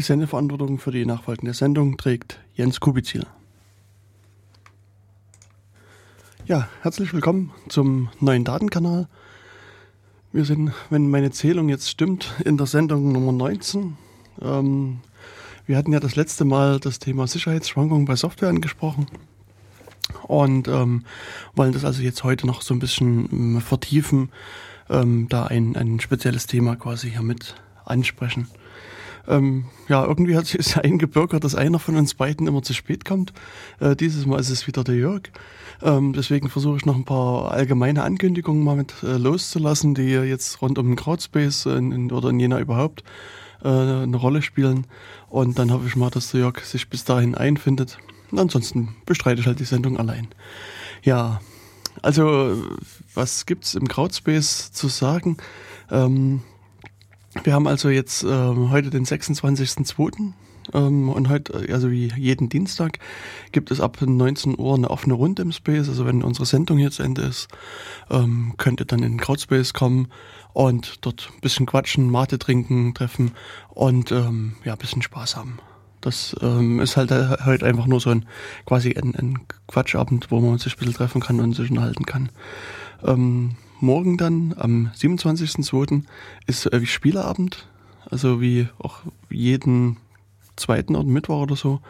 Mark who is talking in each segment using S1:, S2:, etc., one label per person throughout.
S1: Die Sendeverantwortung für die nachfolgende Sendung trägt Jens Kubizil. Ja, herzlich willkommen zum neuen Datenkanal. Wir sind, wenn meine Zählung jetzt stimmt, in der Sendung Nummer 19. Ähm, wir hatten ja das letzte Mal das Thema Sicherheitsschwankungen bei Software angesprochen und ähm, wollen das also jetzt heute noch so ein bisschen ähm, vertiefen, ähm, da ein, ein spezielles Thema quasi hier mit ansprechen. Ähm, ja, irgendwie hat sich eingebürgert, dass einer von uns beiden immer zu spät kommt. Äh, dieses Mal ist es wieder der Jörg. Ähm, deswegen versuche ich noch ein paar allgemeine Ankündigungen mal mit äh, loszulassen, die jetzt rund um den Crowdspace in, in, oder in Jena überhaupt äh, eine Rolle spielen. Und dann hoffe ich mal, dass der Jörg sich bis dahin einfindet. Und ansonsten bestreite ich halt die Sendung allein. Ja, also was gibt's im Crowdspace zu sagen? Ähm, wir haben also jetzt äh, heute den 26.02. Ähm, und heute, also wie jeden Dienstag, gibt es ab 19 Uhr eine offene Runde im Space. Also wenn unsere Sendung hier zu Ende ist, ähm, könnt ihr dann in den Crowdspace kommen und dort ein bisschen quatschen, Mate trinken, treffen und ähm, ja, ein bisschen Spaß haben. Das ähm, ist halt heute einfach nur so ein quasi ein, ein Quatschabend, wo man sich ein bisschen treffen kann und sich unterhalten kann. Ähm, morgen dann, am 27.02. ist äh, Spieleabend. Also wie auch jeden zweiten oder Mittwoch oder so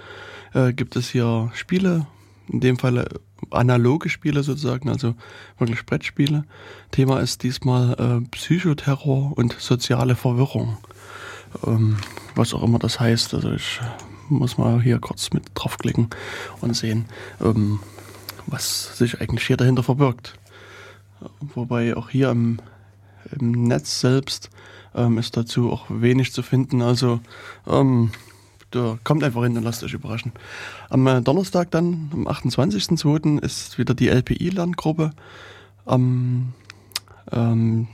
S1: äh, gibt es hier Spiele. In dem Fall äh, analoge Spiele sozusagen, also wirklich Brettspiele. Thema ist diesmal äh, Psychoterror und soziale Verwirrung. Ähm, was auch immer das heißt. Also ich muss mal hier kurz mit draufklicken und sehen, ähm, was sich eigentlich hier dahinter verbirgt. Wobei auch hier im, im Netz selbst ähm, ist dazu auch wenig zu finden. Also ähm, da kommt einfach hin und lasst euch überraschen. Am äh, Donnerstag dann, am 28.02. ist wieder die LPI-Lerngruppe. Am ähm,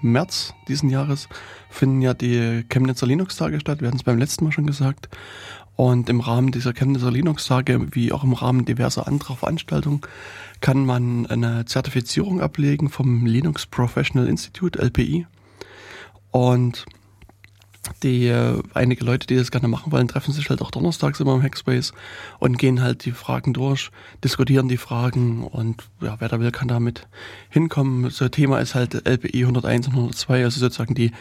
S1: März diesen Jahres finden ja die Chemnitzer Linux-Tage statt. Wir hatten es beim letzten Mal schon gesagt. Und im Rahmen dieser Chemnitzer Linux-Tage, wie auch im Rahmen diverser anderer Veranstaltungen, kann man eine Zertifizierung ablegen vom Linux Professional Institute, LPI. Und die äh, einige Leute, die das gerne machen wollen, treffen sich halt auch donnerstags immer im Hackspace und gehen halt die Fragen durch, diskutieren die Fragen und ja, wer da will, kann damit hinkommen. So Thema ist halt LPI 101 und 102, also sozusagen die,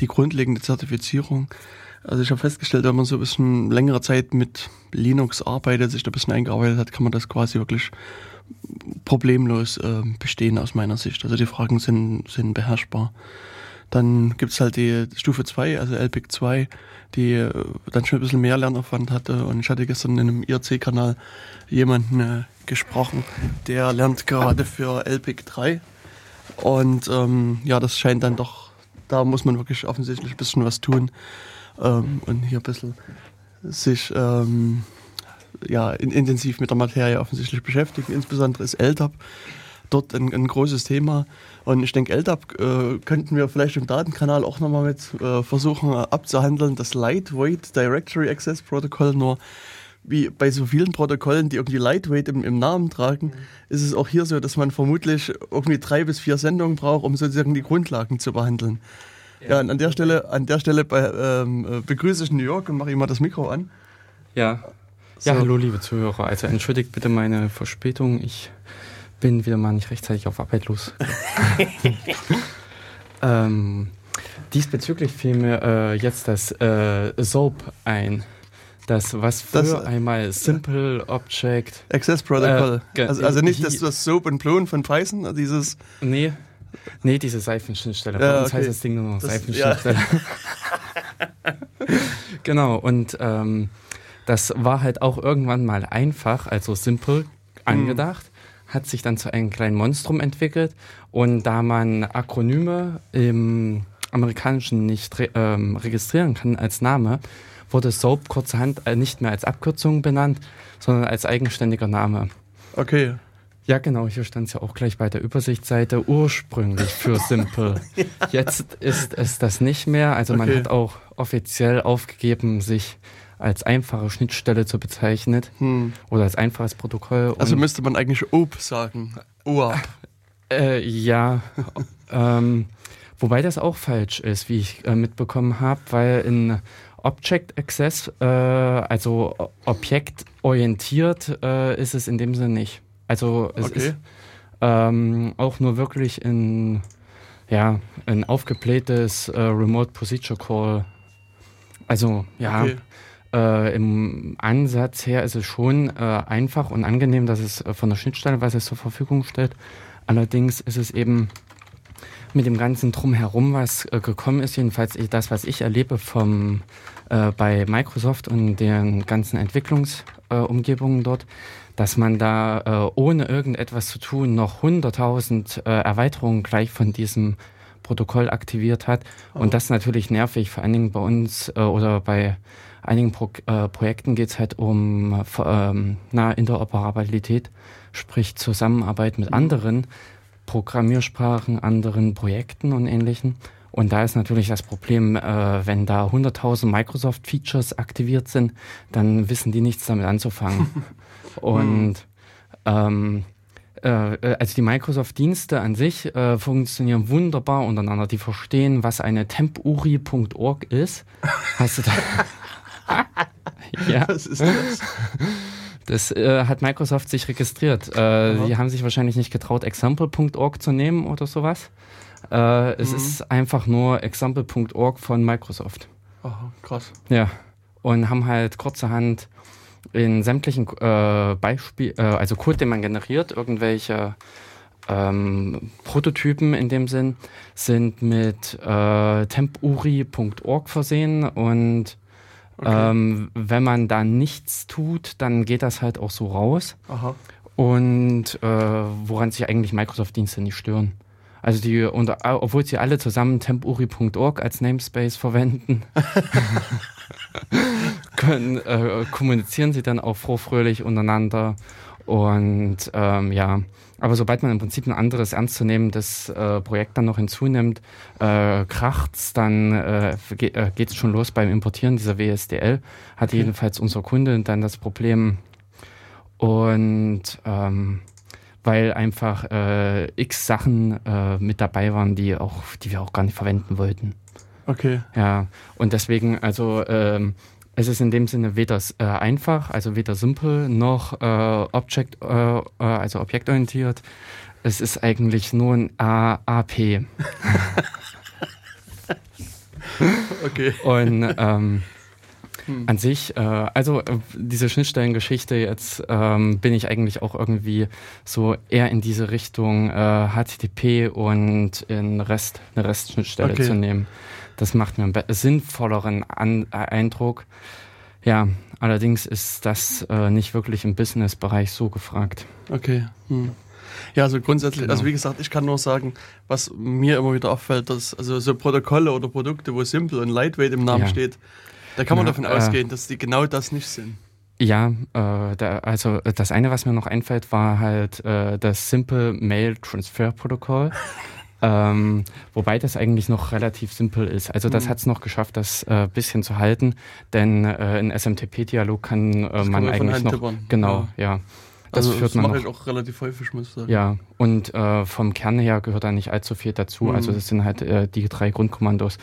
S1: die grundlegende Zertifizierung. Also ich habe festgestellt, wenn man so ein bisschen längere Zeit mit Linux arbeitet, sich da ein bisschen eingearbeitet hat, kann man das quasi wirklich problemlos äh, bestehen aus meiner Sicht. Also die Fragen sind, sind beherrschbar. Dann gibt's halt die Stufe 2, also LPIC 2, die äh, dann schon ein bisschen mehr Lernaufwand hatte. Und ich hatte gestern in einem IRC-Kanal jemanden äh, gesprochen, der lernt gerade für LPIC 3. Und ähm, ja, das scheint dann doch, da muss man wirklich offensichtlich ein bisschen was tun ähm, und hier ein bisschen sich ähm, ja, in, intensiv mit der Materie offensichtlich beschäftigen. Insbesondere ist LTAP dort ein, ein großes Thema. Und ich denke, LDAP äh, könnten wir vielleicht im Datenkanal auch nochmal mit äh, versuchen äh, abzuhandeln. Das Lightweight Directory Access Protocol nur wie bei so vielen Protokollen, die irgendwie Lightweight im, im Namen tragen, mhm. ist es auch hier so, dass man vermutlich irgendwie drei bis vier Sendungen braucht, um sozusagen die Grundlagen zu behandeln. Ja, und an der Stelle, an der Stelle bei, ähm, äh, begrüße ich New York und mache ihm mal das Mikro an.
S2: Ja. So. Ja, hallo liebe Zuhörer. Also entschuldigt bitte meine Verspätung. Ich bin wieder mal nicht rechtzeitig auf Arbeit los. ähm, diesbezüglich fiel mir äh, jetzt das äh, SOAP ein. Das, was früher das, einmal Simple Object
S1: Access Protocol. Äh, also, also, nicht das, das Soap and Plone von Python, also dieses.
S2: Nee. Nee, diese Seifenschnittstelle. Bei ja, uns okay. heißt das Ding nur noch Seifenschnittstelle. Ja. genau, und ähm, das war halt auch irgendwann mal einfach, also simple angedacht hat sich dann zu einem kleinen Monstrum entwickelt. Und da man Akronyme im Amerikanischen nicht re ähm, registrieren kann als Name, wurde SOAP kurzerhand äh, nicht mehr als Abkürzung benannt, sondern als eigenständiger Name.
S1: Okay.
S2: Ja, genau, hier stand es ja auch gleich bei der Übersichtsseite ursprünglich für Simple. ja. Jetzt ist es das nicht mehr. Also okay. man hat auch offiziell aufgegeben, sich als einfache Schnittstelle zu bezeichnen hm. oder als einfaches Protokoll.
S1: Also müsste man eigentlich OP sagen. OAP.
S2: Äh, ja. ähm, wobei das auch falsch ist, wie ich äh, mitbekommen habe, weil in Object Access, äh, also objektorientiert äh, ist es in dem Sinne nicht. Also es okay. ist ähm, auch nur wirklich in ja, ein aufgeblähtes äh, Remote Procedure Call. Also ja, okay. äh, im Ansatz her ist es schon äh, einfach und angenehm, dass es äh, von der Schnittstelle was es zur Verfügung stellt. Allerdings ist es eben mit dem ganzen Drumherum, was äh, gekommen ist, jedenfalls das, was ich erlebe vom, äh, bei Microsoft und den ganzen Entwicklungsumgebungen dort, dass man da äh, ohne irgendetwas zu tun noch 100.000 äh, Erweiterungen gleich von diesem Protokoll aktiviert hat. Oh. Und das ist natürlich nervig, vor allen Dingen bei uns äh, oder bei einigen Pro äh, Projekten geht es halt um ähm, na, Interoperabilität, sprich Zusammenarbeit mit mhm. anderen Programmiersprachen, anderen Projekten und ähnlichen. Und da ist natürlich das Problem, äh, wenn da 100.000 Microsoft-Features aktiviert sind, dann wissen die nichts damit anzufangen. Und ähm, äh, also die Microsoft-Dienste an sich äh, funktionieren wunderbar untereinander. Die verstehen, was eine tempuri.org ist. Hast du da? ja. Was ist das? Das äh, hat Microsoft sich registriert. Äh, die haben sich wahrscheinlich nicht getraut, example.org zu nehmen oder sowas. Äh, es mhm. ist einfach nur example.org von Microsoft.
S1: Aha, krass.
S2: Ja. Und haben halt kurzerhand in sämtlichen äh, Beispiel, äh, also Code, den man generiert, irgendwelche ähm, Prototypen in dem Sinn, sind mit äh, tempuri.org versehen und okay. ähm, wenn man da nichts tut, dann geht das halt auch so raus. Aha. Und äh, woran sich eigentlich Microsoft-Dienste nicht stören. Also die, und, obwohl sie alle zusammen tempuri.org als Namespace verwenden, können, äh, kommunizieren sie dann auch frohfröhlich untereinander. Und ähm, ja, aber sobald man im Prinzip ein anderes ernstzunehmendes äh, Projekt dann noch hinzunimmt, äh, kracht's, dann äh, ge äh, geht es schon los beim Importieren dieser WSDL. Hat okay. jedenfalls unser Kunde dann das Problem. Und ähm, weil einfach äh, x Sachen äh, mit dabei waren, die auch, die wir auch gar nicht verwenden wollten.
S1: Okay.
S2: Ja, und deswegen, also ähm, es ist in dem Sinne weder äh, einfach, also weder simpel noch äh, Object, äh, äh also objektorientiert. Es ist eigentlich nur ein AAP.
S1: okay.
S2: Und ähm, hm. An sich, äh, also äh, diese Schnittstellengeschichte jetzt ähm, bin ich eigentlich auch irgendwie so eher in diese Richtung äh, HTTP und in Rest, eine Restschnittstelle okay. zu nehmen. Das macht mir einen sinnvolleren An äh, Eindruck. Ja, allerdings ist das äh, nicht wirklich im Business-Bereich so gefragt.
S1: Okay. Hm. Ja, also grundsätzlich, genau. also wie gesagt, ich kann nur sagen, was mir immer wieder auffällt, dass also so Protokolle oder Produkte, wo Simple und Lightweight im Namen ja. steht, da kann man ja, davon äh, ausgehen, dass die genau das nicht sind.
S2: Ja, äh, da, also das eine, was mir noch einfällt, war halt äh, das Simple Mail Transfer Protocol. ähm, wobei das eigentlich noch relativ simpel ist. Also das mhm. hat es noch geschafft, das äh, bisschen zu halten, denn äh, in SMTP-Dialog kann, äh, man, man eigentlich noch tippern. genau, ja. ja.
S1: Das also führt das mache ich auch relativ häufig, muss ich sagen.
S2: Ja, und äh, vom Kern her gehört da nicht allzu viel dazu. Mhm. Also das sind halt äh, die drei Grundkommandos.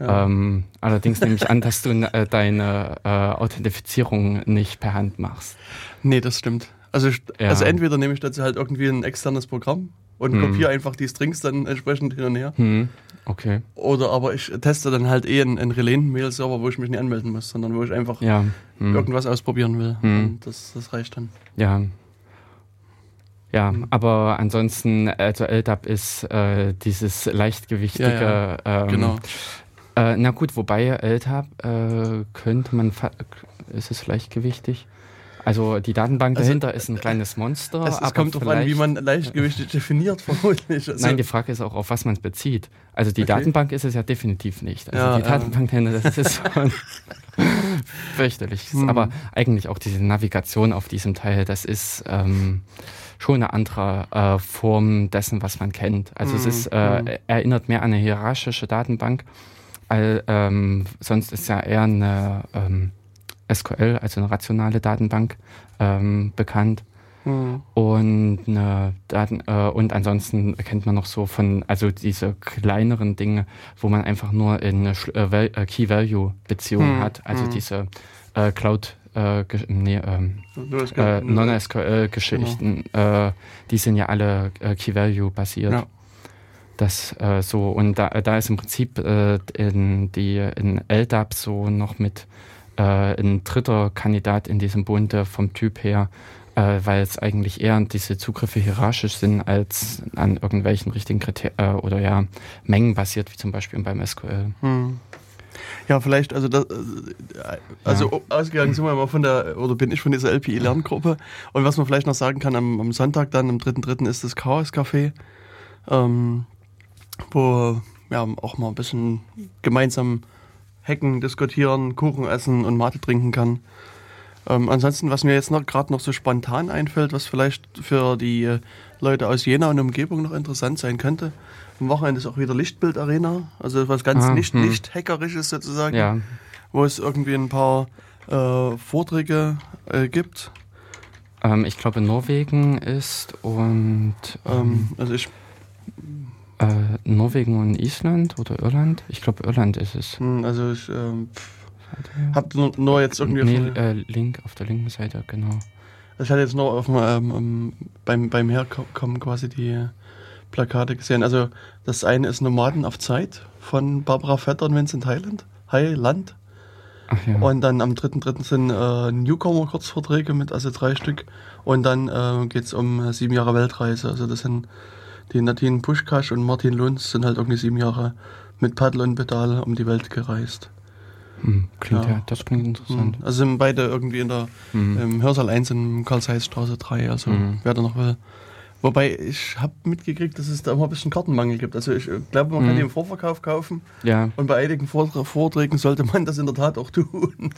S2: Ähm, allerdings nehme ich an, dass du äh, deine äh, Authentifizierung nicht per Hand machst.
S1: Nee, das stimmt. Also, ich, ja. also entweder nehme ich dazu halt irgendwie ein externes Programm und hm. kopiere einfach die Strings dann entsprechend hin und her.
S2: Hm. Okay.
S1: Oder aber ich teste dann halt eh einen, einen Relais-Mail-Server, wo ich mich nicht anmelden muss, sondern wo ich einfach ja. hm. irgendwas ausprobieren will. Hm. Das, das reicht dann.
S2: Ja, ja, hm. aber ansonsten, also LDAP ist äh, dieses leichtgewichtige, ja, ja. Ähm, genau. Äh, na gut, wobei LTAP äh, könnte man, ist es leichtgewichtig? Also die Datenbank also, dahinter ist ein kleines Monster.
S1: Es, es kommt darauf an, wie man leichtgewichtig definiert, vermutlich.
S2: Also Nein, die Frage ist auch, auf was man es bezieht. Also die okay. Datenbank ist es ja definitiv nicht. Also ja, die Datenbank dahinter, das ist schon fürchterlich. Hm. Aber eigentlich auch diese Navigation auf diesem Teil, das ist ähm, schon eine andere äh, Form dessen, was man kennt. Also hm. es ist, äh, hm. erinnert mehr an eine hierarchische Datenbank All, ähm, sonst ist ja eher eine ähm, SQL, also eine rationale Datenbank, ähm, bekannt. Mhm. Und, äh, dann, äh, und ansonsten kennt man noch so von, also diese kleineren Dinge, wo man einfach nur eine äh, äh, Key-Value-Beziehung mhm. hat, also mhm. diese äh, Cloud- äh, nee, ähm, äh, Non-SQL-Geschichten, genau. die sind ja alle Key-Value basiert. Ja. Das äh, so, und da, da ist im Prinzip äh, in, die, in LDAP so noch mit äh, ein dritter Kandidat in diesem Bunde vom Typ her, äh, weil es eigentlich eher diese Zugriffe hierarchisch sind als an irgendwelchen richtigen Kriterien äh, oder ja Mengen basiert, wie zum Beispiel beim SQL. Hm.
S1: Ja, vielleicht, also das, also ja. ausgegangen sind wir mal von der, oder bin ich von dieser LPI-Lerngruppe. Und was man vielleicht noch sagen kann, am, am Sonntag dann, am 3.3. ist das Chaos Café. Ähm, wo wir auch mal ein bisschen gemeinsam hacken, diskutieren, Kuchen essen und Mate trinken kann. Ähm, ansonsten, was mir jetzt noch gerade noch so spontan einfällt, was vielleicht für die äh, Leute aus Jena und Umgebung noch interessant sein könnte. Am Wochenende ist auch wieder Lichtbildarena, also was ganz ah, nicht, hm. nicht hackerisches sozusagen, ja. wo es irgendwie ein paar äh, Vorträge äh, gibt.
S2: Ähm, ich glaube, Norwegen ist und. Ähm, ähm also ich äh, Norwegen und Island oder Irland? Ich glaube, Irland ist es.
S1: Hm, also ich ähm, habe nur, nur, jetzt irgendwie...
S2: Nee, äh, Link auf der linken Seite, genau.
S1: Also ich hatte jetzt nur auf dem, ähm, beim, beim Herkommen quasi die Plakate gesehen. Also das eine ist Nomaden auf Zeit von Barbara Vetter und Vincent Highland. Highland. Ja. Und dann am 3.3. sind äh, Newcomer-Kurzvorträge mit also drei Stück. Und dann äh, geht es um sieben Jahre Weltreise. Also das sind die Nadine Puschkasch und Martin Lunz sind halt irgendwie sieben Jahre mit Paddel und Pedal um die Welt gereist.
S2: Hm, klingt ja. ja. das klingt interessant.
S1: Hm, also sind beide irgendwie in der hm. im Hörsaal 1 in Karl-Zeiss-Straße 3, also hm. wer da noch will. Wobei ich habe mitgekriegt, dass es da immer ein bisschen Kartenmangel gibt. Also ich glaube, man kann mhm. die im Vorverkauf kaufen. Ja. Und bei einigen Vorträgen sollte man das in der Tat auch tun.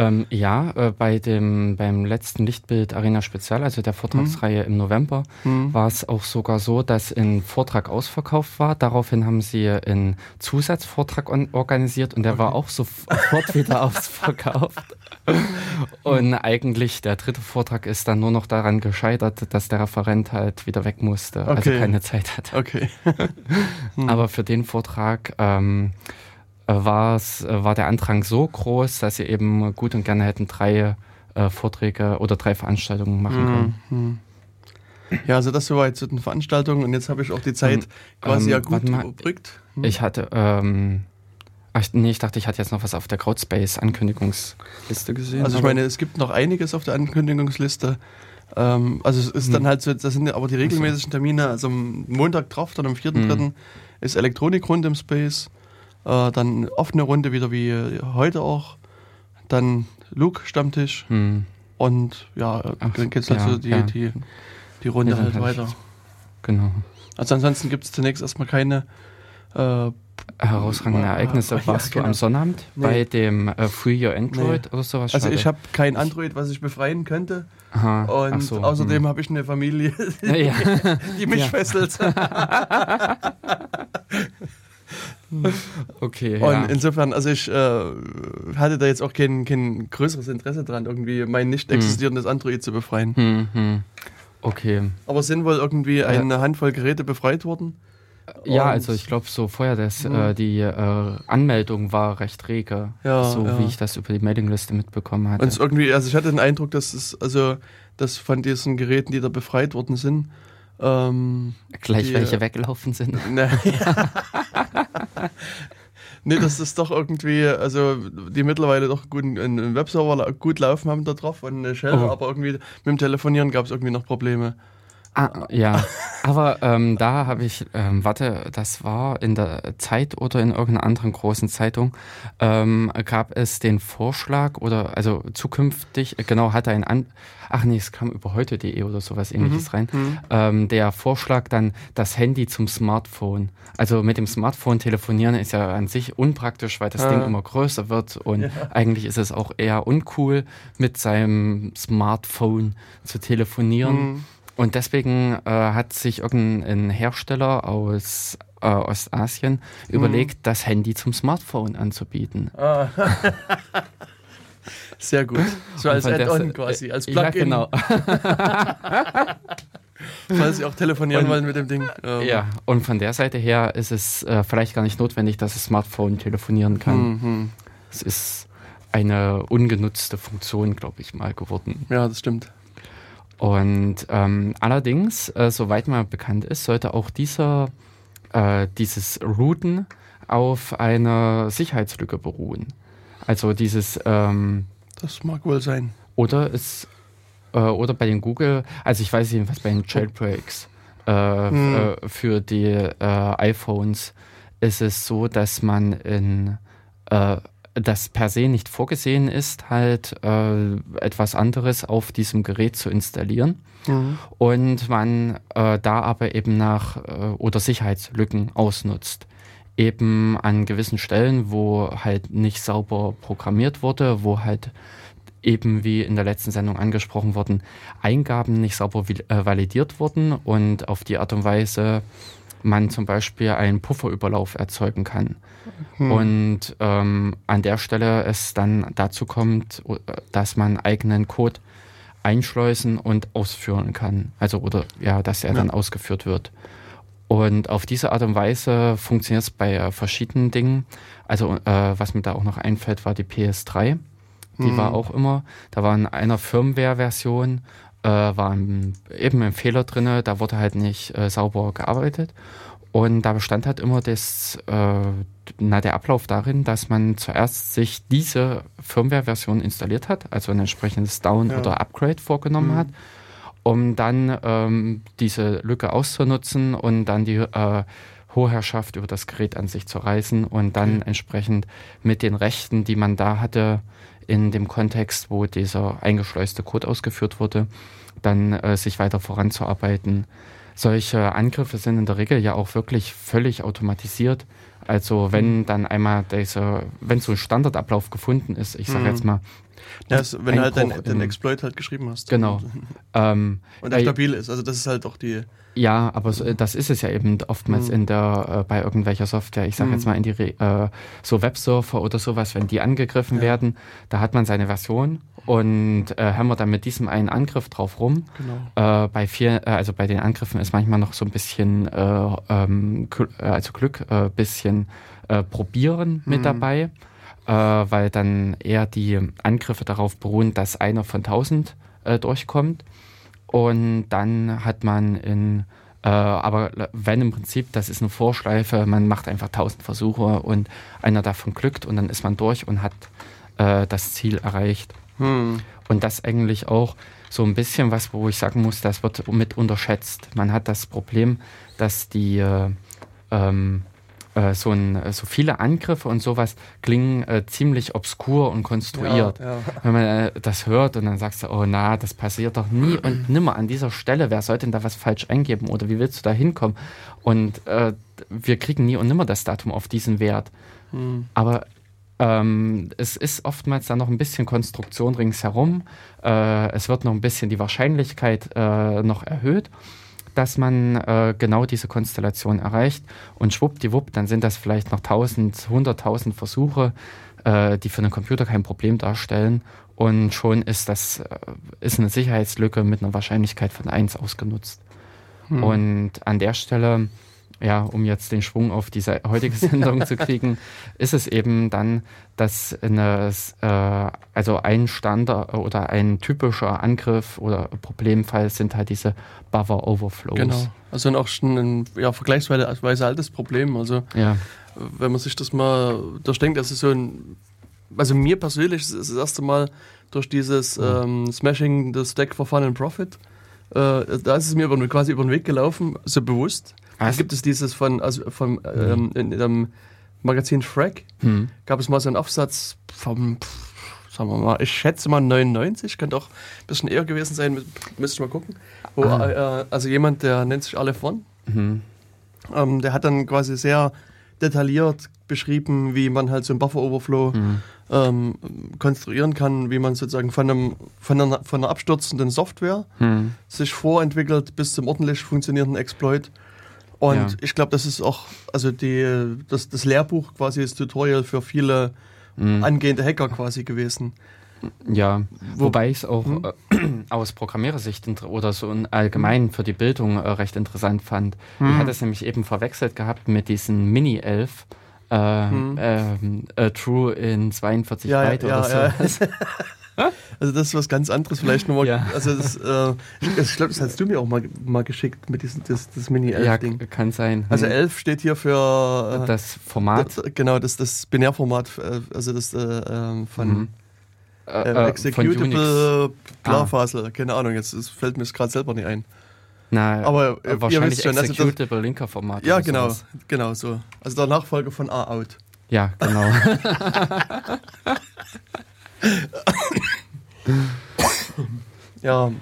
S2: Ähm, ja, äh, bei dem beim letzten Lichtbild Arena Spezial, also der Vortragsreihe mhm. im November, mhm. war es auch sogar so, dass ein Vortrag ausverkauft war. Daraufhin haben sie einen Zusatzvortrag organisiert und der okay. war auch sofort wieder ausverkauft. Und eigentlich der dritte Vortrag ist dann nur noch daran gescheitert, dass der Referent halt wieder weg musste, also okay. also keine Zeit hatte.
S1: Okay.
S2: hm. Aber für den Vortrag ähm, war's, war der Andrang so groß, dass sie eben gut und gerne hätten drei äh, Vorträge oder drei Veranstaltungen machen hm, können. Hm.
S1: Ja, also das soweit zu den Veranstaltungen und jetzt habe ich auch die Zeit und, quasi ähm, ja gut überbrückt.
S2: Hm. Ich hatte ähm, Ach, nee, ich dachte, ich hatte jetzt noch was auf der Crowdspace-Ankündigungsliste gesehen.
S1: Also ich meine, es gibt noch einiges auf der Ankündigungsliste. Ähm, also es ist hm. dann halt so, das sind aber die regelmäßigen Termine. Also am Montag drauf, dann am 4.3. Hm. ist Elektronikrunde im Space. Äh, dann offene Runde wieder wie heute auch. Dann Luke-Stammtisch. Hm. Und ja, Ach, dann geht es halt ja, so die, ja. die, die Runde halt weiter.
S2: Genau.
S1: Also ansonsten gibt es zunächst erstmal keine
S2: äh, herausragende Ereignisse. Ja, Warst genau. du am Sonnabend nee. bei dem äh, Free Your Android nee. oder sowas?
S1: Also ich habe kein Android, was ich befreien könnte. Aha. Und so, außerdem hm. habe ich eine Familie, die, ja. die mich fesselt.
S2: okay.
S1: Und ja. insofern, also ich äh, hatte da jetzt auch kein, kein größeres Interesse dran, irgendwie mein nicht hm. existierendes hm. Android zu befreien.
S2: Hm, hm. Okay.
S1: Aber sind wohl irgendwie eine Handvoll Geräte befreit worden.
S2: Ja, also ich glaube so vorher, dass mhm. äh, die äh, Anmeldung war recht rege, ja, so ja. wie ich das über die Mailingliste mitbekommen hatte.
S1: Und irgendwie, also ich hatte den Eindruck, dass es also dass von diesen Geräten, die da befreit worden sind, ähm,
S2: gleich die, welche weggelaufen sind.
S1: Ne, nee, das doch irgendwie, also die mittlerweile doch gut einen Webserver gut laufen haben da drauf und eine Shell, oh. aber irgendwie mit dem Telefonieren gab es irgendwie noch Probleme.
S2: Ah, ja, aber ähm, da habe ich, ähm, warte, das war in der Zeit oder in irgendeiner anderen großen Zeitung, ähm, gab es den Vorschlag oder also zukünftig, genau, hatte ein An ach nee, es kam über heute.de oder sowas ähnliches mhm. rein, mhm. Ähm, der Vorschlag dann das Handy zum Smartphone. Also mit dem Smartphone telefonieren ist ja an sich unpraktisch, weil das ah. Ding immer größer wird und ja. eigentlich ist es auch eher uncool, mit seinem Smartphone zu telefonieren. Mhm und deswegen äh, hat sich irgendein Hersteller aus äh, Ostasien mhm. überlegt, das Handy zum Smartphone anzubieten. Ah.
S1: Sehr gut. So als Add-on quasi, als Plugin. Ja, genau. Falls Sie auch telefonieren und, wollen mit dem Ding.
S2: Ähm. Ja, und von der Seite her ist es äh, vielleicht gar nicht notwendig, dass das Smartphone telefonieren kann. Mhm. Es ist eine ungenutzte Funktion, glaube ich, mal geworden.
S1: Ja, das stimmt.
S2: Und ähm, allerdings, äh, soweit mir bekannt ist, sollte auch dieser, äh, dieses Routen auf einer Sicherheitslücke beruhen. Also dieses. Ähm,
S1: das mag wohl sein.
S2: Oder es äh, oder bei den Google, also ich weiß jedenfalls bei den Jailbreaks äh, hm. äh, für die äh, iPhones ist es so, dass man in das per se nicht vorgesehen ist, halt äh, etwas anderes auf diesem Gerät zu installieren. Mhm. Und man äh, da aber eben nach äh, oder Sicherheitslücken ausnutzt. Eben an gewissen Stellen, wo halt nicht sauber programmiert wurde, wo halt eben wie in der letzten Sendung angesprochen worden, Eingaben nicht sauber äh, validiert wurden und auf die Art und Weise man zum Beispiel einen Pufferüberlauf erzeugen kann. Hm. Und ähm, an der Stelle es dann dazu kommt, dass man eigenen Code einschleusen und ausführen kann. Also oder ja, dass er ja. dann ausgeführt wird. Und auf diese Art und Weise funktioniert es bei verschiedenen Dingen. Also äh, was mir da auch noch einfällt, war die PS3. Die mhm. war auch immer, da war in einer Firmware-Version äh, war eben ein Fehler drin, da wurde halt nicht äh, sauber gearbeitet. Und da bestand halt immer das, äh, na, der Ablauf darin, dass man zuerst sich diese Firmware-Version installiert hat, also ein entsprechendes Down- ja. oder Upgrade vorgenommen mhm. hat, um dann ähm, diese Lücke auszunutzen und dann die äh, Hoherrschaft über das Gerät an sich zu reißen und dann mhm. entsprechend mit den Rechten, die man da hatte, in dem Kontext, wo dieser eingeschleuste Code ausgeführt wurde, dann äh, sich weiter voranzuarbeiten. Solche Angriffe sind in der Regel ja auch wirklich völlig automatisiert. Also wenn mhm. dann einmal dieser, wenn so ein Standardablauf gefunden ist, ich sage mhm. jetzt mal,
S1: also wenn du halt den, Exploit halt geschrieben hast.
S2: Genau.
S1: Und, ähm, und der stabil ist. Also das ist halt auch die,
S2: ja, aber so, das ist es ja eben oftmals mhm. in der, äh, bei irgendwelcher Software. Ich sage mhm. jetzt mal in die äh, so Websurfer oder sowas, wenn die angegriffen ja. werden, da hat man seine Version und äh, hämmert dann mit diesem einen Angriff drauf rum. Genau. Äh, bei vier, äh, also bei den Angriffen ist manchmal noch so ein bisschen, äh, ähm, äh, also Glück, äh, bisschen probieren mit mhm. dabei, weil dann eher die Angriffe darauf beruhen, dass einer von tausend äh, durchkommt. Und dann hat man in, aber wenn im Prinzip, das ist eine Vorschleife, man macht einfach tausend Versuche und einer davon glückt und dann ist man durch und hat das Ziel erreicht. Hm. Und das eigentlich auch so ein bisschen was, wo ich sagen muss, das wird mit unterschätzt. Man hat das Problem, dass die äh, ähm, äh, so, ein, so viele Angriffe und sowas klingen äh, ziemlich obskur und konstruiert. Ja, ja. Wenn man äh, das hört und dann sagst du, oh na, das passiert doch nie und nimmer an dieser Stelle. Wer sollte denn da was falsch eingeben oder wie willst du da hinkommen? Und äh, wir kriegen nie und nimmer das Datum auf diesen Wert. Hm. Aber ähm, es ist oftmals dann noch ein bisschen Konstruktion ringsherum. Äh, es wird noch ein bisschen die Wahrscheinlichkeit noch erhöht dass man äh, genau diese Konstellation erreicht und schwuppdiwupp, dann sind das vielleicht noch 1000, 100.000 Versuche, äh, die für einen Computer kein Problem darstellen und schon ist das äh, ist eine Sicherheitslücke mit einer Wahrscheinlichkeit von 1 ausgenutzt. Hm. Und an der Stelle ja, um jetzt den Schwung auf diese heutige Sendung zu kriegen, ist es eben dann, dass eine, äh, also ein Standard oder ein typischer Angriff oder Problemfall sind halt diese Buffer Overflows. Genau.
S1: Also auch schon ein ja, vergleichsweise altes Problem. Also ja. wenn man sich das mal durchdenkt, das ist so ein, also mir persönlich ist es das erste Mal durch dieses mhm. ähm, Smashing the Stack for Fun and Profit, äh, da ist es mir quasi über den Weg gelaufen, so bewusst. Was? gibt es dieses von, also vom ähm, in, dem Magazin Shrek, hm. gab es mal so einen Aufsatz vom, sagen wir mal, ich schätze mal 99, könnte auch ein bisschen eher gewesen sein, müsste ich mal gucken. Wo, ah. äh, also jemand, der nennt sich Alle von, mhm. ähm, der hat dann quasi sehr detailliert beschrieben, wie man halt so einen Buffer-Overflow mhm. ähm, konstruieren kann, wie man sozusagen von, einem, von, einer, von einer abstürzenden Software mhm. sich vorentwickelt bis zum ordentlich funktionierenden Exploit. Und ja. ich glaube, das ist auch, also die, das, das Lehrbuch quasi, das Tutorial für viele mhm. angehende Hacker quasi gewesen.
S2: Ja, Wo, wobei ich es auch hm? äh, aus Programmierersicht oder so allgemein für die Bildung äh, recht interessant fand. Hm. Ich hatte es nämlich eben verwechselt gehabt mit diesen Mini-Elf. Äh, hm. Ähm, äh, True in 42
S1: ja,
S2: Byte
S1: ja, oder so. Also das ist was ganz anderes vielleicht nochmal. Ja. Also das, äh, ich glaube, das hast du mir auch mal, mal geschickt mit diesem das, das Mini-11-Ding.
S2: Ja, kann sein.
S1: Also 11 steht hier für
S2: äh, das Format.
S1: Das, genau, das, das Binärformat, äh, also das äh, ähm, von mhm. Äh, äh, Executable Klarfaser, ah. keine Ahnung, jetzt fällt mir es gerade selber nicht ein.
S2: Na, aber äh, wahrscheinlich schon, Executable also Linker Format.
S1: Ja, genau, sowas. genau so. Also der Nachfolger von A-Out.
S2: Ja, genau.
S1: ja.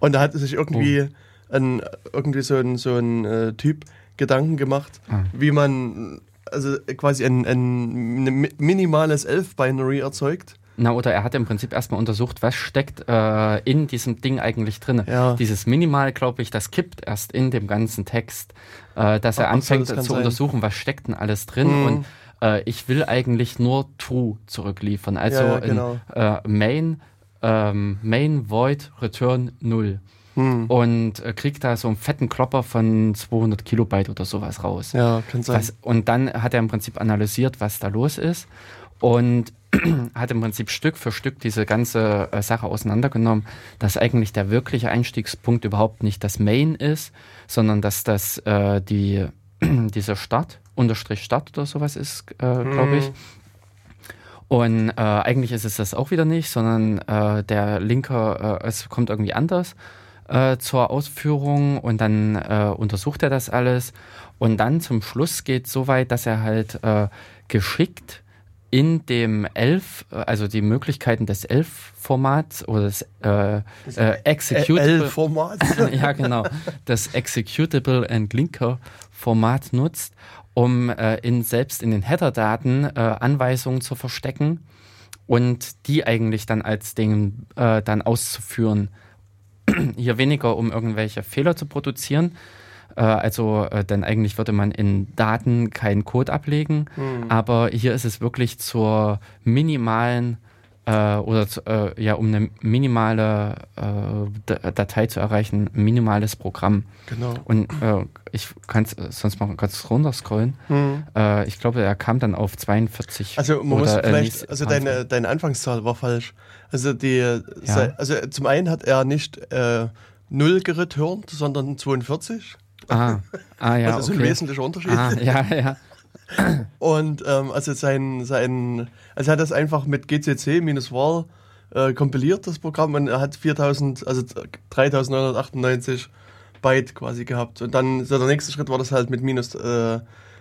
S1: Und da hat sich irgendwie, oh. ein, irgendwie so ein, so ein äh, Typ Gedanken gemacht, ah. wie man also quasi ein, ein, ein minimales Elf-Binary erzeugt.
S2: Na, oder er hat im Prinzip erstmal untersucht, was steckt äh, in diesem Ding eigentlich drin. Ja. Dieses Minimal, glaube ich, das kippt erst in dem ganzen Text, äh, dass er Ach, anfängt so, zu sein. untersuchen, was steckt denn alles drin. Mhm. Und äh, ich will eigentlich nur true zurückliefern. Also ja, genau. in, äh, main, ähm, main void return 0. Hm. Und äh, kriegt da so einen fetten Klopper von 200 Kilobyte oder sowas raus.
S1: Ja, kann sein. Was,
S2: und dann hat er im Prinzip analysiert, was da los ist. Und hat im Prinzip Stück für Stück diese ganze äh, Sache auseinandergenommen, dass eigentlich der wirkliche Einstiegspunkt überhaupt nicht das Main ist, sondern dass das äh, die, diese Stadt unterstrich Stadt oder sowas ist, äh, glaube ich. Mhm. Und äh, eigentlich ist es das auch wieder nicht, sondern äh, der Linker, äh, es kommt irgendwie anders äh, zur Ausführung und dann äh, untersucht er das alles. Und dann zum Schluss geht es so weit, dass er halt äh, geschickt in dem Elf, also die Möglichkeiten des Elf-Formats oder des äh, äh, Executable
S1: format
S2: ja, genau. Das Executable and Linker-Format nutzt um äh, in, selbst in den Header-Daten äh, Anweisungen zu verstecken und die eigentlich dann als Ding äh, dann auszuführen. Hier weniger, um irgendwelche Fehler zu produzieren. Äh, also, äh, denn eigentlich würde man in Daten keinen Code ablegen, mhm. aber hier ist es wirklich zur minimalen äh, oder äh, ja, um eine minimale äh, Datei zu erreichen, ein minimales Programm.
S1: Genau.
S2: Und äh, ich kann es sonst mal ganz runterscrollen. Mhm. Äh, ich glaube, er kam dann auf 42.
S1: Also man muss äh, vielleicht, also deine, deine Anfangszahl war falsch. Also die, ja. also zum einen hat er nicht äh, 0 gereturnt, sondern 42.
S2: Ah, ah ja.
S1: Also
S2: okay.
S1: ein wesentlicher Unterschied.
S2: Ah, ja, ja.
S1: Und ähm, also sein, sein, also er hat das einfach mit GCC minus var äh, kompiliert, das Programm, und er hat 4000, also 3998 Byte quasi gehabt. Und dann, so der nächste Schritt war das halt mit minus äh,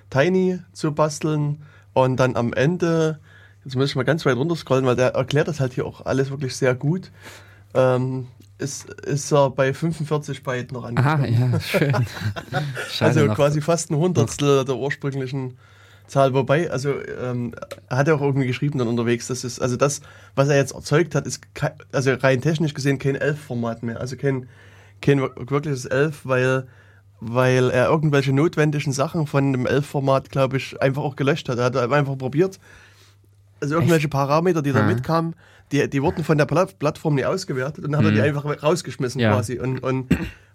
S1: Tiny zu basteln. Und dann am Ende, jetzt muss ich mal ganz weit runter scrollen, weil der erklärt das halt hier auch alles wirklich sehr gut. Ähm, ist, ist er bei 45 Byte noch
S2: angekommen. Ah, ja, schön.
S1: also quasi fast ein Hundertstel der ursprünglichen Zahl. Wobei, also ähm, hat er auch irgendwie geschrieben dann unterwegs, dass es, also das, was er jetzt erzeugt hat, ist kein, also rein technisch gesehen kein 11-Format mehr. Also kein, kein wirkliches 11, weil, weil er irgendwelche notwendigen Sachen von dem 11-Format, glaube ich, einfach auch gelöscht hat. Er hat einfach probiert, also irgendwelche Echt? Parameter, die da mhm. mitkamen, die, die wurden von der Plattform nicht ausgewertet und dann hat er die mhm. einfach rausgeschmissen ja. quasi. Und, und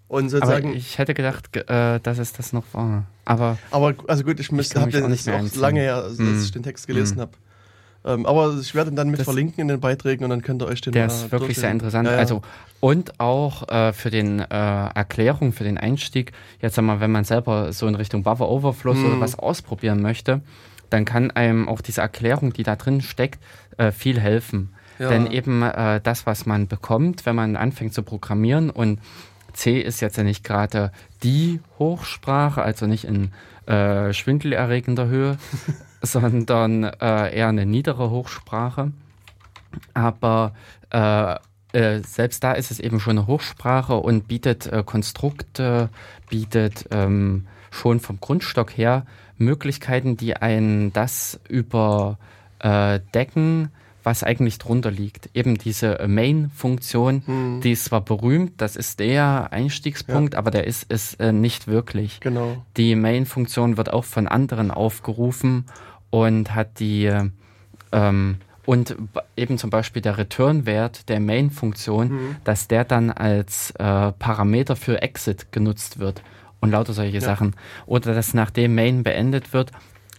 S1: und sozusagen,
S2: aber ich hätte gedacht, äh, dass es das noch war. Aber,
S1: aber also gut, ich, müsste, habe den nicht auch lange her, als mm. ich den Text gelesen mm. habe. Ähm, aber ich werde ihn dann mit das, verlinken in den Beiträgen und dann könnt ihr euch den
S2: Der ist wirklich sehr interessant. Ja, ja. Also, und auch äh, für den äh, Erklärung, für den Einstieg, jetzt einmal, wenn man selber so in Richtung Buffer Overflow mm. oder was ausprobieren möchte, dann kann einem auch diese Erklärung, die da drin steckt, äh, viel helfen. Ja. Denn eben äh, das, was man bekommt, wenn man anfängt zu programmieren und C ist jetzt ja nicht gerade die Hochsprache, also nicht in äh, schwindelerregender Höhe, sondern äh, eher eine niedere Hochsprache. Aber äh, äh, selbst da ist es eben schon eine Hochsprache und bietet äh, Konstrukte, bietet ähm, schon vom Grundstock her Möglichkeiten, die einen das überdecken, was eigentlich drunter liegt. Eben diese Main-Funktion, hm. die ist zwar berühmt, das ist der Einstiegspunkt, ja. aber der ist es äh, nicht wirklich.
S1: Genau.
S2: Die Main-Funktion wird auch von anderen aufgerufen und hat die ähm, Und eben zum Beispiel der Return-Wert der Main-Funktion, mhm. dass der dann als äh, Parameter für Exit genutzt wird und lauter solche ja. Sachen. Oder dass nachdem Main beendet wird,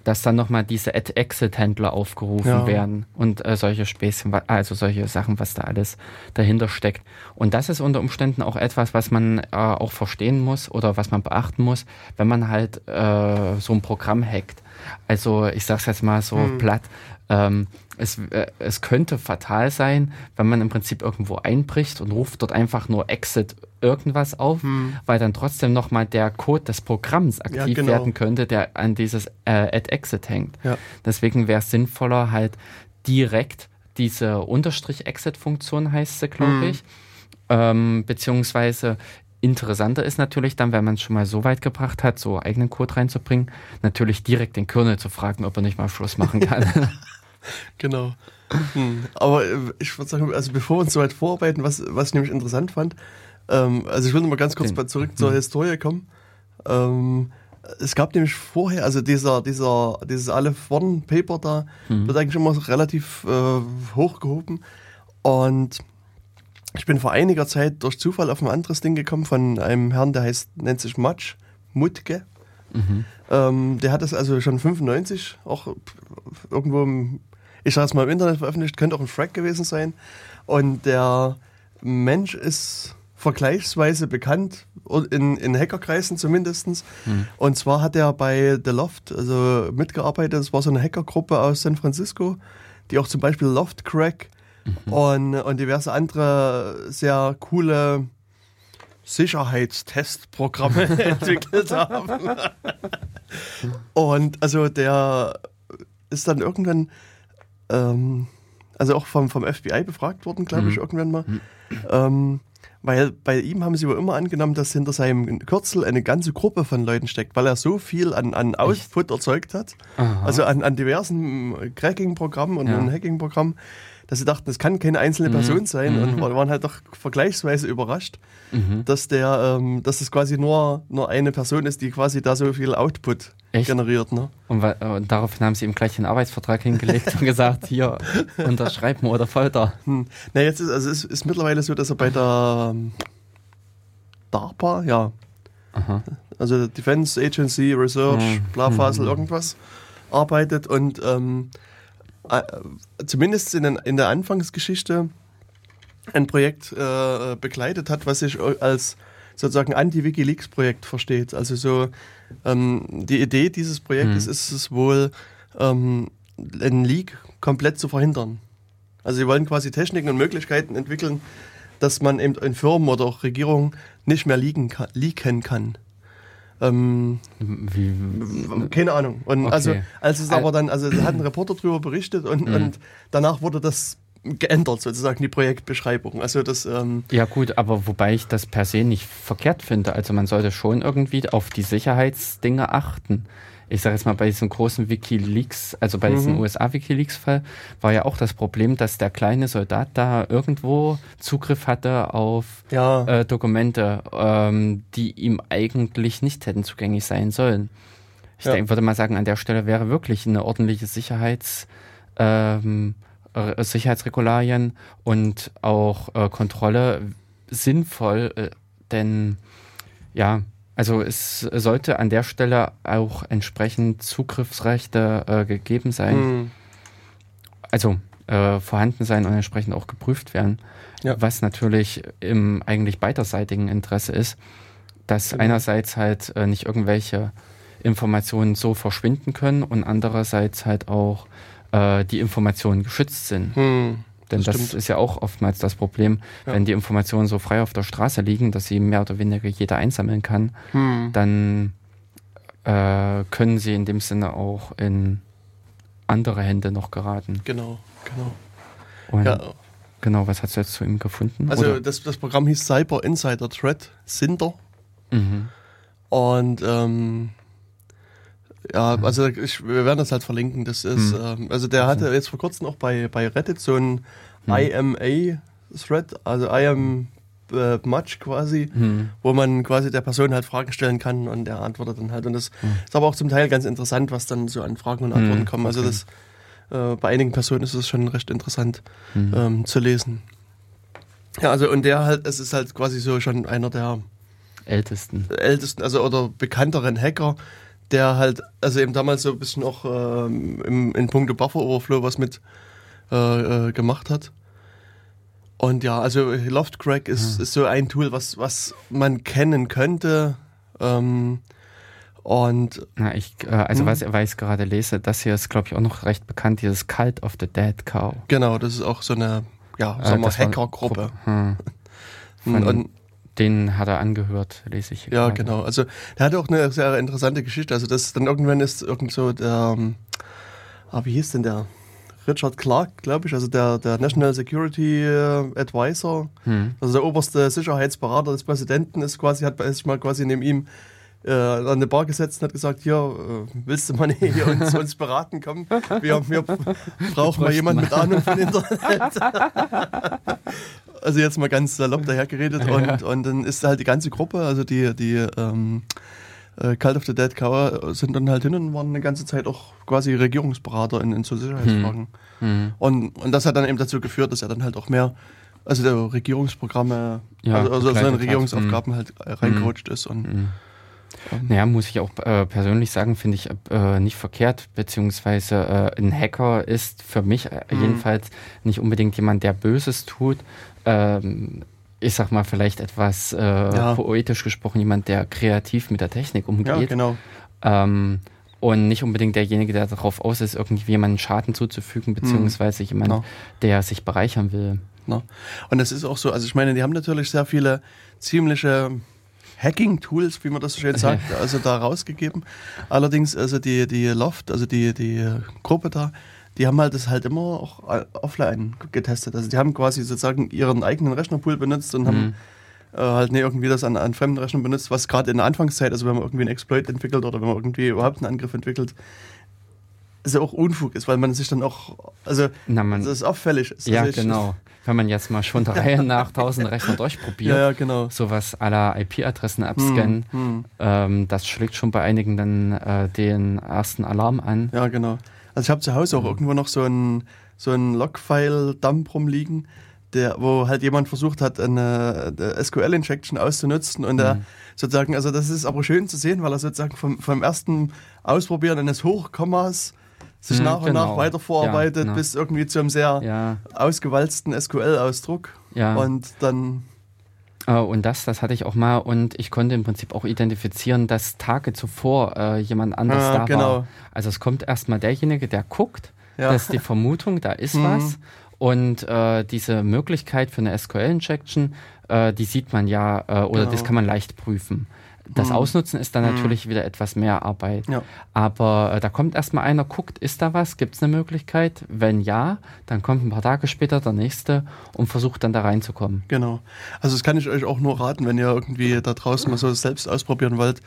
S2: dass dann nochmal diese Exit-Händler aufgerufen ja. werden und äh, solche Späßchen, also solche Sachen, was da alles dahinter steckt. Und das ist unter Umständen auch etwas, was man äh, auch verstehen muss oder was man beachten muss, wenn man halt äh, so ein Programm hackt. Also ich sag's jetzt mal so hm. platt, ähm, es, äh, es könnte fatal sein, wenn man im Prinzip irgendwo einbricht und ruft dort einfach nur Exit irgendwas auf, hm. weil dann trotzdem nochmal der Code des Programms aktiv ja, genau. werden könnte, der an dieses äh, Add Exit hängt. Ja. Deswegen wäre es sinnvoller, halt direkt diese Unterstrich-Exit-Funktion heißt sie, glaube hm. ich, ähm, beziehungsweise Interessanter ist natürlich dann, wenn man es schon mal so weit gebracht hat, so eigenen Code reinzubringen, natürlich direkt den Kernel zu fragen, ob er nicht mal Schluss machen kann.
S1: genau. Hm. Aber äh, ich würde sagen, also bevor wir uns so weit vorarbeiten, was, was ich nämlich interessant fand, ähm, also ich will noch mal ganz kurz Den. zurück zur hm. Historie kommen. Ähm, es gab nämlich vorher, also dieser, dieser, dieses Aleph One Paper da, hm. wird eigentlich immer relativ äh, hochgehoben. Und ich bin vor einiger Zeit durch Zufall auf ein anderes Ding gekommen von einem Herrn, der heißt, nennt sich Matsch, Mutke. Mhm. Ähm, der hat das also schon 95 auch irgendwo im, ich sage es mal im Internet veröffentlicht, könnte auch ein Frack gewesen sein. Und der Mensch ist vergleichsweise bekannt, in, in Hackerkreisen zumindest. Mhm. Und zwar hat er bei The Loft also mitgearbeitet. Das war so eine Hackergruppe aus San Francisco, die auch zum Beispiel Loft Crack mhm. und, und diverse andere sehr coole Sicherheitstestprogramme entwickelt haben. und also der ist dann irgendwann, ähm, also auch vom, vom FBI befragt worden, glaube ich, mhm. irgendwann mal. Mhm. Ähm, weil bei ihm haben sie aber immer angenommen, dass hinter seinem Kürzel eine ganze Gruppe von Leuten steckt, weil er so viel an, an Output erzeugt hat, Aha. also an, an diversen Cracking-Programmen und ja. Hacking-Programmen, dass sie dachten, das kann keine einzelne mhm. Person mhm. sein und waren halt doch vergleichsweise überrascht, mhm. dass der, ähm, dass es quasi nur, nur eine Person ist, die quasi da so viel Output Echt? generiert. Ne?
S2: Und, und, daraufhin haben sie ihm gleich einen Arbeitsvertrag hingelegt und gesagt, hier, unterschreiben oder Folter.
S1: Hm. Na, jetzt ist, also es ist mittlerweile so, dass er bei der ähm, DARPA, ja, Aha. also Defense Agency, Research, mhm. Blafasel, mhm. irgendwas, arbeitet und ähm, äh, zumindest in, in, der Anfangsgeschichte ein Projekt äh, begleitet hat, was sich als sozusagen Anti-Wikileaks-Projekt versteht. Also so ähm, die Idee dieses Projektes mhm. ist es wohl, ähm, einen Leak komplett zu verhindern. Also sie wollen quasi Techniken und Möglichkeiten entwickeln, dass man eben in Firmen oder auch Regierungen nicht mehr leaken kann. Leaken kann. Ähm, Wie, keine Ahnung. Und okay. also, als es aber dann, also hat ein Reporter darüber berichtet und, mhm. und danach wurde das geändert, sozusagen die Projektbeschreibung. Also das, ähm
S2: ja gut, aber wobei ich das per se nicht verkehrt finde. Also man sollte schon irgendwie auf die Sicherheitsdinge achten. Ich sage jetzt mal, bei diesem großen Wikileaks, also bei mhm. diesem USA-Wikileaks-Fall, war ja auch das Problem, dass der kleine Soldat da irgendwo Zugriff hatte auf ja. äh, Dokumente, ähm, die ihm eigentlich nicht hätten zugänglich sein sollen. Ich ja. denk, würde mal sagen, an der Stelle wäre wirklich eine ordentliche Sicherheits- ähm, äh, Sicherheitsregularien und auch äh, Kontrolle sinnvoll, äh, denn ja, also es sollte an der Stelle auch entsprechend Zugriffsrechte äh, gegeben sein. Mhm. Also äh, vorhanden sein und entsprechend auch geprüft werden. Ja. Was natürlich im eigentlich beiderseitigen Interesse ist, dass genau. einerseits halt nicht irgendwelche Informationen so verschwinden können und andererseits halt auch äh, die Informationen geschützt sind. Hm, Denn das, das ist ja auch oftmals das Problem, ja. wenn die Informationen so frei auf der Straße liegen, dass sie mehr oder weniger jeder einsammeln kann, hm. dann äh, können sie in dem Sinne auch in andere Hände noch geraten.
S1: Genau, genau.
S2: Und ja. Genau, was hast du jetzt zu ihm gefunden?
S1: Also das, das Programm hieß Cyber Insider Threat, Cinder. Mhm. Und ähm, ja, mhm. also ich, wir werden das halt verlinken. Das ist, mhm. ähm, also der hatte jetzt vor kurzem auch bei, bei Reddit so ein mhm. IMA-Thread, also I am äh, much quasi, mhm. wo man quasi der Person halt Fragen stellen kann und er antwortet dann halt. Und das mhm. ist aber auch zum Teil ganz interessant, was dann so an Fragen und Antworten mhm. kommen. Also das äh, bei einigen Personen ist es schon recht interessant mhm. ähm, zu lesen. Ja, also und der halt, es ist halt quasi so schon einer der
S2: ältesten,
S1: ältesten, also oder bekannteren Hacker, der halt, also eben damals so ein bisschen auch ähm, im, in puncto Buffer Overflow was mit äh, äh, gemacht hat. Und ja, also Loftcrack ist, mhm. ist so ein Tool, was, was man kennen könnte. Ähm, und
S2: Na, ich, äh, also hm. was, weil ich es gerade lese, das hier ist, glaube ich, auch noch recht bekannt, dieses Cult of the Dead Cow.
S1: Genau, das ist auch so eine, ja, äh, Hackergruppe. Hm.
S2: Von und, den hat er angehört, lese ich.
S1: Ja, gerade. genau. Also der hatte auch eine sehr interessante Geschichte. Also das dann irgendwann ist irgend so der, ähm, ah, wie hieß denn der? Richard Clark, glaube ich, also der, der National Security äh, Advisor, hm. also der oberste Sicherheitsberater des Präsidenten ist quasi, hat sich mal quasi neben ihm äh, an eine Bar gesetzt und hat gesagt, hier, äh, willst du mal hier uns, uns beraten kommen? Wir, wir brauchen mal jemanden mit Ahnung von Internet. also jetzt mal ganz salopp dahergeredet und, ja. und dann ist halt die ganze Gruppe, also die, die ähm, äh, Cult of the Dead Cower sind dann halt hin und waren eine ganze Zeit auch quasi Regierungsberater in, in so Sicherheitsfragen. Hm. Hm. Und, und das hat dann eben dazu geführt, dass er dann halt auch mehr, also der Regierungsprogramme, ja, also, also seine Regierungsaufgaben hm. halt reingerutscht ist und
S2: hm. Naja, muss ich auch äh, persönlich sagen, finde ich äh, nicht verkehrt, beziehungsweise äh, ein Hacker ist für mich äh, mhm. jedenfalls nicht unbedingt jemand, der Böses tut. Ähm, ich sag mal, vielleicht etwas äh, ja. poetisch gesprochen, jemand, der kreativ mit der Technik umgeht. Ja,
S1: genau.
S2: Ähm, und nicht unbedingt derjenige, der darauf aus ist, irgendwie jemanden Schaden zuzufügen, mhm. beziehungsweise mhm. jemand, no. der sich bereichern will.
S1: No. Und das ist auch so, also ich meine, die haben natürlich sehr viele ziemliche Hacking-Tools, wie man das so schön sagt, also da rausgegeben. Allerdings, also die, die Loft, also die, die Gruppe da, die haben halt das halt immer auch offline getestet. Also die haben quasi sozusagen ihren eigenen Rechnerpool benutzt und mhm. haben äh, halt nicht irgendwie das an, an fremden Rechnern benutzt, was gerade in der Anfangszeit, also wenn man irgendwie einen Exploit entwickelt oder wenn man irgendwie überhaupt einen Angriff entwickelt, ist ja auch Unfug ist, weil man sich dann auch, also
S2: Na, man,
S1: das ist auffällig.
S2: Ist. Ja, also genau. Wenn man jetzt mal schon der Reihe nach tausend Rechner durchprobiert,
S1: ja, ja, genau.
S2: sowas aller IP-Adressen abscannen, hm, hm. ähm, das schlägt schon bei einigen dann äh, den ersten Alarm an.
S1: Ja, genau. Also ich habe zu Hause auch mhm. irgendwo noch so ein, so ein Logfile-Dump rumliegen, der, wo halt jemand versucht hat, eine, eine SQL-Injection auszunutzen und mhm. der sozusagen, also das ist aber schön zu sehen, weil er sozusagen vom, vom ersten Ausprobieren eines Hochkommas sich mhm, nach und genau. nach weiter vorarbeitet, ja, genau. bis irgendwie zu einem sehr ja. ausgewalzten SQL-Ausdruck.
S2: Ja.
S1: Und dann.
S2: Uh, und das, das hatte ich auch mal und ich konnte im Prinzip auch identifizieren, dass Tage zuvor äh, jemand anders ja, da genau. war. Also es kommt erstmal derjenige, der guckt, ja. dass die Vermutung, da ist mhm. was. Und äh, diese Möglichkeit für eine SQL-Injection, äh, die sieht man ja, äh, oder genau. das kann man leicht prüfen. Das hm. Ausnutzen ist dann hm. natürlich wieder etwas mehr Arbeit. Ja. Aber äh, da kommt erstmal einer, guckt, ist da was? Gibt es eine Möglichkeit? Wenn ja, dann kommt ein paar Tage später der nächste und versucht dann da reinzukommen.
S1: Genau. Also das kann ich euch auch nur raten, wenn ihr irgendwie da draußen mal so selbst ausprobieren wollt.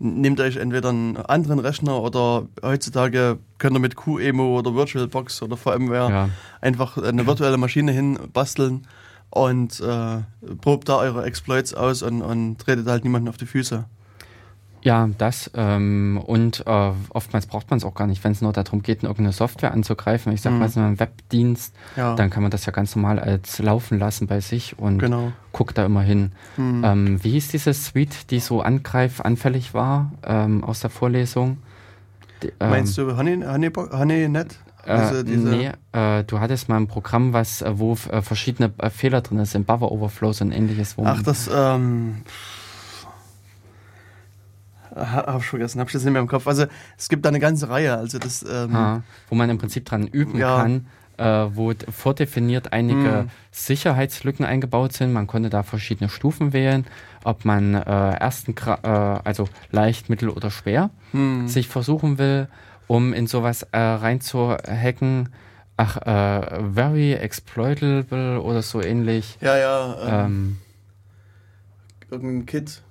S1: Nehmt euch entweder einen anderen Rechner oder heutzutage könnt ihr mit QEMO oder VirtualBox oder VMware ja. einfach eine virtuelle Maschine hin basteln und äh, probt da eure Exploits aus und, und tretet halt niemanden auf die Füße.
S2: Ja, das. Ähm, und äh, oftmals braucht man es auch gar nicht, wenn es nur darum geht, irgendeine Software anzugreifen. Ich sage mhm. mal, so einen Webdienst, ja. dann kann man das ja ganz normal als laufen lassen bei sich und genau. guckt da immer hin. Mhm. Ähm, wie hieß diese Suite, die so angreifanfällig war ähm, aus der Vorlesung?
S1: Die, Meinst ähm, du Honey, Honey, Honeynet?
S2: Äh, nee, äh, du hattest mal ein Programm, was, äh, wo äh, verschiedene äh, Fehler drin sind, Buffer Overflows und ähnliches.
S1: Ach, das, ähm, hab ich vergessen, hab ich das nicht mehr im Kopf. Also es gibt da eine ganze Reihe, also das, ähm,
S2: ha, wo man im Prinzip dran üben ja. kann, äh, wo vordefiniert einige hm. Sicherheitslücken eingebaut sind. Man konnte da verschiedene Stufen wählen, ob man ersten, also leicht, mittel oder schwer hm. sich versuchen will um in sowas äh, reinzuhacken. Ach, äh, very exploitable oder so ähnlich.
S1: Ja, ja. Ähm, ähm, irgendein Kit.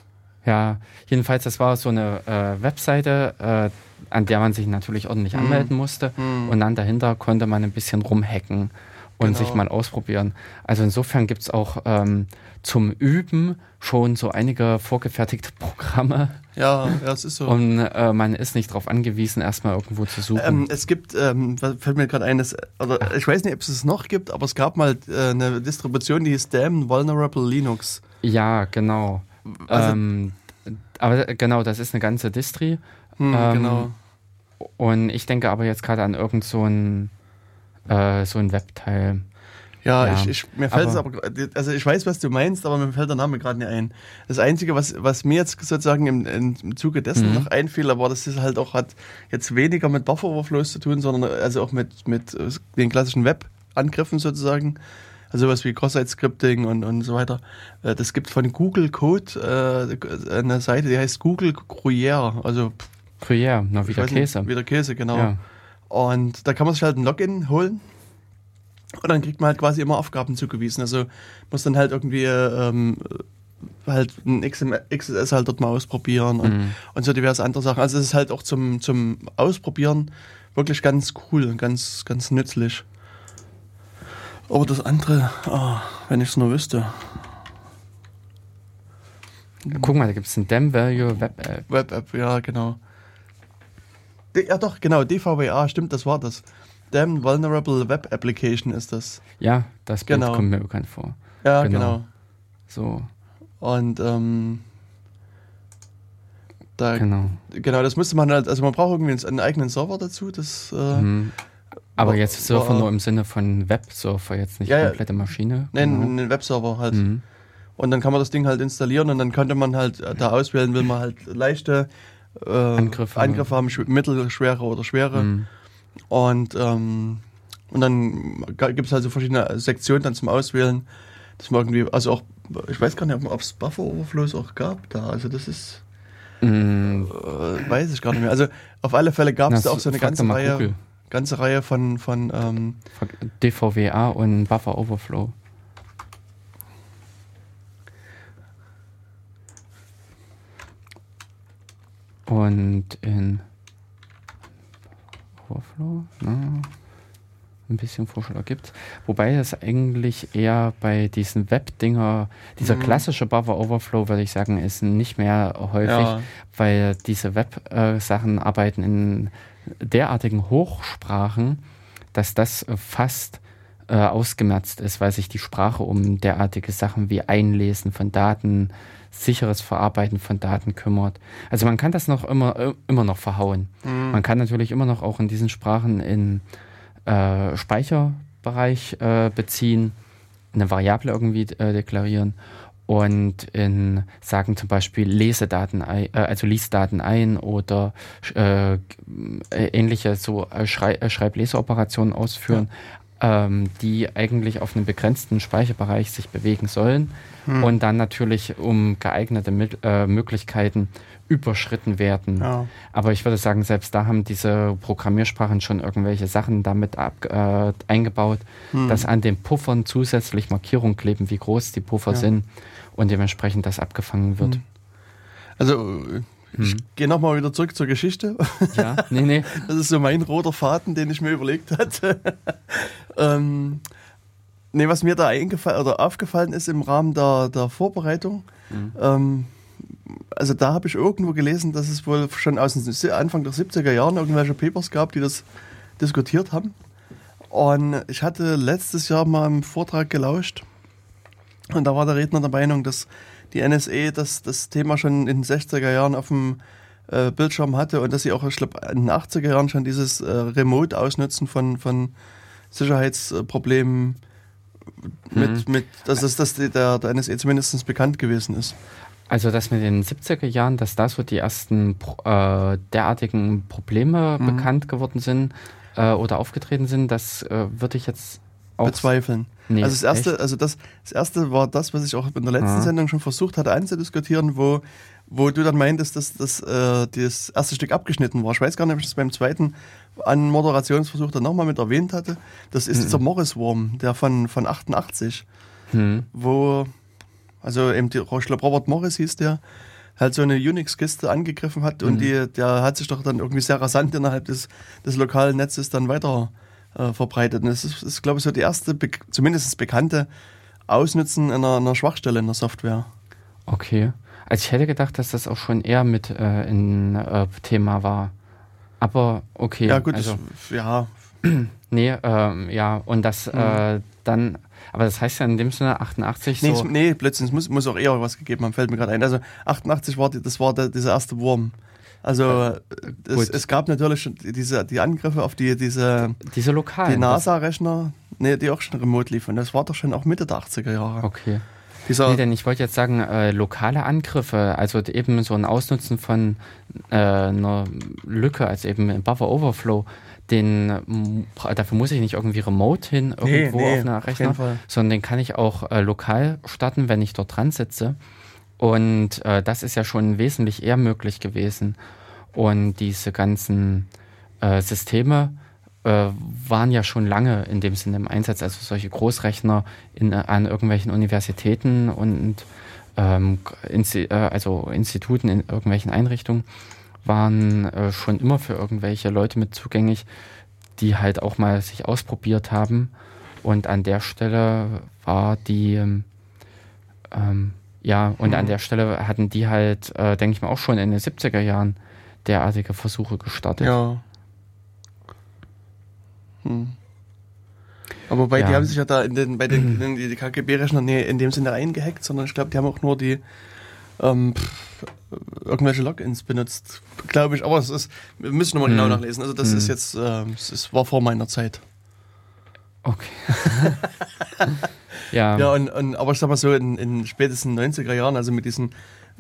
S2: Ja, jedenfalls, das war so eine äh, Webseite, äh, an der man sich natürlich ordentlich mhm. anmelden musste. Mhm. Und dann dahinter konnte man ein bisschen rumhacken. Und genau. sich mal ausprobieren. Also insofern gibt es auch ähm, zum Üben schon so einige vorgefertigte Programme.
S1: Ja, es ist so.
S2: Und äh, man ist nicht darauf angewiesen, erstmal irgendwo zu suchen.
S1: Ähm, es gibt, ähm, fällt mir gerade ein, das, oder ich weiß nicht, ob es es noch gibt, aber es gab mal äh, eine Distribution, die hieß Damn Vulnerable Linux.
S2: Ja, genau. Also, ähm, aber genau, das ist eine ganze Distri.
S1: Hm, ähm, genau.
S2: Und ich denke aber jetzt gerade an irgend so ein, äh, so ein Webteil.
S1: Ja, ja, ich, ich, mir fällt es aber, also ich weiß, was du meinst, aber mir fällt der Name gerade nicht ein. Das Einzige, was, was mir jetzt sozusagen im, im Zuge dessen mhm. noch einfiel, war, dass es halt auch hat jetzt weniger mit Buffer Overflows zu tun, sondern also auch mit, mit den klassischen Web-Angriffen sozusagen. Also was wie Cross-Site-Scripting und, und so weiter. Äh, das gibt von Google Code äh, eine Seite, die heißt Google Gruyère. Also
S2: Gruyère, na wieder Käse.
S1: Nicht, wieder Käse, genau. Ja. Und da kann man sich halt ein Login holen und dann kriegt man halt quasi immer Aufgaben zugewiesen. Also muss dann halt irgendwie ähm, halt ein XSS halt dort mal ausprobieren und, mhm. und so diverse andere Sachen. Also es ist halt auch zum, zum Ausprobieren wirklich ganz cool und ganz, ganz nützlich. Aber das andere, oh, wenn ich es nur wüsste.
S2: Guck mal, da gibt es ein Dem Value Web App.
S1: Web App, ja, genau. Ja, doch, genau, DVWA, stimmt, das war das. Damn Vulnerable Web Application ist das.
S2: Ja, das Bild genau. kommt mir bekannt vor.
S1: Ja, genau. genau.
S2: So.
S1: Und ähm, da, genau. genau, das müsste man halt, also man braucht irgendwie einen eigenen Server dazu. Das, äh, mhm.
S2: Aber war, jetzt Surfer war, nur im Sinne von Websurfer, jetzt nicht ja, komplette Maschine.
S1: Nein, genau. einen Webserver halt. Mhm. Und dann kann man das Ding halt installieren und dann könnte man halt da auswählen, will man halt leichte äh, Angriffe. Angriffe haben, mittelschwere oder schwere. Mhm. Und, ähm, und dann gibt es halt so verschiedene Sektionen dann zum Auswählen. Dass man irgendwie, also auch, ich weiß gar nicht, ob es Buffer-Overflows auch gab da. Also das ist. Mm. Äh, weiß ich gar nicht mehr. Also auf alle Fälle gab es da auch so eine ganze Reihe, ganze Reihe von, von ähm,
S2: DVWA und Buffer Overflow. Und in Overflow, ne? ein bisschen Vorschlag gibt. Wobei es eigentlich eher bei diesen Web-Dinger, dieser mhm. klassische Buffer Overflow, würde ich sagen, ist nicht mehr häufig, ja. weil diese Web-Sachen arbeiten in derartigen Hochsprachen, dass das fast äh, ausgemerzt ist, weil sich die Sprache um derartige Sachen wie Einlesen von Daten, sicheres Verarbeiten von Daten kümmert. Also man kann das noch immer, äh, immer noch verhauen. Mhm. Man kann natürlich immer noch auch in diesen Sprachen in äh, Speicherbereich äh, beziehen, eine Variable irgendwie äh, deklarieren und in sagen zum Beispiel Lesedaten, äh, also Liesdaten ein oder äh, ähnliche so Schrei Schreibleseoperationen ausführen, ja. Ähm, die eigentlich auf einem begrenzten Speicherbereich sich bewegen sollen hm. und dann natürlich um geeignete äh, Möglichkeiten überschritten werden. Ja. Aber ich würde sagen, selbst da haben diese Programmiersprachen schon irgendwelche Sachen damit ab, äh, eingebaut, hm. dass an den Puffern zusätzlich Markierungen kleben, wie groß die Puffer ja. sind und dementsprechend das abgefangen wird. Hm.
S1: Also ich hm. gehe nochmal wieder zurück zur Geschichte.
S2: Ja, nee, nee.
S1: Das ist so mein roter Faden, den ich mir überlegt hatte. ähm, nee, was mir da eingefallen oder aufgefallen ist im Rahmen der, der Vorbereitung, mhm. ähm, also da habe ich irgendwo gelesen, dass es wohl schon aus dem Anfang der 70er Jahren irgendwelche Papers gab, die das diskutiert haben. Und ich hatte letztes Jahr mal einen Vortrag gelauscht und da war der Redner der Meinung, dass die NSE das, das Thema schon in den 60er Jahren auf dem äh, Bildschirm hatte und dass sie auch, ich glaube, in den 80er Jahren schon dieses äh, Remote-Ausnutzen von, von Sicherheitsproblemen mit, mhm. mit dass das, das der, der NSE zumindest bekannt gewesen ist.
S2: Also das mit den 70er Jahren, dass da so die ersten äh, derartigen Probleme mhm. bekannt geworden sind äh, oder aufgetreten sind, das äh, würde ich jetzt
S1: auch bezweifeln. Nee, also das erste, also das, das erste war das, was ich auch in der letzten ja. Sendung schon versucht hatte anzudiskutieren, wo, wo du dann meintest, dass, dass äh, das erste Stück abgeschnitten war. Ich weiß gar nicht, ob ich das beim zweiten an Moderationsversuch dann nochmal mit erwähnt hatte. Das ist mhm. dieser Morris-Wurm, der von, von 88, mhm. wo, also eben, die, ich glaube, Robert Morris hieß der, halt so eine Unix-Kiste angegriffen hat mhm. und die, der hat sich doch dann irgendwie sehr rasant innerhalb des, des lokalen Netzes dann weiter äh, verbreitet. Und das ist, ist glaube ich, so die erste, be zumindest bekannte Ausnutzen einer, einer Schwachstelle in der Software.
S2: Okay. Also ich hätte gedacht, dass das auch schon eher mit äh, ein äh, Thema war. Aber okay.
S1: Ja, gut, also, das, ja.
S2: nee, ähm, ja, und das mhm. äh, dann, aber das heißt ja in dem Sinne 88
S1: nee, so. Nee, plötzlich, es muss, muss auch eher was gegeben haben, fällt mir gerade ein. Also 88 war, die, das war der, dieser erste Wurm. Also äh, es, es, gab natürlich schon diese, die Angriffe auf die, diese,
S2: diese lokalen.
S1: Die NASA-Rechner, nee, die auch schon remote liefen. Das war doch schon auch Mitte der 80er Jahre.
S2: Okay. Dieser nee, denn ich wollte jetzt sagen, äh, lokale Angriffe, also eben so ein Ausnutzen von äh, einer Lücke, also eben ein Buffer Overflow, den dafür muss ich nicht irgendwie remote hin irgendwo nee, nee, auf einer Rechner, sondern den kann ich auch äh, lokal starten, wenn ich dort dran sitze. Und äh, das ist ja schon wesentlich eher möglich gewesen. Und diese ganzen äh, Systeme äh, waren ja schon lange in dem Sinne im Einsatz. Also solche Großrechner in, an irgendwelchen Universitäten und ähm, Insti äh, also Instituten in irgendwelchen Einrichtungen waren äh, schon immer für irgendwelche Leute mit zugänglich, die halt auch mal sich ausprobiert haben. Und an der Stelle war die ähm, ähm ja, und mhm. an der Stelle hatten die halt, äh, denke ich mal, auch schon in den 70er Jahren derartige Versuche gestartet.
S1: Ja. Hm. Aber bei ja. die haben sich ja da in den, bei den, in die KGB-Rechner nee, in dem Sinne eingehackt, sondern ich glaube, die haben auch nur die ähm, pff, irgendwelche Logins benutzt, glaube ich. Aber es ist, wir müssen nochmal genau hm. genau nachlesen. Also das hm. ist jetzt, äh, es war vor meiner Zeit.
S2: Okay.
S1: ja. Ja, und, und, aber ich sag mal so, in, in spätesten 90er Jahren, also mit diesen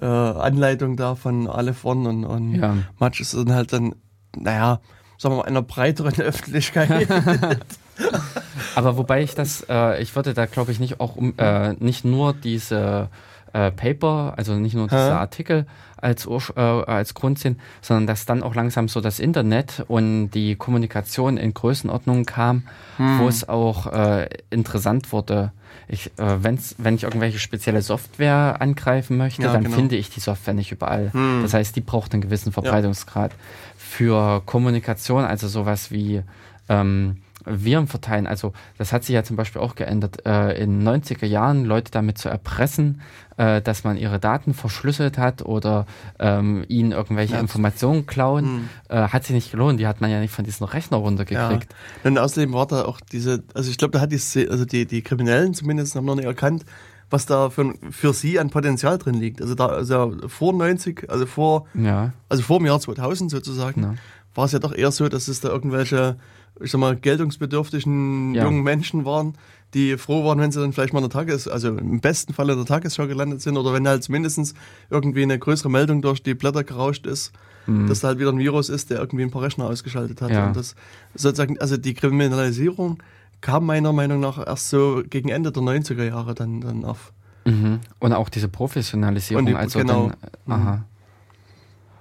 S1: äh, Anleitungen da von Aleph One und, und ja. Match ist dann halt dann, naja, sagen wir mal, einer breiteren Öffentlichkeit.
S2: aber wobei ich das, äh, ich würde da glaube ich nicht auch um, äh, nicht nur diese äh, Paper, also nicht nur diese Artikel als, äh, als Grund sehen, sondern dass dann auch langsam so das Internet und die Kommunikation in Größenordnungen kam, hm. wo es auch äh, interessant wurde. Ich, äh, wenn's, wenn ich irgendwelche spezielle Software angreifen möchte, ja, dann genau. finde ich die Software nicht überall. Hm. Das heißt, die braucht einen gewissen Verbreitungsgrad. Ja. Für Kommunikation, also sowas wie ähm, Viren verteilen. Also das hat sich ja zum Beispiel auch geändert. Äh, in 90er Jahren Leute damit zu erpressen, äh, dass man ihre Daten verschlüsselt hat oder ähm, ihnen irgendwelche ja. Informationen klauen, mhm. äh, hat sich nicht gelohnt. Die hat man ja nicht von diesem Rechner runtergekriegt.
S1: Ja. Und außerdem war da auch diese, also ich glaube, da hat die, also die, die Kriminellen zumindest haben noch nicht erkannt, was da für, für sie an Potenzial drin liegt. Also da, also vor 90, also vor, ja. also vor dem Jahr 2000 sozusagen, ja. war es ja doch eher so, dass es da irgendwelche ich sag mal, geltungsbedürftigen ja. jungen Menschen waren, die froh waren, wenn sie dann vielleicht mal in der Tages-, also im besten Fall in der Tagesschau gelandet sind oder wenn halt mindestens irgendwie eine größere Meldung durch die Blätter gerauscht ist, mhm. dass da halt wieder ein Virus ist, der irgendwie ein paar Rechner ausgeschaltet hat. Ja. Und das sozusagen, also die Kriminalisierung kam meiner Meinung nach erst so gegen Ende der 90er Jahre dann, dann auf.
S2: Mhm. Und auch diese Professionalisierung, die, also genau. dann, aha.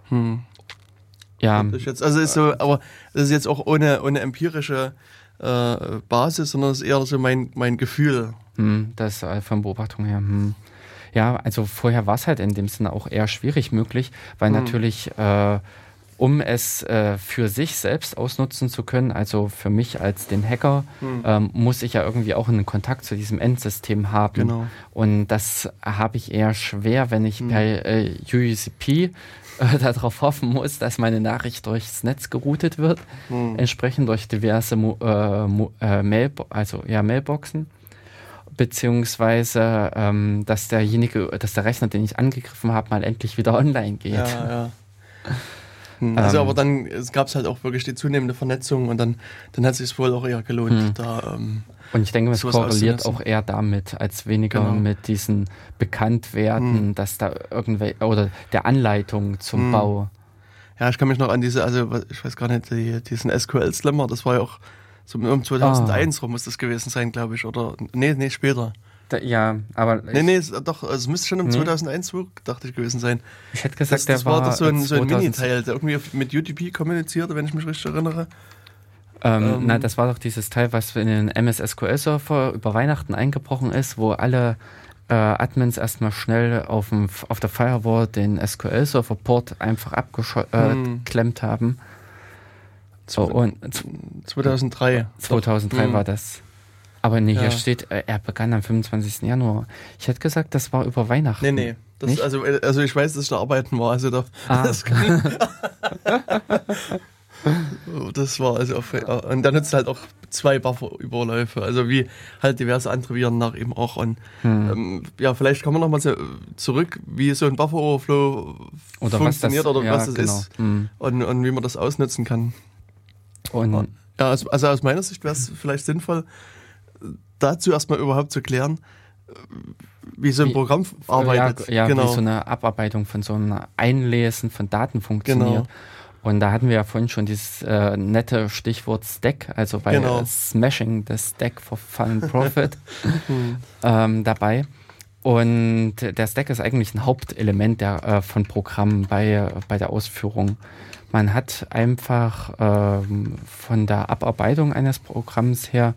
S1: Hm. Ja. Jetzt, also ist so, aber das ist jetzt auch ohne, ohne empirische äh, Basis, sondern es ist eher so mein, mein Gefühl.
S2: Hm, das äh, von Beobachtung her. Hm. Ja, also vorher war es halt in dem Sinne auch eher schwierig möglich, weil hm. natürlich, äh, um es äh, für sich selbst ausnutzen zu können, also für mich als den Hacker, hm. ähm, muss ich ja irgendwie auch einen Kontakt zu diesem Endsystem haben. Genau. Und das habe ich eher schwer, wenn ich hm. per äh, UUCP äh, darauf hoffen muss, dass meine Nachricht durchs Netz geroutet wird, hm. entsprechend durch diverse äh, äh, Mail, also ja, Mailboxen, beziehungsweise ähm, dass derjenige, dass der Rechner, den ich angegriffen habe, mal endlich wieder online geht. Ja, ja.
S1: Hm. Also ähm, aber dann gab es halt auch wirklich die zunehmende Vernetzung und dann, dann hat es sich wohl auch eher gelohnt, hm. da ähm,
S2: und ich denke, es korreliert auch eher damit, als weniger genau. mit diesen Bekanntwerden, hm. dass da irgendwelche, oder der Anleitung zum hm. Bau.
S1: Ja, ich kann mich noch an diese, also ich weiß gar nicht, die, diesen SQL-Slammer, das war ja auch so um 2001 ah. rum muss das gewesen sein, glaube ich, oder, nee, nee, später.
S2: Da, ja, aber.
S1: Nee, nee, doch, also es müsste schon im nee. 2001, dachte ich, gewesen sein.
S2: Ich hätte gesagt, das,
S1: das
S2: der war.
S1: war so ein, so ein Mini-Teil, der irgendwie mit UTP kommunizierte, wenn ich mich richtig erinnere.
S2: Ähm, ähm, na, das war doch dieses Teil, was in den MS SQL Server über Weihnachten eingebrochen ist, wo alle äh, Admins erstmal schnell auf, dem, auf der Firewall den SQL Server Port einfach abgeklemmt äh, hm. haben. Oh, und
S1: 2003.
S2: 2003 Doch. war das. Aber nee, hier ja. steht, äh, er begann am 25. Januar. Ich hätte gesagt, das war über Weihnachten.
S1: Nee, nee. Das, also, äh, also ich weiß, dass ich da arbeiten war. Also da, ah. das, das war also auf, und dann es halt auch zwei Buffer-Überläufe, also wie halt diverse andere Viren nach eben auch. Und hm. ähm, ja, vielleicht kommen wir nochmal zurück, wie so ein Buffer-Overflow funktioniert
S2: das,
S1: oder ja, was das genau. ist hm. und, und wie man das ausnutzen kann. Und ja, also, also aus meiner Sicht wäre es vielleicht sinnvoll, dazu erstmal überhaupt zu klären, wie so ein Programm arbeitet.
S2: Ja, ja genau. wie so eine Abarbeitung von so einem Einlesen von Daten funktioniert. Genau. Und da hatten wir ja vorhin schon dieses äh, nette Stichwort Stack, also bei genau. Smashing the Stack for Fun Profit hm. ähm, dabei. Und der Stack ist eigentlich ein Hauptelement der, äh, von Programmen bei, bei der Ausführung. Man hat einfach ähm, von der Abarbeitung eines Programms her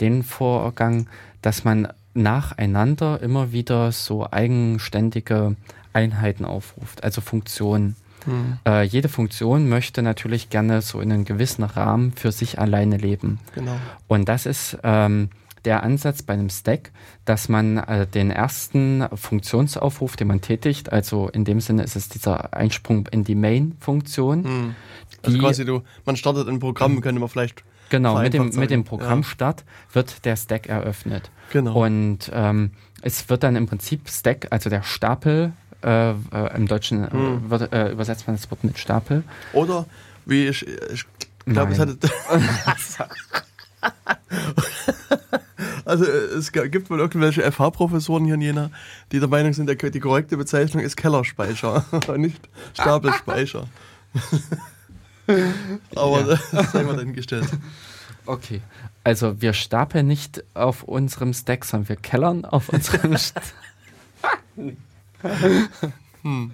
S2: den Vorgang, dass man nacheinander immer wieder so eigenständige Einheiten aufruft, also Funktionen. Hm. Äh, jede Funktion möchte natürlich gerne so in einem gewissen Rahmen für sich alleine leben. Genau. Und das ist ähm, der Ansatz bei einem Stack, dass man äh, den ersten Funktionsaufruf, den man tätigt, also in dem Sinne ist es dieser Einsprung in die Main-Funktion. Hm.
S1: Also quasi du, man startet ein Programm, könnte man vielleicht
S2: Genau, mit dem, mit dem Programmstart ja. wird der Stack eröffnet. Genau. Und ähm, es wird dann im Prinzip Stack, also der Stapel, äh, äh, im Deutschen äh, hm. wird, äh, übersetzt man das Wort mit Stapel.
S1: Oder wie ich, ich glaube, es hatte. Also es gibt wohl irgendwelche FH-Professoren hier in Jena, die der Meinung sind, die korrekte Bezeichnung ist Kellerspeicher, nicht Stapelspeicher. Aber ja. das sei mal dahingestellt.
S2: Okay, also wir stapeln nicht auf unserem Stack, sondern wir kellern auf unserem Stack. hm.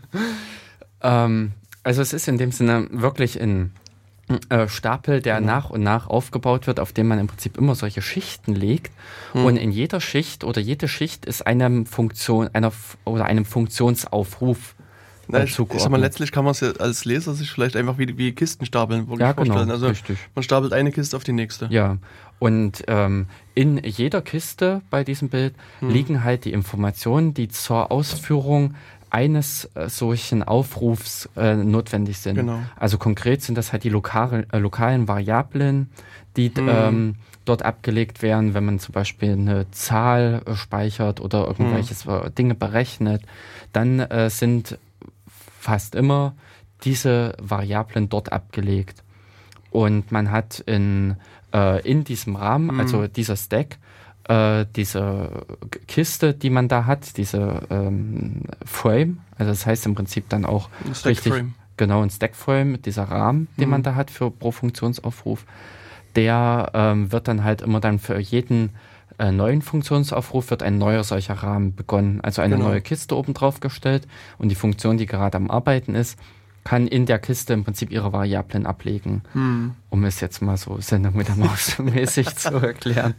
S2: ähm, also es ist in dem Sinne wirklich ein äh, Stapel, der genau. nach und nach aufgebaut wird, auf dem man im Prinzip immer solche Schichten legt. Hm. Und in jeder Schicht oder jede Schicht ist einem Funktion, einer oder einem Funktionsaufruf
S1: na, ich, ich sag mal, letztlich kann man es ja als Leser sich vielleicht einfach wie, wie Kisten stapeln wirklich ja, genau, vorstellen. Also richtig. man stapelt eine Kiste auf die nächste.
S2: Ja. Und ähm, in jeder Kiste bei diesem Bild hm. liegen halt die Informationen, die zur Ausführung eines äh, solchen Aufrufs äh, notwendig sind. Genau. Also konkret sind das halt die lokale, äh, lokalen Variablen, die hm. ähm, dort abgelegt werden, wenn man zum Beispiel eine Zahl äh, speichert oder irgendwelches hm. Dinge berechnet. Dann äh, sind fast immer diese Variablen dort abgelegt. Und man hat in, äh, in diesem Rahmen, mhm. also dieser Stack, äh, diese Kiste, die man da hat, diese ähm, Frame, also das heißt im Prinzip dann auch richtig, genau ein Stack-Frame, dieser Rahmen, den mhm. man da hat für pro Funktionsaufruf, der ähm, wird dann halt immer dann für jeden äh, neuen Funktionsaufruf wird ein neuer solcher Rahmen begonnen. Also eine genau. neue Kiste oben drauf gestellt und die Funktion, die gerade am Arbeiten ist, kann in der Kiste im Prinzip ihre Variablen ablegen, hm. um es jetzt mal so Sendung mit der Maus mäßig zu erklären.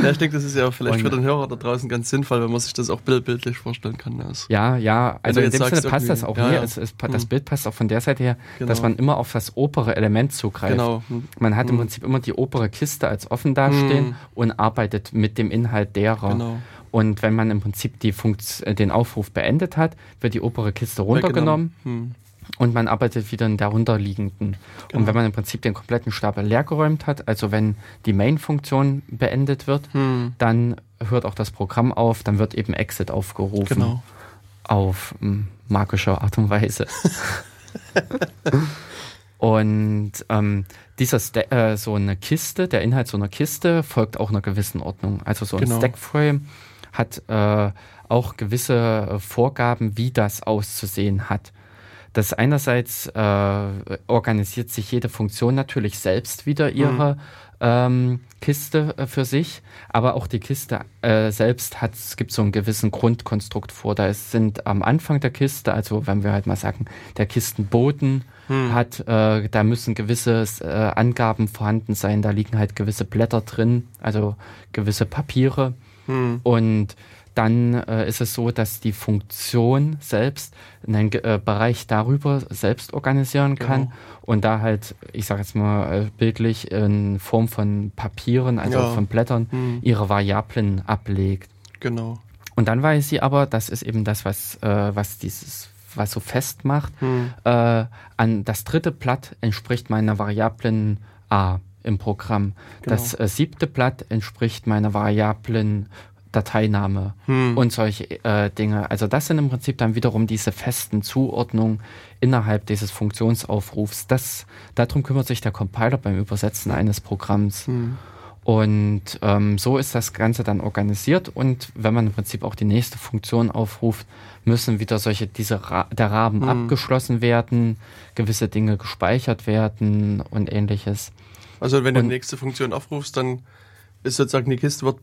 S1: Ja, ich denke, das ist ja vielleicht und, für den Hörer da draußen ganz sinnvoll, wenn man sich das auch bildbildlich vorstellen kann.
S2: Also, ja, ja, also in dem Sinne passt das auch ja, ja. Es, es, das hm. Bild passt auch von der Seite her, genau. dass man immer auf das obere Element zugreift. Genau. Hm. Man hat im hm. Prinzip immer die obere Kiste als offen dastehen hm. und arbeitet mit dem Inhalt derer. Genau. Und wenn man im Prinzip die Funkt den Aufruf beendet hat, wird die obere Kiste runtergenommen. Und man arbeitet wieder in der runterliegenden. Genau. Und wenn man im Prinzip den kompletten Stapel leergeräumt hat, also wenn die Main-Funktion beendet wird, hm. dann hört auch das Programm auf, dann wird eben Exit aufgerufen. Genau. Auf hm, magische Art und Weise. und ähm, dieser Sta äh, so eine Kiste, der Inhalt so einer Kiste folgt auch einer gewissen Ordnung. Also so ein genau. Stackframe hat äh, auch gewisse Vorgaben, wie das auszusehen hat. Das einerseits äh, organisiert sich jede Funktion natürlich selbst wieder ihre mhm. ähm, Kiste äh, für sich, aber auch die Kiste äh, selbst hat, es gibt so einen gewissen Grundkonstrukt vor. Da sind am Anfang der Kiste, also wenn wir halt mal sagen, der Kistenboden hm. hat, äh, da müssen gewisse äh, Angaben vorhanden sein, da liegen halt gewisse Blätter drin, also gewisse Papiere. Hm. Und dann äh, ist es so, dass die Funktion selbst einen äh, Bereich darüber selbst organisieren kann genau. und da halt, ich sage jetzt mal äh, bildlich, in Form von Papieren, also ja. von Blättern, hm. ihre Variablen ablegt.
S1: Genau.
S2: Und dann weiß sie aber, das ist eben das, was, äh, was dieses was so festmacht, hm. äh, an das dritte Blatt entspricht meiner Variablen A im Programm. Genau. Das äh, siebte Blatt entspricht meiner Variablen Dateiname hm. und solche äh, Dinge. Also das sind im Prinzip dann wiederum diese festen Zuordnungen innerhalb dieses Funktionsaufrufs. Das, darum kümmert sich der Compiler beim Übersetzen eines Programms. Hm. Und ähm, so ist das Ganze dann organisiert. Und wenn man im Prinzip auch die nächste Funktion aufruft, müssen wieder solche, diese Ra der Rahmen hm. abgeschlossen werden, gewisse Dinge gespeichert werden und ähnliches.
S1: Also wenn du die nächste Funktion aufrufst, dann ist sozusagen die Kiste wird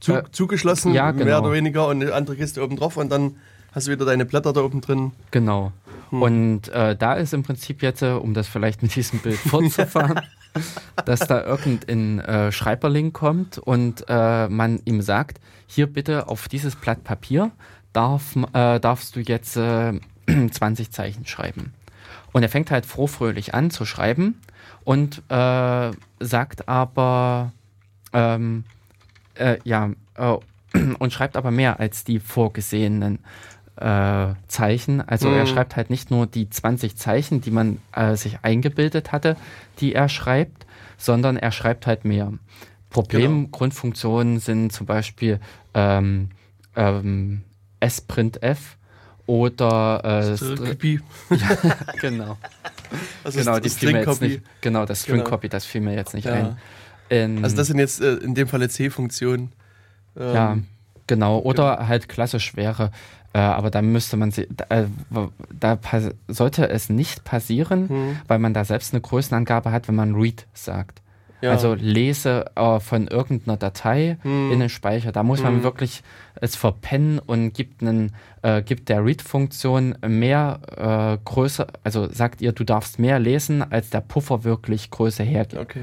S1: zu, äh, zugeschlossen, ja, genau. mehr oder weniger, und eine andere Kiste oben drauf und dann hast du wieder deine Blätter da oben drin.
S2: Genau. Hm. Und äh, da ist im Prinzip jetzt, äh, um das vielleicht mit diesem Bild fortzufahren, dass da irgendein äh, Schreiberling kommt und äh, man ihm sagt, hier bitte auf dieses Blatt Papier darf, äh, darfst du jetzt 20 Zeichen schreiben. Und er fängt halt frohfröhlich an zu schreiben und sagt aber, ähm, äh, ja, äh, und schreibt aber mehr als die vorgesehenen äh, Zeichen. Also mhm. er schreibt halt nicht nur die 20 Zeichen, die man äh, sich eingebildet hatte, die er schreibt, sondern er schreibt halt mehr. Problemgrundfunktionen genau. sind zum Beispiel ähm, ähm, sprintf oder äh, ja, genau. Also genau, die fiel mir jetzt nicht, genau, das String Copy, genau. das fiel mir jetzt nicht ja. ein.
S1: In, also das sind jetzt äh, in dem Falle C-Funktionen.
S2: Ähm, ja, genau. Oder genau. halt klassisch wäre, äh, aber da müsste man sie, äh, da sollte es nicht passieren, hm. weil man da selbst eine Größenangabe hat, wenn man Read sagt. Ja. Also lese äh, von irgendeiner Datei hm. in den Speicher. Da muss man hm. wirklich es verpennen und gibt, einen, äh, gibt der Read-Funktion mehr äh, Größe, also sagt ihr, du darfst mehr lesen, als der Puffer wirklich Größe hergibt. Okay.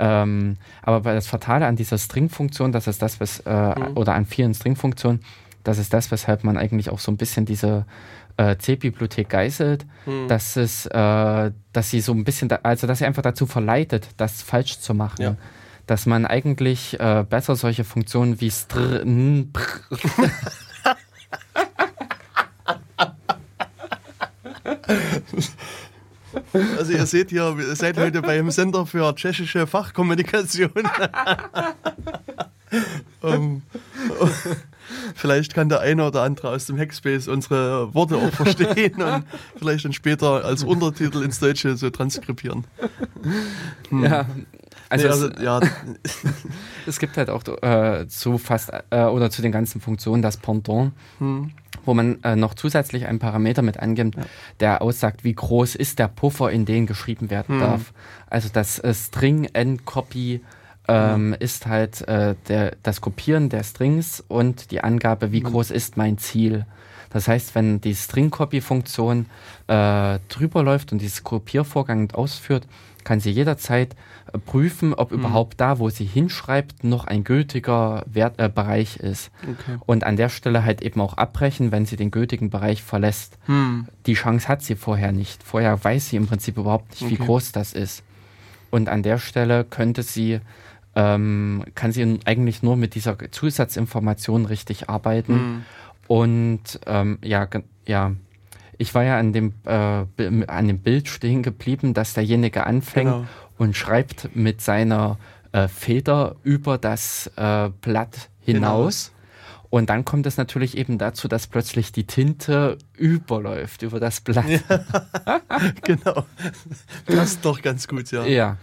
S2: Ähm, aber das Fatale an dieser String-Funktion, das ist das, was, äh, mhm. oder an vielen String-Funktionen, das ist das, weshalb man eigentlich auch so ein bisschen diese äh, C-Bibliothek geißelt, mhm. dass es, äh, dass sie so ein bisschen, da, also dass sie einfach dazu verleitet, das falsch zu machen. Ja. Dass man eigentlich äh, besser solche Funktionen wie Str
S1: Also ihr seht hier, ihr seid heute beim Sender für tschechische Fachkommunikation. um, um, vielleicht kann der eine oder andere aus dem Hackspace unsere Worte auch verstehen und vielleicht dann später als Untertitel ins Deutsche so transkribieren.
S2: Hm. Ja, also, nee, also es, ja. es gibt halt auch äh, zu fast äh, oder zu den ganzen Funktionen das Pendant, hm. Wo man äh, noch zusätzlich einen Parameter mit angibt, ja. der aussagt, wie groß ist der Puffer, in den geschrieben werden hm. darf. Also das äh, String End Copy ähm, ist halt äh, der, das Kopieren der Strings und die Angabe, wie hm. groß ist mein Ziel. Das heißt, wenn die String-Copy-Funktion äh, drüber läuft und diesen Kopiervorgang ausführt, kann sie jederzeit prüfen, ob mhm. überhaupt da, wo sie hinschreibt, noch ein gültiger Wert, äh, Bereich ist. Okay. Und an der Stelle halt eben auch abbrechen, wenn sie den gültigen Bereich verlässt. Mhm. Die Chance hat sie vorher nicht. Vorher weiß sie im Prinzip überhaupt nicht, okay. wie groß das ist. Und an der Stelle könnte sie, ähm, kann sie eigentlich nur mit dieser Zusatzinformation richtig arbeiten. Mhm. Und ähm, ja, ja, ich war ja an dem, äh, an dem Bild stehen geblieben, dass derjenige anfängt genau und schreibt mit seiner äh, Feder über das äh, Blatt hinaus. Und dann kommt es natürlich eben dazu, dass plötzlich die Tinte überläuft über das Blatt. Ja,
S1: genau. Das ist doch ganz gut, ja.
S2: Ja.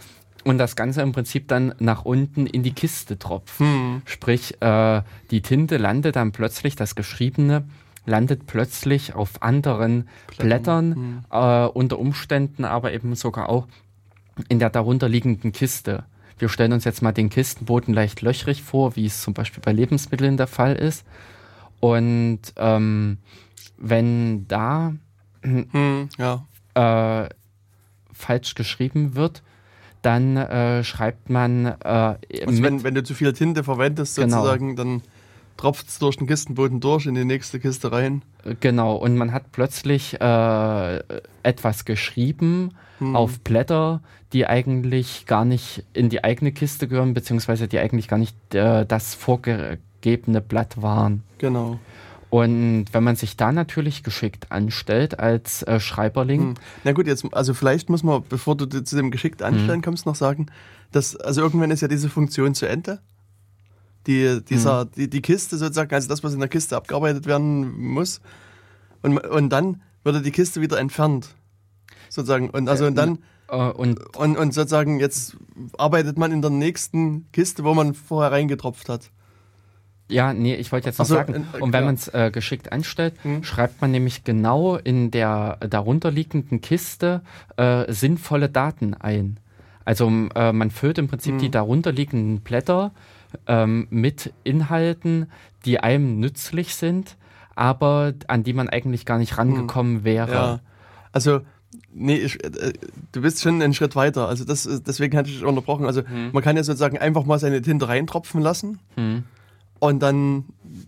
S2: Und das Ganze im Prinzip dann nach unten in die Kiste tropft. Hm. Sprich, äh, die Tinte landet dann plötzlich, das Geschriebene landet plötzlich auf anderen Blättern, Blättern hm. äh, unter Umständen aber eben sogar auch in der darunterliegenden Kiste. Wir stellen uns jetzt mal den Kistenboden leicht löchrig vor, wie es zum Beispiel bei Lebensmitteln der Fall ist. Und ähm, wenn da hm, ja. äh, falsch geschrieben wird, dann äh, schreibt man. Äh,
S1: also wenn, wenn du zu viel Tinte verwendest, genau. sozusagen, dann tropft es durch den Kistenboden durch in die nächste Kiste rein.
S2: Genau, und man hat plötzlich äh, etwas geschrieben hm. auf Blätter, die eigentlich gar nicht in die eigene Kiste gehören, beziehungsweise die eigentlich gar nicht äh, das vorgegebene Blatt waren.
S1: Genau.
S2: Und wenn man sich da natürlich geschickt anstellt als äh, Schreiberling. Hm.
S1: Na gut, jetzt, also vielleicht muss man, bevor du zu dem geschickt anstellen hm. kommst, noch sagen, dass, also irgendwann ist ja diese Funktion zu Ende. Die, dieser, hm. die, die Kiste sozusagen, also das, was in der Kiste abgearbeitet werden muss. Und, und dann würde die Kiste wieder entfernt. Sozusagen. Und also und dann. Äh, und, und, und sozusagen jetzt arbeitet man in der nächsten Kiste, wo man vorher reingetropft hat.
S2: Ja, nee, ich wollte jetzt noch so, sagen, und wenn man es äh, geschickt anstellt, hm. schreibt man nämlich genau in der darunterliegenden Kiste äh, sinnvolle Daten ein. Also äh, man füllt im Prinzip hm. die darunterliegenden Blätter ähm, mit Inhalten, die einem nützlich sind, aber an die man eigentlich gar nicht rangekommen hm. wäre. Ja.
S1: Also Nee, ich, äh, du bist schon einen Schritt weiter. Also das, deswegen hatte ich unterbrochen. Also hm. man kann ja sozusagen einfach mal seine Tinte reintropfen lassen. Hm. Und dann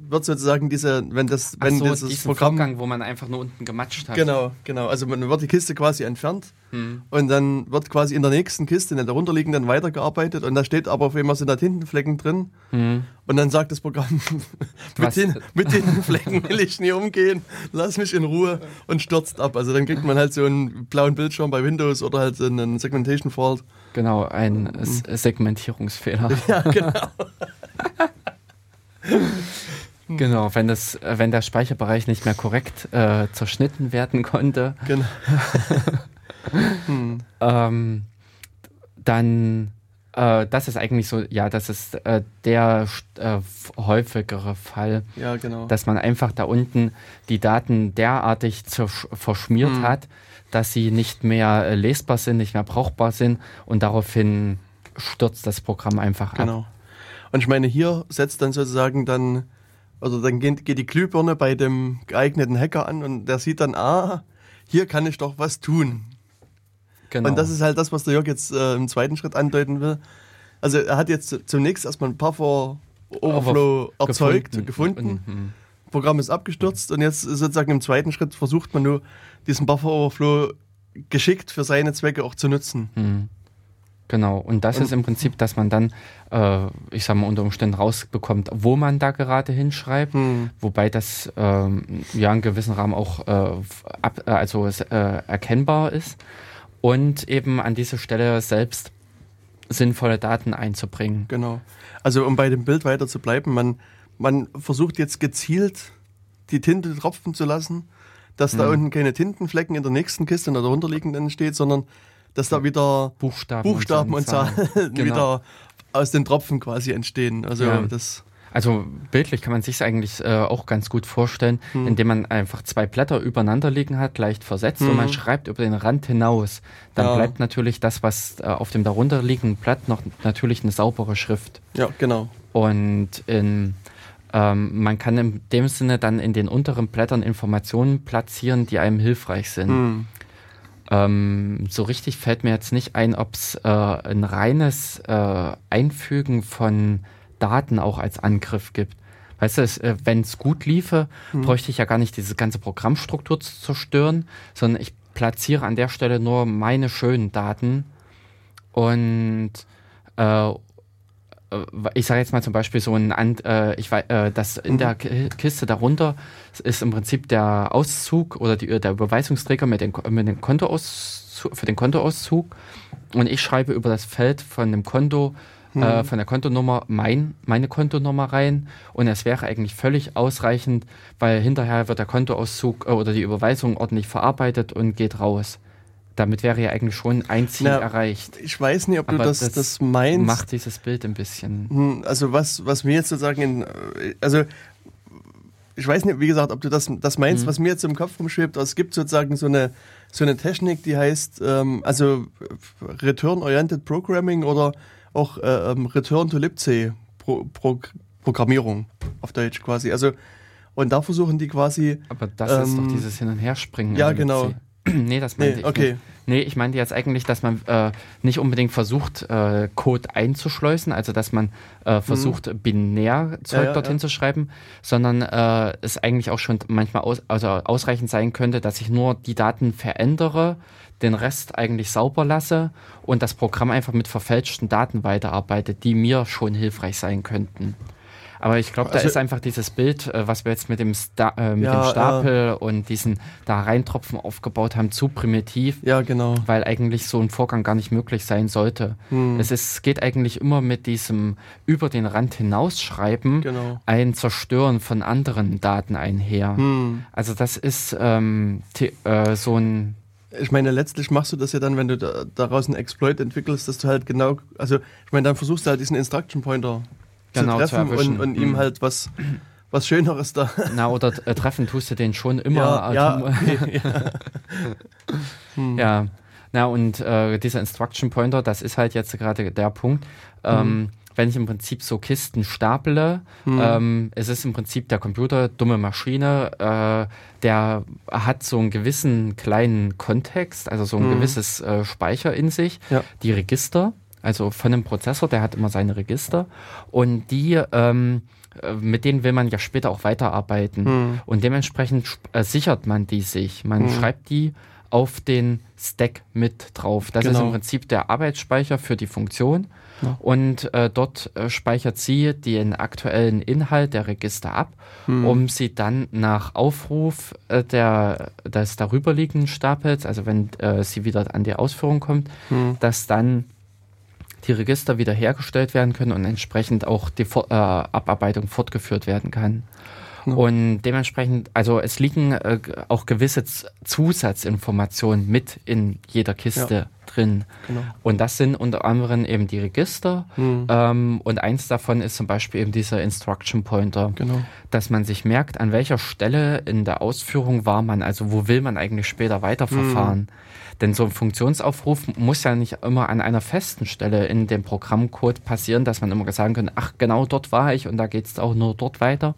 S1: wird sozusagen diese, wenn das, wenn
S2: so,
S1: dieses
S2: Programm. Vorgang, wo man einfach nur unten gematscht hat.
S1: Genau, genau. Also man wird die Kiste quasi entfernt hm. und dann wird quasi in der nächsten Kiste, in der darunterliegenden, weitergearbeitet und da steht aber auf einmal sind da Tintenflecken drin. Hm. Und dann sagt das Programm, mit, den, mit Tintenflecken will ich nie umgehen, lass mich in Ruhe und stürzt ab. Also dann kriegt man halt so einen blauen Bildschirm bei Windows oder halt einen Segmentation Fault.
S2: Genau, ein hm. Segmentierungsfehler. Ja, genau. Genau, wenn, das, wenn der Speicherbereich nicht mehr korrekt äh, zerschnitten werden konnte, genau. hm. ähm, dann äh, das ist eigentlich so, ja, das ist äh, der äh, häufigere Fall,
S1: ja, genau.
S2: dass man einfach da unten die Daten derartig verschmiert hm. hat, dass sie nicht mehr äh, lesbar sind, nicht mehr brauchbar sind und daraufhin stürzt das Programm einfach
S1: genau. ab. Und ich meine, hier setzt dann sozusagen dann, also dann geht, geht die Glühbirne bei dem geeigneten Hacker an und der sieht dann, ah, hier kann ich doch was tun. Genau. Und das ist halt das, was der Jörg jetzt äh, im zweiten Schritt andeuten will. Also er hat jetzt zunächst erstmal ein Puffer Overflow Aber erzeugt, gefunden. gefunden. Mhm. Programm ist abgestürzt und jetzt sozusagen im zweiten Schritt versucht man nur, diesen Buffer Overflow geschickt für seine Zwecke auch zu nutzen. Mhm.
S2: Genau, und das ist im Prinzip, dass man dann, äh, ich sag mal, unter Umständen rausbekommt, wo man da gerade hinschreibt, hm. wobei das ähm, ja in gewissem Rahmen auch äh, ab, äh, also äh, erkennbar ist und eben an dieser Stelle selbst sinnvolle Daten einzubringen.
S1: Genau. Also um bei dem Bild weiter zu bleiben, man, man versucht jetzt gezielt die Tinte tropfen zu lassen, dass hm. da unten keine Tintenflecken in der nächsten Kiste in der darunterliegenden steht, sondern dass da wieder
S2: Buchstaben,
S1: Buchstaben und Zahlen, und Zahlen genau. wieder aus den Tropfen quasi entstehen. Also ja. das.
S2: Also bildlich kann man sich eigentlich äh, auch ganz gut vorstellen, hm. indem man einfach zwei Blätter übereinander liegen hat, leicht versetzt hm. und man schreibt über den Rand hinaus. Dann ja. bleibt natürlich das, was äh, auf dem darunterliegenden Blatt noch natürlich eine saubere Schrift.
S1: Ja, genau.
S2: Und in, ähm, man kann in dem Sinne dann in den unteren Blättern Informationen platzieren, die einem hilfreich sind. Hm. Ähm, so richtig fällt mir jetzt nicht ein, ob es äh, ein reines äh, Einfügen von Daten auch als Angriff gibt. Weißt du, äh, wenn es gut liefe, hm. bräuchte ich ja gar nicht diese ganze Programmstruktur zu zerstören, sondern ich platziere an der Stelle nur meine schönen Daten und äh, äh, ich sage jetzt mal zum Beispiel so ein, äh, ich weiß, äh, das in der mhm. Kiste darunter ist im Prinzip der Auszug oder die, der Überweisungsträger mit, den, mit dem Kontoauszug, für den Kontoauszug und ich schreibe über das Feld von dem Konto mhm. äh, von der Kontonummer mein, meine Kontonummer rein und es wäre eigentlich völlig ausreichend, weil hinterher wird der Kontoauszug äh, oder die Überweisung ordentlich verarbeitet und geht raus damit wäre ja eigentlich schon ein Ziel Na, erreicht.
S1: Ich weiß nicht, ob du das, das, das meinst.
S2: Macht dieses Bild ein bisschen.
S1: Hm, also was, was mir jetzt sozusagen in, also ich weiß nicht, wie gesagt, ob du das, das meinst, mhm. was mir jetzt im Kopf rumschwebt. Es gibt sozusagen so eine, so eine Technik, die heißt, ähm, also Return-Oriented Programming oder auch äh, ähm, Return to libc Pro, Pro, Programmierung auf Deutsch quasi. Also und da versuchen die quasi.
S2: Aber das ähm, ist doch ähm, dieses Hin- und Herspringen.
S1: Ja, genau.
S2: nee, das meinte
S1: nee, okay.
S2: nicht. Nee, ich meinte jetzt eigentlich, dass man äh, nicht unbedingt versucht, äh, Code einzuschleusen, also dass man äh, versucht, mhm. Binärzeug ja, ja, dorthin ja. zu schreiben, sondern äh, es eigentlich auch schon manchmal aus, also ausreichend sein könnte, dass ich nur die Daten verändere, den Rest eigentlich sauber lasse und das Programm einfach mit verfälschten Daten weiterarbeitet, die mir schon hilfreich sein könnten. Aber ich glaube, da also, ist einfach dieses Bild, äh, was wir jetzt mit dem, Sta äh, mit ja, dem Stapel ja. und diesen da reintropfen aufgebaut haben, zu primitiv.
S1: Ja, genau.
S2: Weil eigentlich so ein Vorgang gar nicht möglich sein sollte. Hm. Es ist, geht eigentlich immer mit diesem über den Rand hinausschreiben, genau. ein Zerstören von anderen Daten einher. Hm. Also das ist ähm, äh, so ein
S1: ich meine, letztlich machst du das ja dann, wenn du da, daraus einen Exploit entwickelst, dass du halt genau, also ich meine, dann versuchst du halt diesen Instruction Pointer genau, zu treffen zu und, und ihm mhm. halt was, was Schöneres da.
S2: Na, oder äh, treffen tust du den schon immer.
S1: Ja, ja, okay, ja.
S2: hm. ja. Na, und äh, dieser Instruction Pointer, das ist halt jetzt gerade der Punkt. Ähm, hm. Wenn ich im Prinzip so Kisten staple, hm. ähm, es ist im Prinzip der Computer, dumme Maschine, äh, der hat so einen gewissen kleinen Kontext, also so ein hm. gewisses äh, Speicher in sich, ja. die Register also von einem Prozessor, der hat immer seine Register und die, ähm, äh, mit denen will man ja später auch weiterarbeiten hm. und dementsprechend äh, sichert man die sich. Man hm. schreibt die auf den Stack mit drauf. Das genau. ist im Prinzip der Arbeitsspeicher für die Funktion. Ja. Und äh, dort äh, speichert sie den aktuellen Inhalt der Register ab, hm. um sie dann nach Aufruf äh, der, des darüberliegenden Stapels, also wenn äh, sie wieder an die Ausführung kommt, hm. dass dann die Register wiederhergestellt werden können und entsprechend auch die äh, Abarbeitung fortgeführt werden kann. Ja. Und dementsprechend, also es liegen äh, auch gewisse Zusatzinformationen mit in jeder Kiste ja. drin. Genau. Und das sind unter anderem eben die Register. Mhm. Ähm, und eins davon ist zum Beispiel eben dieser Instruction Pointer. Genau. Dass man sich merkt, an welcher Stelle in der Ausführung war man, also wo will man eigentlich später weiterverfahren. Mhm. Denn so ein Funktionsaufruf muss ja nicht immer an einer festen Stelle in dem Programmcode passieren, dass man immer sagen kann, ach genau dort war ich und da geht es auch nur dort weiter.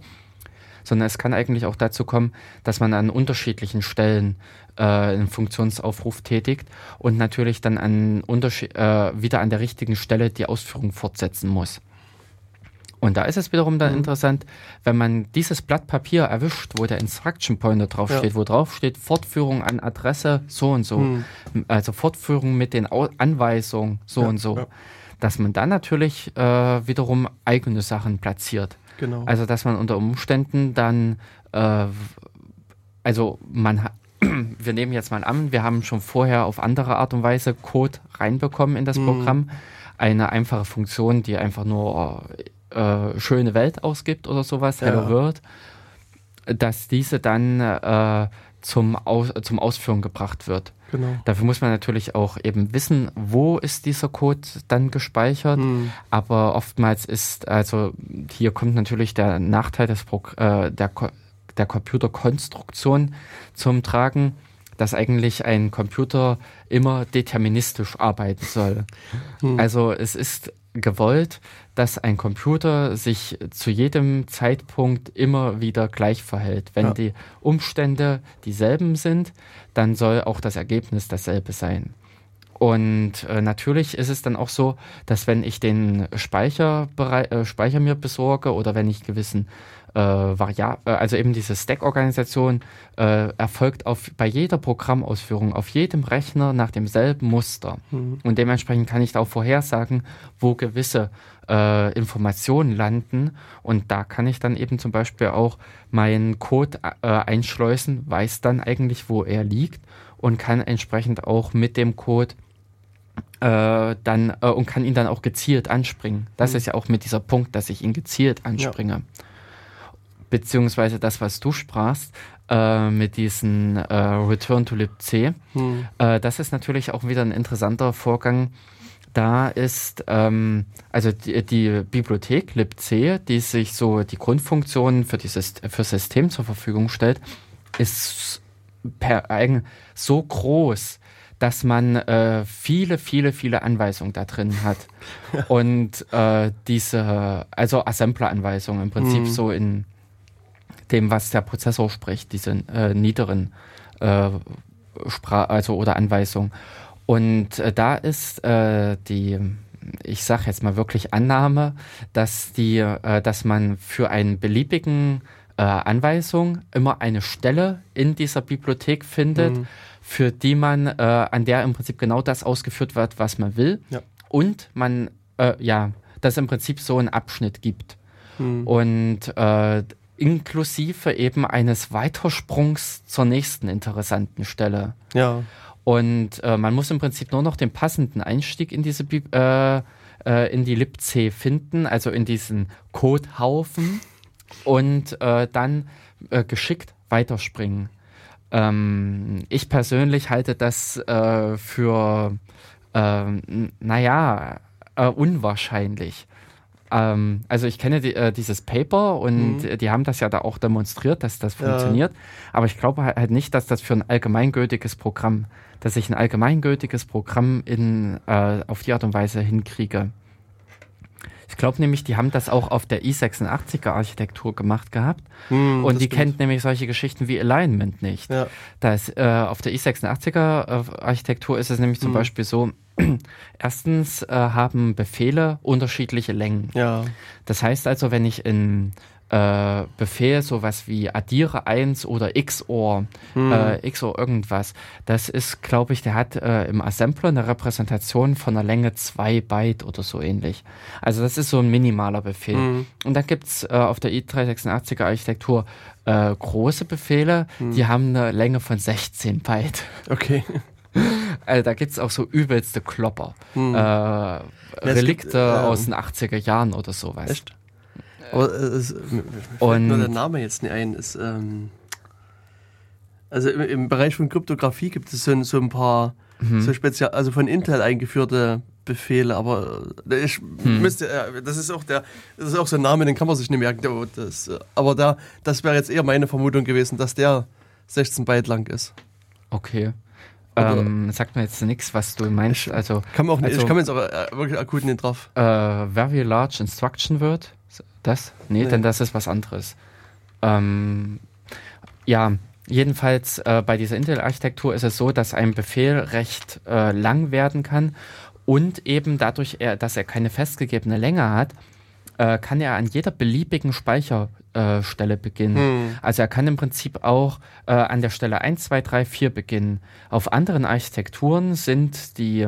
S2: Sondern es kann eigentlich auch dazu kommen, dass man an unterschiedlichen Stellen äh, einen Funktionsaufruf tätigt und natürlich dann an äh, wieder an der richtigen Stelle die Ausführung fortsetzen muss. Und da ist es wiederum dann mhm. interessant, wenn man dieses Blatt Papier erwischt, wo der Instruction Pointer draufsteht, ja. wo drauf steht Fortführung an Adresse so und so, mhm. also Fortführung mit den Anweisungen so ja, und so, ja. dass man dann natürlich äh, wiederum eigene Sachen platziert. Genau. Also dass man unter Umständen dann, äh, also man wir nehmen jetzt mal an, wir haben schon vorher auf andere Art und Weise Code reinbekommen in das mhm. Programm. Eine einfache Funktion, die einfach nur äh, schöne Welt ausgibt oder sowas, ja. Hello World, dass diese dann äh, zum, Aus zum Ausführen gebracht wird. Genau. Dafür muss man natürlich auch eben wissen, wo ist dieser Code dann gespeichert. Hm. Aber oftmals ist, also hier kommt natürlich der Nachteil des Pro äh, der, Ko der Computerkonstruktion zum Tragen, dass eigentlich ein Computer immer deterministisch arbeiten soll. Hm. Also es ist gewollt, dass ein Computer sich zu jedem Zeitpunkt immer wieder gleich verhält. Wenn ja. die Umstände dieselben sind, dann soll auch das Ergebnis dasselbe sein. Und äh, natürlich ist es dann auch so, dass wenn ich den Speicher, äh, Speicher mir besorge oder wenn ich gewissen äh, Variablen, äh, also eben diese Stack-Organisation äh, erfolgt auf, bei jeder Programmausführung auf jedem Rechner nach demselben Muster. Mhm. Und dementsprechend kann ich da auch vorhersagen, wo gewisse äh, Informationen landen. Und da kann ich dann eben zum Beispiel auch meinen Code äh, einschleusen, weiß dann eigentlich, wo er liegt und kann entsprechend auch mit dem Code äh, dann und kann ihn dann auch gezielt anspringen. Das mhm. ist ja auch mit dieser Punkt, dass ich ihn gezielt anspringe. Ja beziehungsweise das, was du sprachst, äh, mit diesen äh, Return to libc. Hm. Äh, das ist natürlich auch wieder ein interessanter Vorgang. Da ist ähm, also die, die, Bibliothek libc, die sich so die Grundfunktionen für dieses für System zur Verfügung stellt, ist per eigen so groß, dass man äh, viele, viele, viele Anweisungen da drin hat. Und äh, diese, also Assembler-Anweisungen im Prinzip mhm. so in dem, was der Prozessor spricht, diese äh, niederen äh, Sprach also oder Anweisung. Und äh, da ist äh, die, ich sage jetzt mal wirklich Annahme, dass die, äh, dass man für einen beliebigen äh, Anweisung immer eine Stelle in dieser Bibliothek findet, mhm. für die man, äh, an der im Prinzip genau das ausgeführt wird, was man will. Ja. Und man, äh, ja, dass im Prinzip so einen Abschnitt gibt. Mhm. Und inklusive eben eines Weitersprungs zur nächsten interessanten Stelle.
S1: Ja.
S2: Und äh, man muss im Prinzip nur noch den passenden Einstieg in diese äh, äh, in die libc finden, also in diesen Codehaufen und äh, dann äh, geschickt weiterspringen. Ähm, ich persönlich halte das äh, für, ähm, naja, unwahrscheinlich. Ähm, also ich kenne die, äh, dieses Paper und mhm. die haben das ja da auch demonstriert, dass das funktioniert. Ja. Aber ich glaube halt, halt nicht, dass das für ein allgemeingültiges Programm, dass ich ein allgemeingültiges Programm in, äh, auf die Art und Weise hinkriege. Ich glaube nämlich, die haben das auch auf der i86er Architektur gemacht gehabt. Hm, und die stimmt. kennt nämlich solche Geschichten wie Alignment nicht. Ja. Da ist, äh, auf der i86er äh, Architektur ist es nämlich zum hm. Beispiel so, erstens äh, haben Befehle unterschiedliche Längen.
S1: Ja.
S2: Das heißt also, wenn ich in äh, Befehl, sowas wie addiere 1 oder XOR, hm. äh, XOR irgendwas. Das ist, glaube ich, der hat äh, im Assembler eine Repräsentation von einer Länge 2 Byte oder so ähnlich. Also das ist so ein minimaler Befehl. Hm. Und dann gibt's äh, auf der i386er Architektur äh, große Befehle, hm. die haben eine Länge von 16 Byte.
S1: Okay.
S2: Also da gibt es auch so übelste Klopper. Hm. Äh, Relikte gibt, ähm, aus den 80er Jahren oder sowas. Echt?
S1: Aber äh, es, fällt nur der Name jetzt nicht ein. Ist, ähm, also im, im, Bereich von Kryptographie gibt es so, so ein paar mhm. so speziell, also von Intel eingeführte Befehle, aber äh, ich hm. müsste, das ist auch der, das ist auch so ein Name, den kann man sich nicht merken. Das, aber da, das wäre jetzt eher meine Vermutung gewesen, dass der 16 Byte lang ist.
S2: Okay. Ähm, sagt mir jetzt nichts, was du meinst. Also,
S1: kann auch nicht, also, ich kann mir jetzt aber äh, wirklich akut nicht drauf.
S2: Äh, very large instruction word. Das? Nee, nee. denn das ist was anderes. Ähm, ja, jedenfalls äh, bei dieser Intel-Architektur ist es so, dass ein Befehl recht äh, lang werden kann und eben dadurch, er, dass er keine festgegebene Länge hat, äh, kann er an jeder beliebigen Speicherstelle beginnen. Hm. Also er kann im Prinzip auch äh, an der Stelle 1, 2, 3, 4 beginnen. Auf anderen Architekturen sind die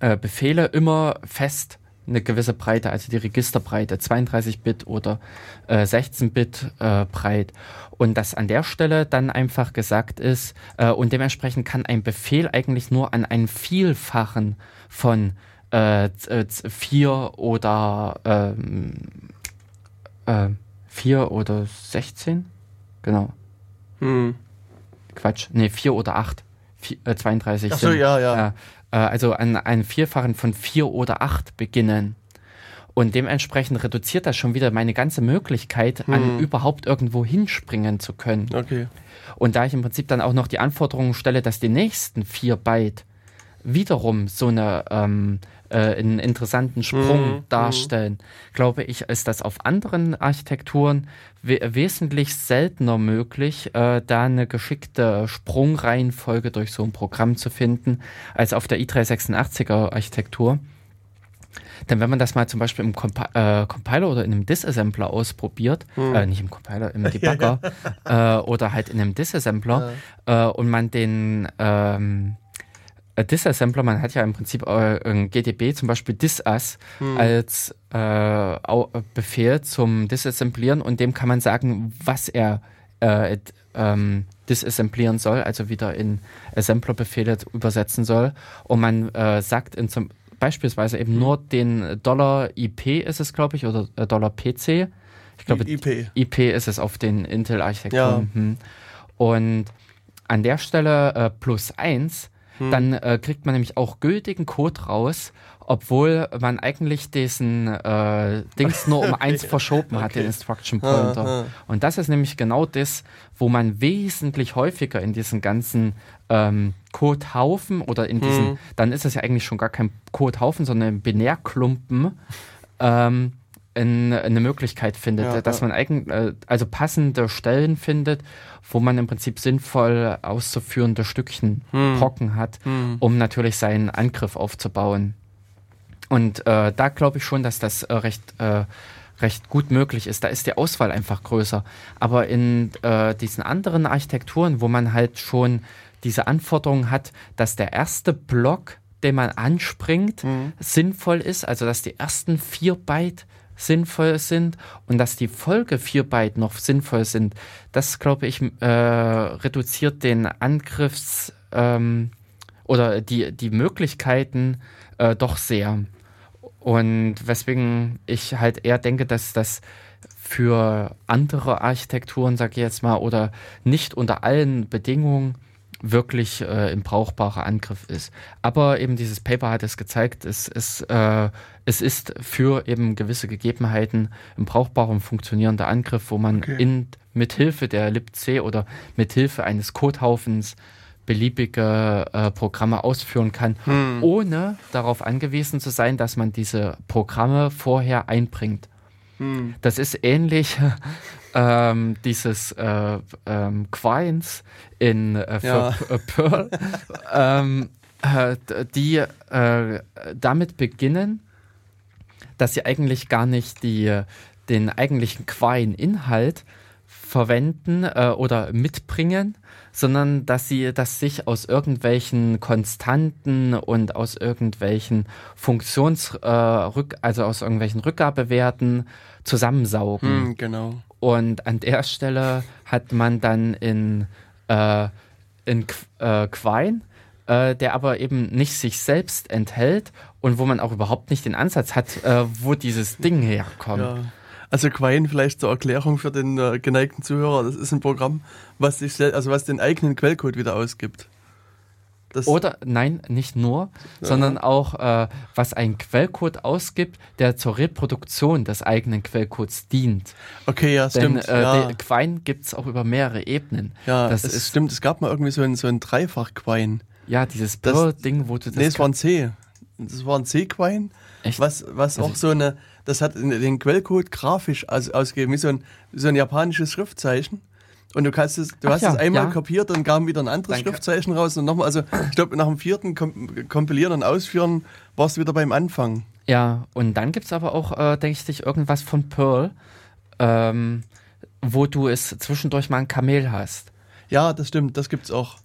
S2: äh, Befehle immer fest eine gewisse Breite, also die Registerbreite, 32-Bit oder äh, 16-Bit äh, breit. Und dass an der Stelle dann einfach gesagt ist, äh, und dementsprechend kann ein Befehl eigentlich nur an einen Vielfachen von äh, 4 äh, oder ähm, äh, 4 oder 16? Genau. Hm. Quatsch, nee, 4 oder 8. 4, äh, 32
S1: Ach so, sind, ja, ja.
S2: Äh, also an einem Vierfachen von vier oder acht beginnen. Und dementsprechend reduziert das schon wieder meine ganze Möglichkeit, hm. an überhaupt irgendwo hinspringen zu können.
S1: Okay.
S2: Und da ich im Prinzip dann auch noch die Anforderungen stelle, dass die nächsten vier Byte wiederum so eine ähm, äh, einen interessanten Sprung mhm. darstellen, glaube ich, ist das auf anderen Architekturen we wesentlich seltener möglich, äh, da eine geschickte Sprungreihenfolge durch so ein Programm zu finden, als auf der i386er Architektur. Denn wenn man das mal zum Beispiel im Compi äh, Compiler oder in einem Disassembler ausprobiert, hm. äh, nicht im Compiler, im Debugger äh, oder halt in einem Disassembler ja. Äh, und man den ähm, äh, Disassembler, man hat ja im Prinzip äh, ein GDB, zum Beispiel disass, hm. als äh, Befehl zum Disassemblieren und dem kann man sagen, was er äh, ähm, disassemblieren soll, also wieder in Assembler-Befehle übersetzen soll. Und man äh, sagt in zum, beispielsweise eben nur den Dollar IP ist es, glaube ich, oder äh, Dollar PC. Ich glaube, IP. IP ist es auf den Intel-Architekturen. Ja. Mhm. Und an der Stelle äh, plus eins hm. Dann äh, kriegt man nämlich auch gültigen Code raus, obwohl man eigentlich diesen äh, Dings nur um eins verschoben okay. hat, den Instruction Pointer. Ah, ah. Und das ist nämlich genau das, wo man wesentlich häufiger in diesen ganzen ähm, Codehaufen oder in diesen, hm. dann ist es ja eigentlich schon gar kein Codehaufen, sondern ein Binärklumpen, ähm, in, eine Möglichkeit findet, ja, dass ja. man eigen, äh, also passende Stellen findet, wo man im Prinzip sinnvoll auszuführende Stückchen hm. Brocken hat, hm. um natürlich seinen Angriff aufzubauen. Und äh, da glaube ich schon, dass das äh, recht äh, recht gut möglich ist. Da ist die Auswahl einfach größer. Aber in äh, diesen anderen Architekturen, wo man halt schon diese Anforderung hat, dass der erste Block, den man anspringt, mhm. sinnvoll ist, also dass die ersten vier Byte sinnvoll sind und dass die Folge vier Byte noch sinnvoll sind, das glaube ich äh, reduziert den Angriffs ähm, oder die, die Möglichkeiten äh, doch sehr. Und weswegen ich halt eher denke, dass das für andere Architekturen, sage ich jetzt mal, oder nicht unter allen Bedingungen wirklich äh, ein brauchbarer Angriff ist. Aber eben dieses Paper hat es gezeigt, es, es, äh, es ist für eben gewisse Gegebenheiten ein brauchbarer und funktionierender Angriff, wo man okay. in, mit Hilfe der libc oder mit Hilfe eines Codehaufens beliebige äh, Programme ausführen kann, hm. ohne darauf angewiesen zu sein, dass man diese Programme vorher einbringt. Hm. Das ist ähnlich ähm, dieses äh, ähm, Quines in äh, ja. Äh, Perl, ähm, äh, die äh, damit beginnen, dass sie eigentlich gar nicht die, den eigentlichen Quine-Inhalt verwenden äh, oder mitbringen, sondern dass sie das sich aus irgendwelchen Konstanten und aus irgendwelchen Funktions, äh, also aus irgendwelchen Rückgabewerten zusammensaugen.
S1: Hm, genau.
S2: Und an der Stelle hat man dann in, äh, in äh, Quine, äh, der aber eben nicht sich selbst enthält und wo man auch überhaupt nicht den Ansatz hat, äh, wo dieses Ding herkommt. Ja.
S1: Also Quine vielleicht zur Erklärung für den äh, geneigten Zuhörer, das ist ein Programm, was sich also was den eigenen Quellcode wieder ausgibt.
S2: Das Oder nein, nicht nur, ja. sondern auch äh, was ein Quellcode ausgibt, der zur Reproduktion des eigenen Quellcodes dient.
S1: Okay, ja, Denn, stimmt. Äh, ja.
S2: Quine gibt es auch über mehrere Ebenen.
S1: Ja, das ist, stimmt. Es gab mal irgendwie so ein, so ein Dreifach-Quine.
S2: Ja, dieses Bird-Ding, wo du
S1: das. Nee, es war ein C. Das war ein C-Quine. Was, was also auch so eine, das hat den Quellcode grafisch aus, ausgegeben, wie so ein, so ein japanisches Schriftzeichen. Und du kannst es, du Ach hast ja, es einmal ja. kopiert und kam wieder ein anderes Danke. Schriftzeichen raus und nochmal, also ich glaube, nach dem vierten Kom Kompilieren und Ausführen warst du wieder beim Anfang.
S2: Ja, und dann gibt es aber auch, äh, denke ich, irgendwas von Pearl, ähm, wo du es zwischendurch mal ein Kamel hast.
S1: Ja, das stimmt, das gibt's auch.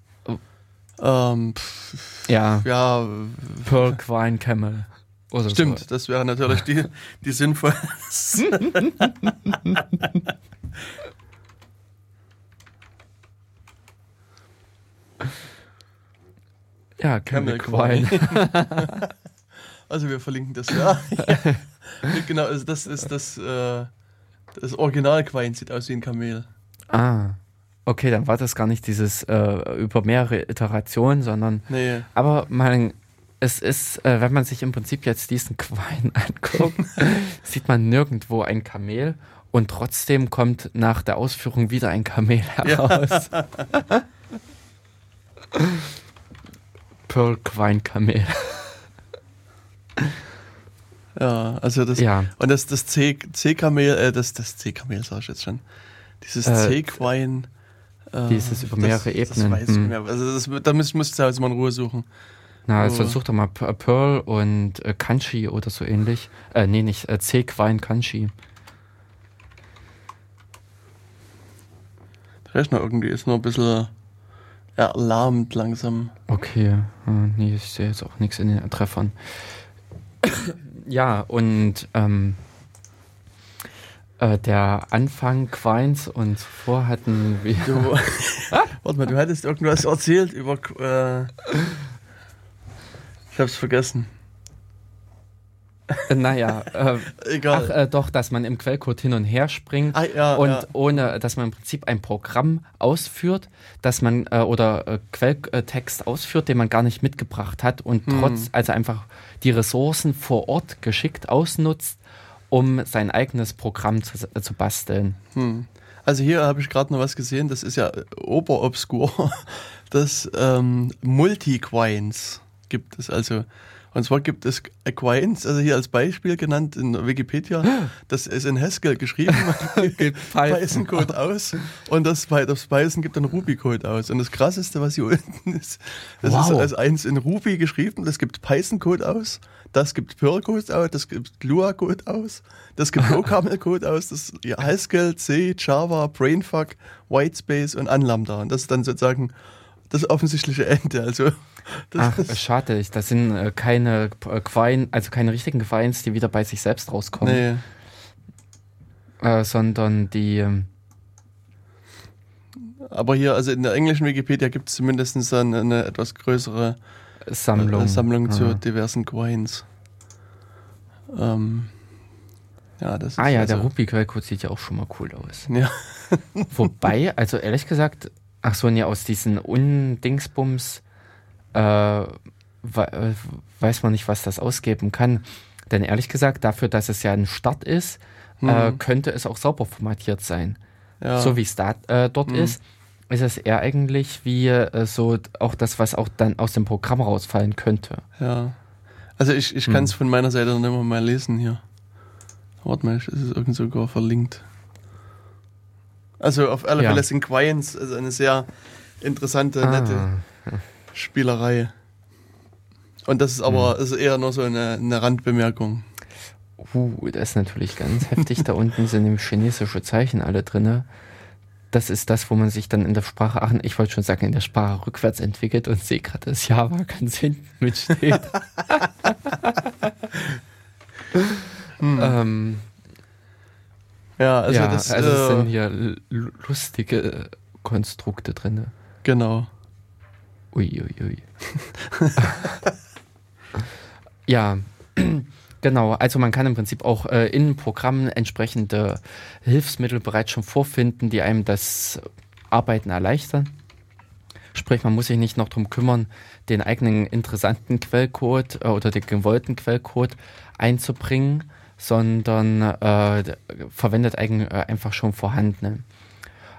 S1: Ähm,
S2: pff, ja.
S1: Ja.
S2: Pearl Quine Camel.
S1: Oder Stimmt, so. das wäre natürlich die, die sinnvoll.
S2: ja, Camel Quine.
S1: also wir verlinken das ja. genau, also das ist das, äh, das Original Quine sieht aus wie ein Kamel.
S2: Ah. Okay, dann war das gar nicht dieses äh, über mehrere Iterationen, sondern
S1: nee.
S2: aber man es ist, äh, wenn man sich im Prinzip jetzt diesen Quine anguckt, sieht man nirgendwo ein Kamel und trotzdem kommt nach der Ausführung wieder ein Kamel heraus. Ja. Pearl Quine Kamel.
S1: Ja, also das
S2: ja.
S1: und das das C C Kamel, äh, das das C Kamel sag ich jetzt schon. Dieses äh, C Quine
S2: äh, dieses über mehrere das, Ebenen.
S1: Das weiß ich hm. mehr. Also das, da müsst, müsst ihr also mal in Ruhe suchen.
S2: Na, also oh. such doch mal Pearl und äh, Kanchi oder so ähnlich. Äh, nee, nicht äh, C-Quine Kanchi.
S1: Der ist noch irgendwie, ist noch ein bisschen erlahmt langsam.
S2: Okay, hm, nee, ich sehe jetzt auch nichts in den Treffern. ja, und ähm, äh, der Anfang Quines und zuvor hatten wir.
S1: Du, warte mal, du hattest irgendwas erzählt über. Äh, ich hab's vergessen.
S2: Äh, naja, äh, Egal. Ach, äh, doch, dass man im Quellcode hin und her springt
S1: ah, ja,
S2: und
S1: ja.
S2: ohne, dass man im Prinzip ein Programm ausführt, dass man äh, oder äh, Quelltext ausführt, den man gar nicht mitgebracht hat und hm. trotz, also einfach die Ressourcen vor Ort geschickt ausnutzt, um sein eigenes Programm zu, äh, zu basteln.
S1: Hm. Also hier habe ich gerade noch was gesehen, das ist ja oberobskur, das ähm, Multiquines gibt es. Also Und zwar gibt es Acquaintance, also hier als Beispiel genannt in Wikipedia, das ist in Haskell geschrieben, gibt Python-Code aus. Und das, das Python gibt dann Ruby-Code aus. Und das krasseste, was hier unten ist, das wow. ist als eins in Ruby geschrieben, das gibt Python-Code aus, das gibt Perl-Code aus, das gibt Lua-Code aus, das gibt OCaml-Code aus, das ja, Haskell, C, Java, Brainfuck, Whitespace und Unlambda. Und das ist dann sozusagen das offensichtliche Ende. Also
S2: Ach, schade, das sind äh, keine äh, Quine, also keine richtigen Quines, die wieder bei sich selbst rauskommen. Nee. Äh, sondern die. Ähm,
S1: Aber hier, also in der englischen Wikipedia gibt es zumindest eine, eine, etwas größere
S2: Sammlung, äh,
S1: Sammlung zu diversen Quines. Ähm,
S2: ja, das ah ja, also der Ruby-Quellcode sieht ja auch schon mal cool aus. Ja. Wobei, also ehrlich gesagt, ach so, ne, aus diesen Undingsbums äh, weiß man nicht, was das ausgeben kann. Denn ehrlich gesagt, dafür, dass es ja ein Start ist, äh, mhm. äh, könnte es auch sauber formatiert sein. Ja. So wie es da, äh, dort mhm. ist, ist es eher eigentlich wie äh, so auch das, was auch dann aus dem Programm rausfallen könnte.
S1: Ja. Also ich, ich kann es mhm. von meiner Seite noch immer mal lesen hier. Warte mal, ist es irgend sogar verlinkt. Also auf alle Fälle ja. sind Quines also eine sehr interessante, ah. nette Spielerei. Und das ist aber hm. ist eher nur so eine, eine Randbemerkung.
S2: Uh, das ist natürlich ganz heftig. Da unten sind nämlich chinesische Zeichen alle drin. Das ist das, wo man sich dann in der Sprache, ach, ich wollte schon sagen, in der Sprache rückwärts entwickelt und sehe gerade, dass Java ganz hinten mitsteht. hm. ähm, ja, also, ja, das, also es sind äh, hier lustige Konstrukte drin.
S1: Genau.
S2: Uiuiui. Ui, ui. ja, genau. Also man kann im Prinzip auch äh, in Programmen entsprechende Hilfsmittel bereits schon vorfinden, die einem das Arbeiten erleichtern. Sprich, man muss sich nicht noch darum kümmern, den eigenen interessanten Quellcode äh, oder den gewollten Quellcode einzubringen, sondern äh, verwendet eigen, äh, einfach schon vorhandene.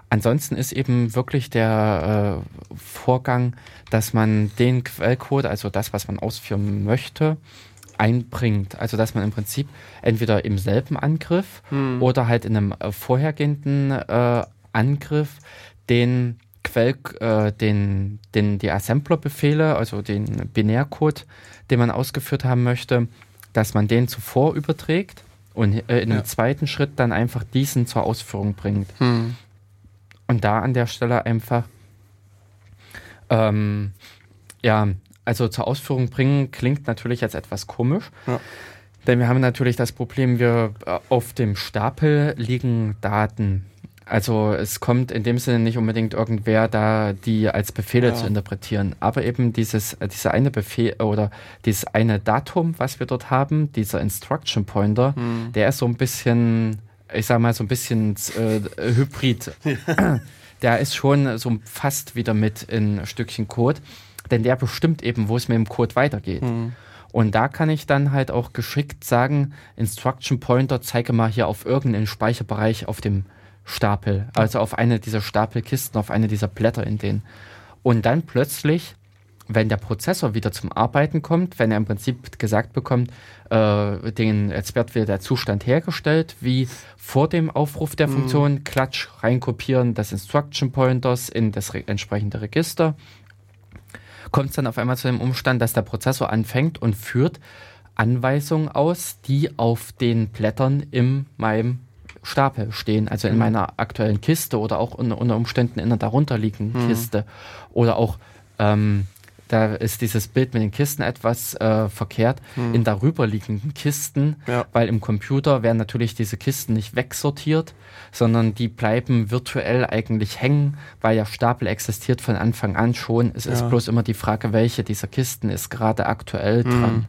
S2: Ansonsten ist eben wirklich der äh, Vorgang, dass man den Quellcode, also das, was man ausführen möchte, einbringt. Also dass man im Prinzip entweder im selben Angriff hm. oder halt in einem äh, vorhergehenden äh, Angriff den Quell, äh, den, den, die Assembler-Befehle, also den Binärcode, den man ausgeführt haben möchte, dass man den zuvor überträgt und äh, in einem ja. zweiten Schritt dann einfach diesen zur Ausführung bringt. Hm. Und da an der Stelle einfach, ähm, ja, also zur Ausführung bringen klingt natürlich jetzt etwas komisch. Ja. Denn wir haben natürlich das Problem, wir äh, auf dem Stapel liegen Daten. Also es kommt in dem Sinne nicht unbedingt irgendwer da, die als Befehle ja. zu interpretieren. Aber eben dieses, äh, dieser eine Befehl oder dieses eine Datum, was wir dort haben, dieser Instruction Pointer, hm. der ist so ein bisschen ich sag mal, so ein bisschen äh, Hybrid. Ja. Der ist schon so fast wieder mit in ein Stückchen Code, denn der bestimmt eben, wo es mit dem Code weitergeht. Mhm. Und da kann ich dann halt auch geschickt sagen, Instruction Pointer, zeige mal hier auf irgendeinen Speicherbereich auf dem Stapel, also auf eine dieser Stapelkisten, auf eine dieser Blätter in denen. Und dann plötzlich wenn der Prozessor wieder zum Arbeiten kommt, wenn er im Prinzip gesagt bekommt, äh, den, jetzt wird wieder der Zustand hergestellt, wie vor dem Aufruf der mhm. Funktion, mhm. Klatsch, reinkopieren des Instruction Pointers in das re entsprechende Register, kommt es dann auf einmal zu dem Umstand, dass der Prozessor anfängt und führt Anweisungen aus, die auf den Blättern in meinem Stapel stehen, also in mhm. meiner aktuellen Kiste oder auch unter, unter Umständen in einer darunterliegenden mhm. Kiste oder auch ähm, da ist dieses Bild mit den Kisten etwas äh, verkehrt, hm. in darüberliegenden Kisten, ja. weil im Computer werden natürlich diese Kisten nicht wegsortiert, sondern die bleiben virtuell eigentlich hängen, weil der Stapel existiert von Anfang an schon. Es ja. ist bloß immer die Frage, welche dieser Kisten ist gerade aktuell hm. dran.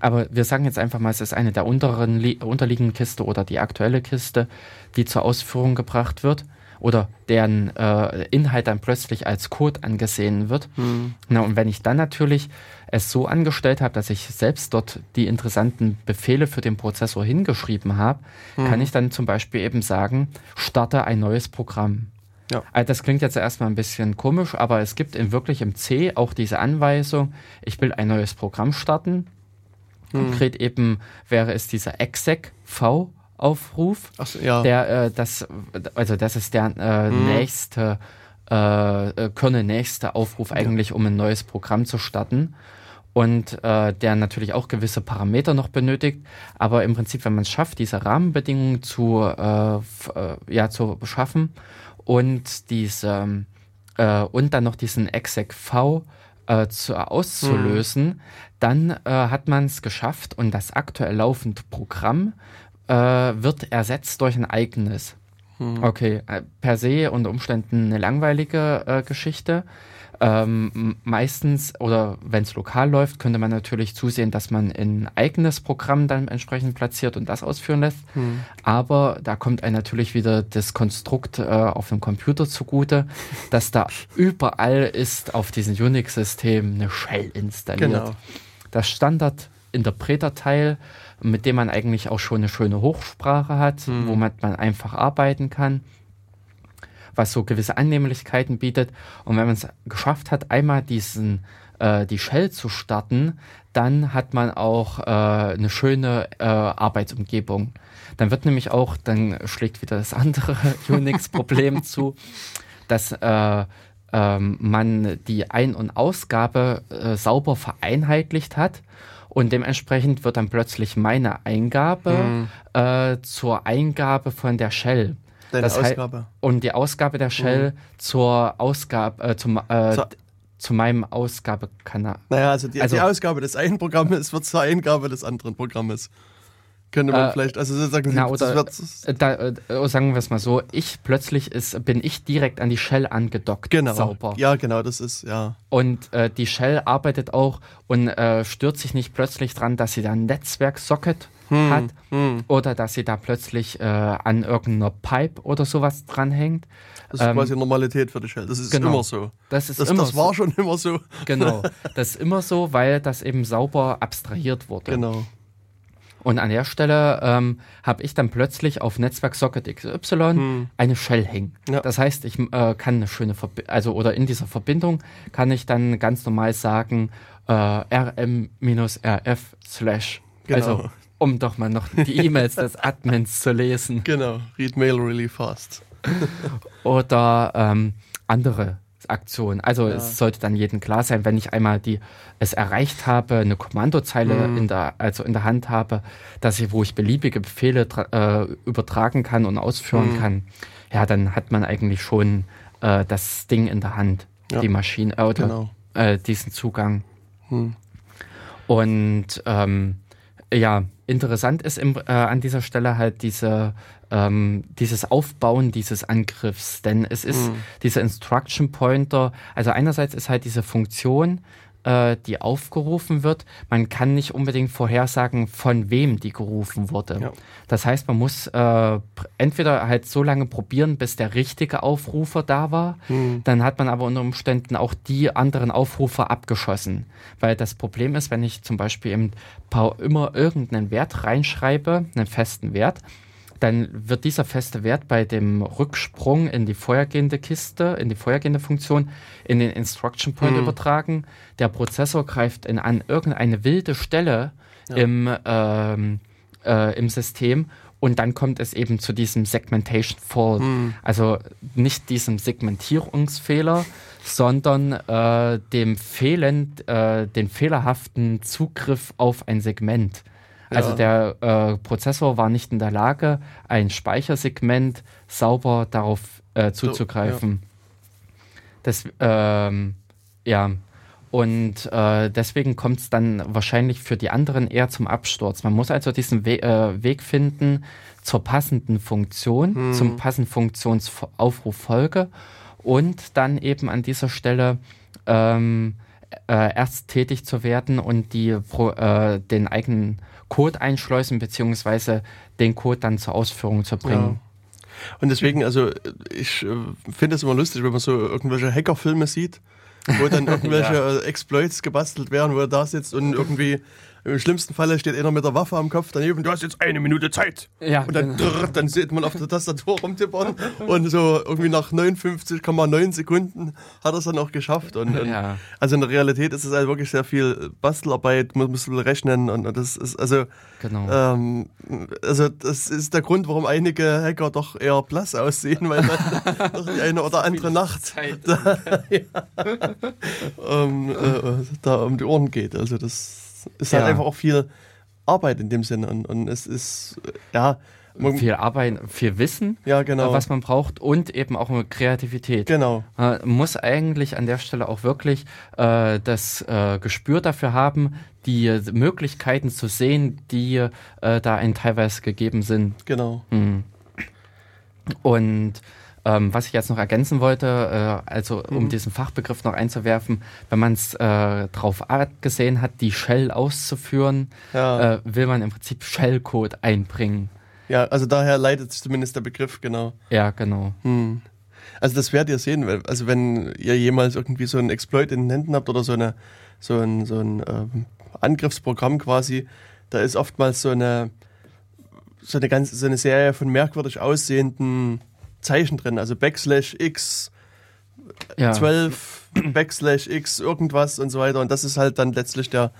S2: Aber wir sagen jetzt einfach mal, es ist eine der unteren, unterliegenden Kiste oder die aktuelle Kiste, die zur Ausführung gebracht wird oder deren äh, Inhalt dann plötzlich als Code angesehen wird. Mhm. Na, und wenn ich dann natürlich es so angestellt habe, dass ich selbst dort die interessanten Befehle für den Prozessor hingeschrieben habe, mhm. kann ich dann zum Beispiel eben sagen, starte ein neues Programm. Ja. Also das klingt jetzt erstmal ein bisschen komisch, aber es gibt in wirklich im C auch diese Anweisung, ich will ein neues Programm starten. Hm. Konkret eben wäre es dieser exec V Aufruf,
S1: so, ja.
S2: der äh, das also das ist der äh, hm. nächste äh, äh Kernel nächste Aufruf eigentlich, ja. um ein neues Programm zu starten und äh, der natürlich auch gewisse Parameter noch benötigt. Aber im Prinzip, wenn man es schafft, diese Rahmenbedingungen zu, äh, äh, ja, zu schaffen und diese und dann noch diesen exec v äh, zu, auszulösen, mhm. dann äh, hat man es geschafft und das aktuell laufende Programm äh, wird ersetzt durch ein eigenes. Mhm. Okay, äh, per se unter Umständen eine langweilige äh, Geschichte. Ähm, meistens oder wenn es lokal läuft, könnte man natürlich zusehen, dass man ein eigenes Programm dann entsprechend platziert und das ausführen lässt. Hm. Aber da kommt einem natürlich wieder das Konstrukt äh, auf dem Computer zugute, dass da überall ist auf diesem Unix-System eine Shell installiert. Genau. Das Standard-Interpreter-Teil, mit dem man eigentlich auch schon eine schöne Hochsprache hat, hm. womit man einfach arbeiten kann was so gewisse Annehmlichkeiten bietet. Und wenn man es geschafft hat, einmal diesen äh, die Shell zu starten, dann hat man auch äh, eine schöne äh, Arbeitsumgebung. Dann wird nämlich auch, dann schlägt wieder das andere Unix-Problem zu, dass äh, ähm, man die Ein- und Ausgabe äh, sauber vereinheitlicht hat und dementsprechend wird dann plötzlich meine Eingabe hm. äh, zur Eingabe von der Shell.
S1: Deine das Ausgabe.
S2: und die Ausgabe der Shell mhm. zur Ausgabe, äh, zum, äh, zu meinem Ausgabekanal.
S1: Naja, also die, also die, Ausgabe des einen Programmes wird zur Eingabe des anderen Programmes. Könnte man äh, vielleicht, also sozusagen,
S2: na, oder, da, äh, sagen wir es mal so, ich plötzlich ist, bin ich direkt an die Shell angedockt.
S1: Genau.
S2: Sauber.
S1: Ja, genau, das ist, ja.
S2: Und äh, die Shell arbeitet auch und äh, stört sich nicht plötzlich dran, dass sie da ein Netzwerk-Socket hm, hat hm. oder dass sie da plötzlich äh, an irgendeiner Pipe oder sowas dranhängt.
S1: Das ist ähm, quasi Normalität für dich. Das ist genau, immer so.
S2: Das, ist das, immer
S1: das war so. schon immer so.
S2: Genau, das ist immer so, weil das eben sauber abstrahiert wurde.
S1: Genau.
S2: Und an der Stelle ähm, habe ich dann plötzlich auf Netzwerksocket XY hm. eine Shell hängen. Ja. Das heißt, ich äh, kann eine schöne Verbindung, also oder in dieser Verbindung kann ich dann ganz normal sagen äh, rm-rf slash. Genau. Also um doch mal noch die E-Mails des Admins zu lesen.
S1: Genau, read mail really fast.
S2: Oder ähm, andere Aktionen. Also ja. es sollte dann jedem klar sein, wenn ich einmal die es erreicht habe, eine Kommandozeile mhm. in der also in der Hand habe, dass ich wo ich beliebige Befehle äh, übertragen kann und ausführen mhm. kann. Ja, dann hat man eigentlich schon äh, das Ding in der Hand, ja. die Maschine äh, oder genau. äh, diesen Zugang. Mhm. Und ähm, ja, interessant ist im, äh, an dieser Stelle halt diese, ähm, dieses Aufbauen dieses Angriffs, denn es ist mhm. dieser Instruction Pointer, also einerseits ist halt diese Funktion, äh, die aufgerufen wird. Man kann nicht unbedingt vorhersagen, von wem die gerufen wurde. Ja. Das heißt, man muss äh, entweder halt so lange probieren, bis der richtige Aufrufer da war. Mhm. Dann hat man aber unter Umständen auch die anderen Aufrufer abgeschossen. Weil das Problem ist, wenn ich zum Beispiel immer irgendeinen Wert reinschreibe, einen festen Wert, dann wird dieser feste Wert bei dem Rücksprung in die vorhergehende Kiste, in die vorhergehende Funktion, in den Instruction Point mhm. übertragen. Der Prozessor greift in, an irgendeine wilde Stelle ja. im, ähm, äh, im System und dann kommt es eben zu diesem Segmentation Fault. Mhm. Also nicht diesem Segmentierungsfehler, sondern äh, dem fehlend, äh, den fehlerhaften Zugriff auf ein Segment. Also der äh, Prozessor war nicht in der Lage, ein Speichersegment sauber darauf äh, zuzugreifen. Ja. Das, ähm, ja. Und äh, deswegen kommt es dann wahrscheinlich für die anderen eher zum Absturz. Man muss also diesen We äh, Weg finden zur passenden Funktion, hm. zum passenden Funktionsaufruffolge und dann eben an dieser Stelle ähm, äh, erst tätig zu werden und die, äh, den eigenen Code einschleusen, beziehungsweise den Code dann zur Ausführung zu bringen.
S1: Ja. Und deswegen, also ich äh, finde es immer lustig, wenn man so irgendwelche Hackerfilme sieht, wo dann irgendwelche ja. Exploits gebastelt werden, wo er da sitzt und irgendwie Im schlimmsten Falle steht einer mit der Waffe am Kopf daneben, du hast jetzt eine Minute Zeit. Ja, und dann, genau. drrr, dann sieht man auf der Tastatur rumtippern und so irgendwie nach 59,9 Sekunden hat er es dann auch geschafft. Und, und ja. Also in der Realität ist es halt wirklich sehr viel Bastelarbeit, man muss rechnen und, und das ist also genau. Ähm, also das ist der Grund, warum einige Hacker doch eher blass aussehen, weil dann die eine oder andere Nacht da, ja, um, äh, da um die Ohren geht. Also das ist halt ja. einfach auch viel Arbeit in dem Sinne und, und es ist ja
S2: viel Arbeit, viel Wissen,
S1: ja, genau.
S2: was man braucht und eben auch Kreativität.
S1: Genau.
S2: Man muss eigentlich an der Stelle auch wirklich äh, das äh, Gespür dafür haben, die Möglichkeiten zu sehen, die äh, da einen teilweise gegeben sind.
S1: Genau.
S2: Mhm. Und ähm, was ich jetzt noch ergänzen wollte, äh, also um mhm. diesen Fachbegriff noch einzuwerfen, wenn man es äh, darauf gesehen hat, die Shell auszuführen, ja. äh, will man im Prinzip Shellcode einbringen.
S1: Ja, also daher leitet sich zumindest der Begriff, genau.
S2: Ja, genau.
S1: Hm. Also das werdet ihr sehen, also wenn ihr jemals irgendwie so einen Exploit in den Händen habt oder so eine so ein, so ein ähm, Angriffsprogramm quasi, da ist oftmals so eine so eine ganze so eine Serie von merkwürdig aussehenden Zeichen drin, also Backslash X ja. 12 Backslash X irgendwas und so weiter und das ist halt dann letztlich der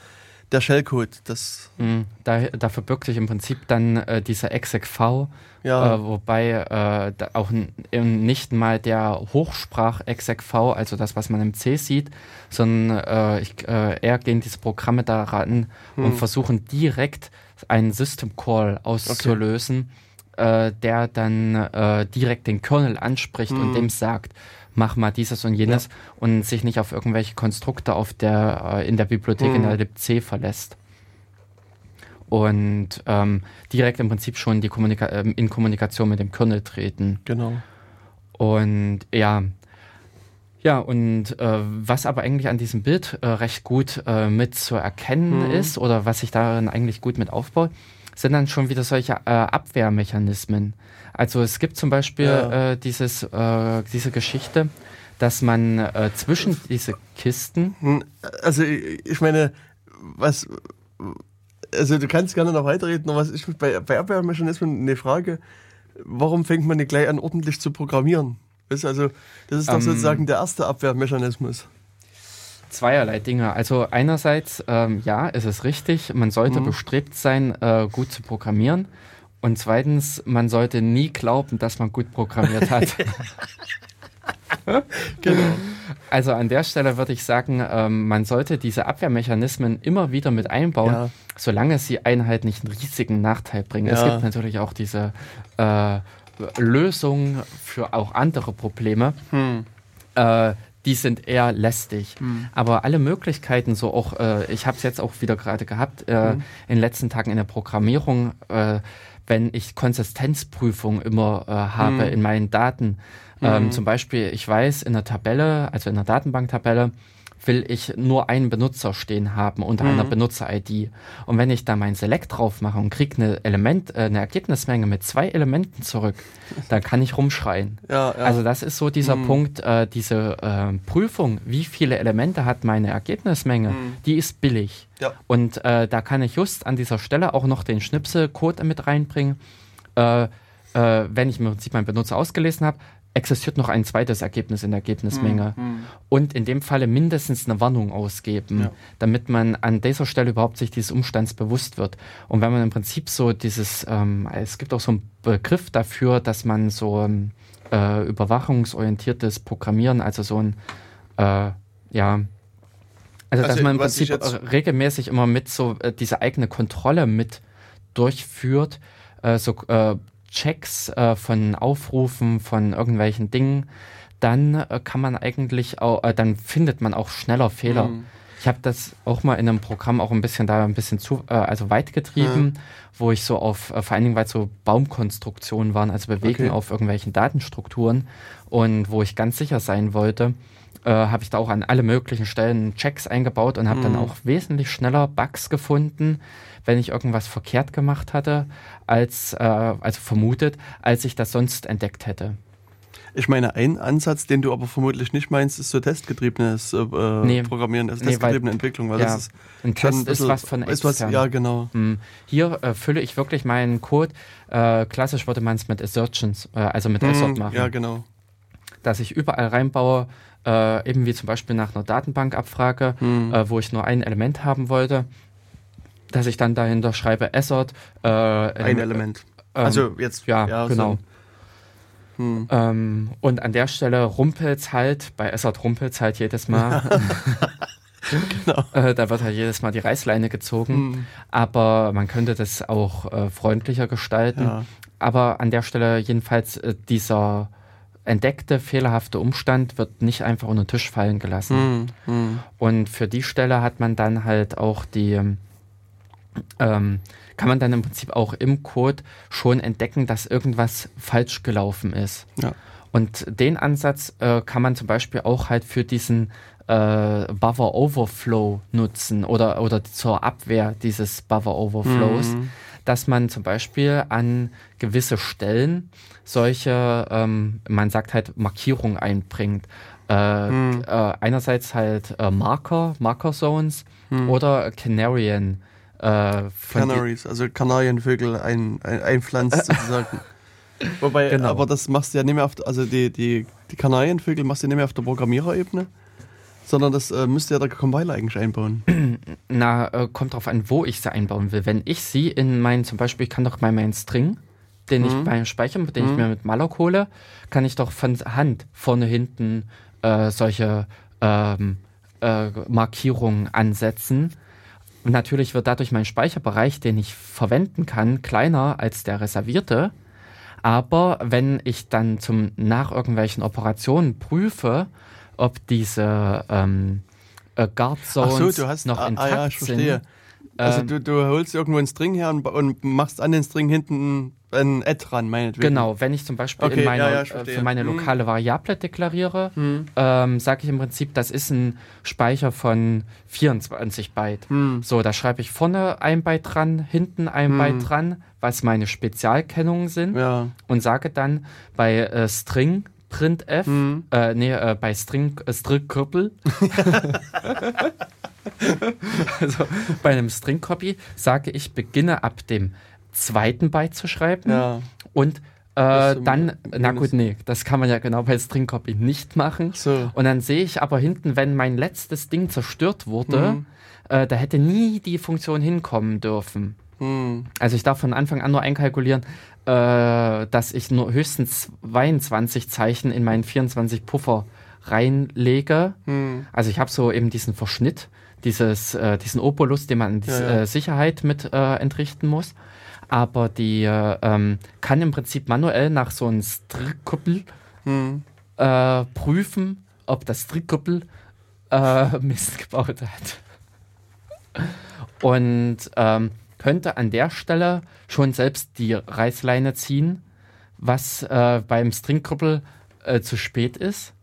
S1: der Shellcode. Das
S2: mhm. da, da verbirgt sich im Prinzip dann äh, dieser execv, ja. äh, wobei äh, auch nicht mal der Hochsprach-execv, also das, was man im C sieht, sondern äh, ich, äh, eher gehen diese Programme daran mhm. und versuchen direkt einen System Call auszulösen, okay. Äh, der dann direkt den Kernel anspricht mhm. und dem sagt, mach mal dieses und jenes ja. und sich nicht auf irgendwelche Konstrukte auf der, äh, in der Bibliothek mhm. in der libc verlässt. Und ähm, direkt im Prinzip schon die Kommunika äh, in Kommunikation mit dem Kernel treten.
S1: Genau.
S2: Und ja, ja, und äh, was aber eigentlich an diesem Bild äh, recht gut äh, mit zu erkennen mhm. ist oder was sich darin eigentlich gut mit aufbaut, sind dann schon wieder solche äh, Abwehrmechanismen. Also es gibt zum Beispiel ja. äh, dieses, äh, diese Geschichte, dass man äh, zwischen diese Kisten. Hm,
S1: also ich meine, was. Also du kannst gerne noch weiterreden, aber was ist bei, bei Abwehrmechanismen eine Frage, warum fängt man nicht gleich an, ordentlich zu programmieren? Also, das ist doch ähm, sozusagen der erste Abwehrmechanismus
S2: zweierlei Dinge. Also einerseits, ähm, ja, ist es richtig, man sollte mhm. bestrebt sein, äh, gut zu programmieren. Und zweitens, man sollte nie glauben, dass man gut programmiert hat. genau. Also an der Stelle würde ich sagen, ähm, man sollte diese Abwehrmechanismen immer wieder mit einbauen, ja. solange sie einen halt nicht einen riesigen Nachteil bringen. Ja. Es gibt natürlich auch diese äh, Lösungen für auch andere Probleme. Hm. Äh, die sind eher lästig. Mhm. Aber alle Möglichkeiten, so auch, äh, ich habe es jetzt auch wieder gerade gehabt, äh, mhm. in den letzten Tagen in der Programmierung, äh, wenn ich Konsistenzprüfung immer äh, habe mhm. in meinen Daten. Ähm, mhm. zum Beispiel, ich weiß in der Tabelle, also in der Datenbanktabelle, will ich nur einen Benutzer stehen haben unter mhm. einer Benutzer-ID. Und wenn ich da mein Select drauf mache und kriege eine Element, äh, eine Ergebnismenge mit zwei Elementen zurück, dann kann ich rumschreien. Ja, ja. Also das ist so dieser mhm. Punkt, äh, diese äh, Prüfung, wie viele Elemente hat meine Ergebnismenge, mhm. die ist billig. Ja. Und äh, da kann ich just an dieser Stelle auch noch den Schnipselcode mit reinbringen. Äh, äh, wenn ich im Prinzip meinen Benutzer ausgelesen habe, existiert noch ein zweites Ergebnis in der Ergebnismenge mhm. und in dem Falle mindestens eine Warnung ausgeben, ja. damit man an dieser Stelle überhaupt sich dieses Umstands bewusst wird. Und wenn man im Prinzip so dieses, ähm, es gibt auch so einen Begriff dafür, dass man so äh, überwachungsorientiertes Programmieren, also so ein, äh, ja, also, also dass man im Prinzip regelmäßig immer mit so äh, diese eigene Kontrolle mit durchführt, äh, so äh, Checks äh, von Aufrufen, von irgendwelchen Dingen, dann äh, kann man eigentlich auch, äh, dann findet man auch schneller Fehler. Mhm. Ich habe das auch mal in einem Programm auch ein bisschen da ein bisschen zu, äh, also weit getrieben, ja. wo ich so auf, äh, vor allen Dingen, weil es so Baumkonstruktionen waren, also Bewegen okay. auf irgendwelchen Datenstrukturen und wo ich ganz sicher sein wollte, äh, habe ich da auch an alle möglichen Stellen Checks eingebaut und habe mhm. dann auch wesentlich schneller Bugs gefunden, wenn ich irgendwas verkehrt gemacht hatte, als, äh, also vermutet, als ich das sonst entdeckt hätte.
S1: Ich meine, ein Ansatz, den du aber vermutlich nicht meinst, ist so testgetriebenes äh, äh nee. Programmieren, also nee, testgetriebene weil, Entwicklung, weil ja, das ist
S2: ein Test bisschen, ist was von.
S1: Ist was, ja, genau. Hm.
S2: Hier äh, fülle ich wirklich meinen Code. Äh, klassisch würde man es mit Assertions, äh, also mit hm, Assert machen.
S1: Ja, genau.
S2: Dass ich überall reinbaue, äh, eben wie zum Beispiel nach einer Datenbankabfrage, hm. wo ich nur ein Element haben wollte, dass ich dann dahinter schreibe Assert.
S1: ein Element. Ähm, also jetzt,
S2: ja, ja genau. So hm. Ähm, und an der Stelle rumpelt halt, bei Essert rumpelt halt jedes Mal. genau. äh, da wird halt jedes Mal die Reißleine gezogen. Hm. Aber man könnte das auch äh, freundlicher gestalten. Ja. Aber an der Stelle jedenfalls äh, dieser entdeckte fehlerhafte Umstand wird nicht einfach unter den Tisch fallen gelassen. Hm. hm. Und für die Stelle hat man dann halt auch die ähm, kann man dann im Prinzip auch im Code schon entdecken, dass irgendwas falsch gelaufen ist. Ja. Und den Ansatz äh, kann man zum Beispiel auch halt für diesen äh, Buffer Overflow nutzen oder, oder zur Abwehr dieses Buffer Overflows, mhm. dass man zum Beispiel an gewisse Stellen solche, ähm, man sagt halt Markierungen einbringt. Äh, mhm. äh, einerseits halt äh, Marker, Marker Zones mhm. oder Canarian
S1: äh, Canaries, also Kanarienvögel ein, ein, einpflanzt sozusagen. Wobei, genau. aber das machst du ja nicht mehr auf, also die, die, die Kanarienvögel machst du nicht mehr auf der Programmiererebene, sondern das äh, müsste ja der Compiler eigentlich einbauen.
S2: Na, äh, kommt drauf an, wo ich sie einbauen will. Wenn ich sie in meinen, zum Beispiel, ich kann doch mal meinen String, den mhm. ich beim Speichern, den mhm. ich mir mit Malloc hole, kann ich doch von Hand vorne, hinten äh, solche ähm, äh, Markierungen ansetzen natürlich wird dadurch mein Speicherbereich, den ich verwenden kann, kleiner als der reservierte. Aber wenn ich dann zum nach irgendwelchen Operationen prüfe, ob diese ähm, äh, Guard Zones so, noch ah, intakt ah, ja, sind,
S1: also ähm, du, du holst irgendwo einen String her und, und machst an den String hinten ein Add dran, meinetwegen.
S2: Genau, wenn ich zum Beispiel okay, meine, ja, ja, äh, für meine hm. lokale Variable deklariere, hm. ähm, sage ich im Prinzip, das ist ein Speicher von 24 Byte. Hm. So, da schreibe ich vorne ein Byte dran, hinten ein hm. Byte dran, was meine Spezialkennungen sind ja. und sage dann bei äh, String printf, hm. äh, nee, äh, bei String, äh, String also bei einem String Copy sage ich, beginne ab dem zweiten Byte zu schreiben ja. und äh, dann, na gut, nee, das kann man ja genau bei String Copy nicht machen. So. Und dann sehe ich aber hinten, wenn mein letztes Ding zerstört wurde, mhm. äh, da hätte nie die Funktion hinkommen dürfen. Mhm. Also ich darf von Anfang an nur einkalkulieren, äh, dass ich nur höchstens 22 Zeichen in meinen 24 Puffer reinlege. Mhm. Also ich habe so eben diesen Verschnitt dieses, äh, diesen Opolus, den man in die ja, ja. Äh, Sicherheit mit äh, entrichten muss. Aber die äh, ähm, kann im Prinzip manuell nach so einem Strickkuppel hm. Äh, prüfen, ob das Strickkuppel äh, Mist gebaut hat. Und ähm, könnte an der Stelle schon selbst die Reißleine ziehen, was beim Stringkuppel zu spät ist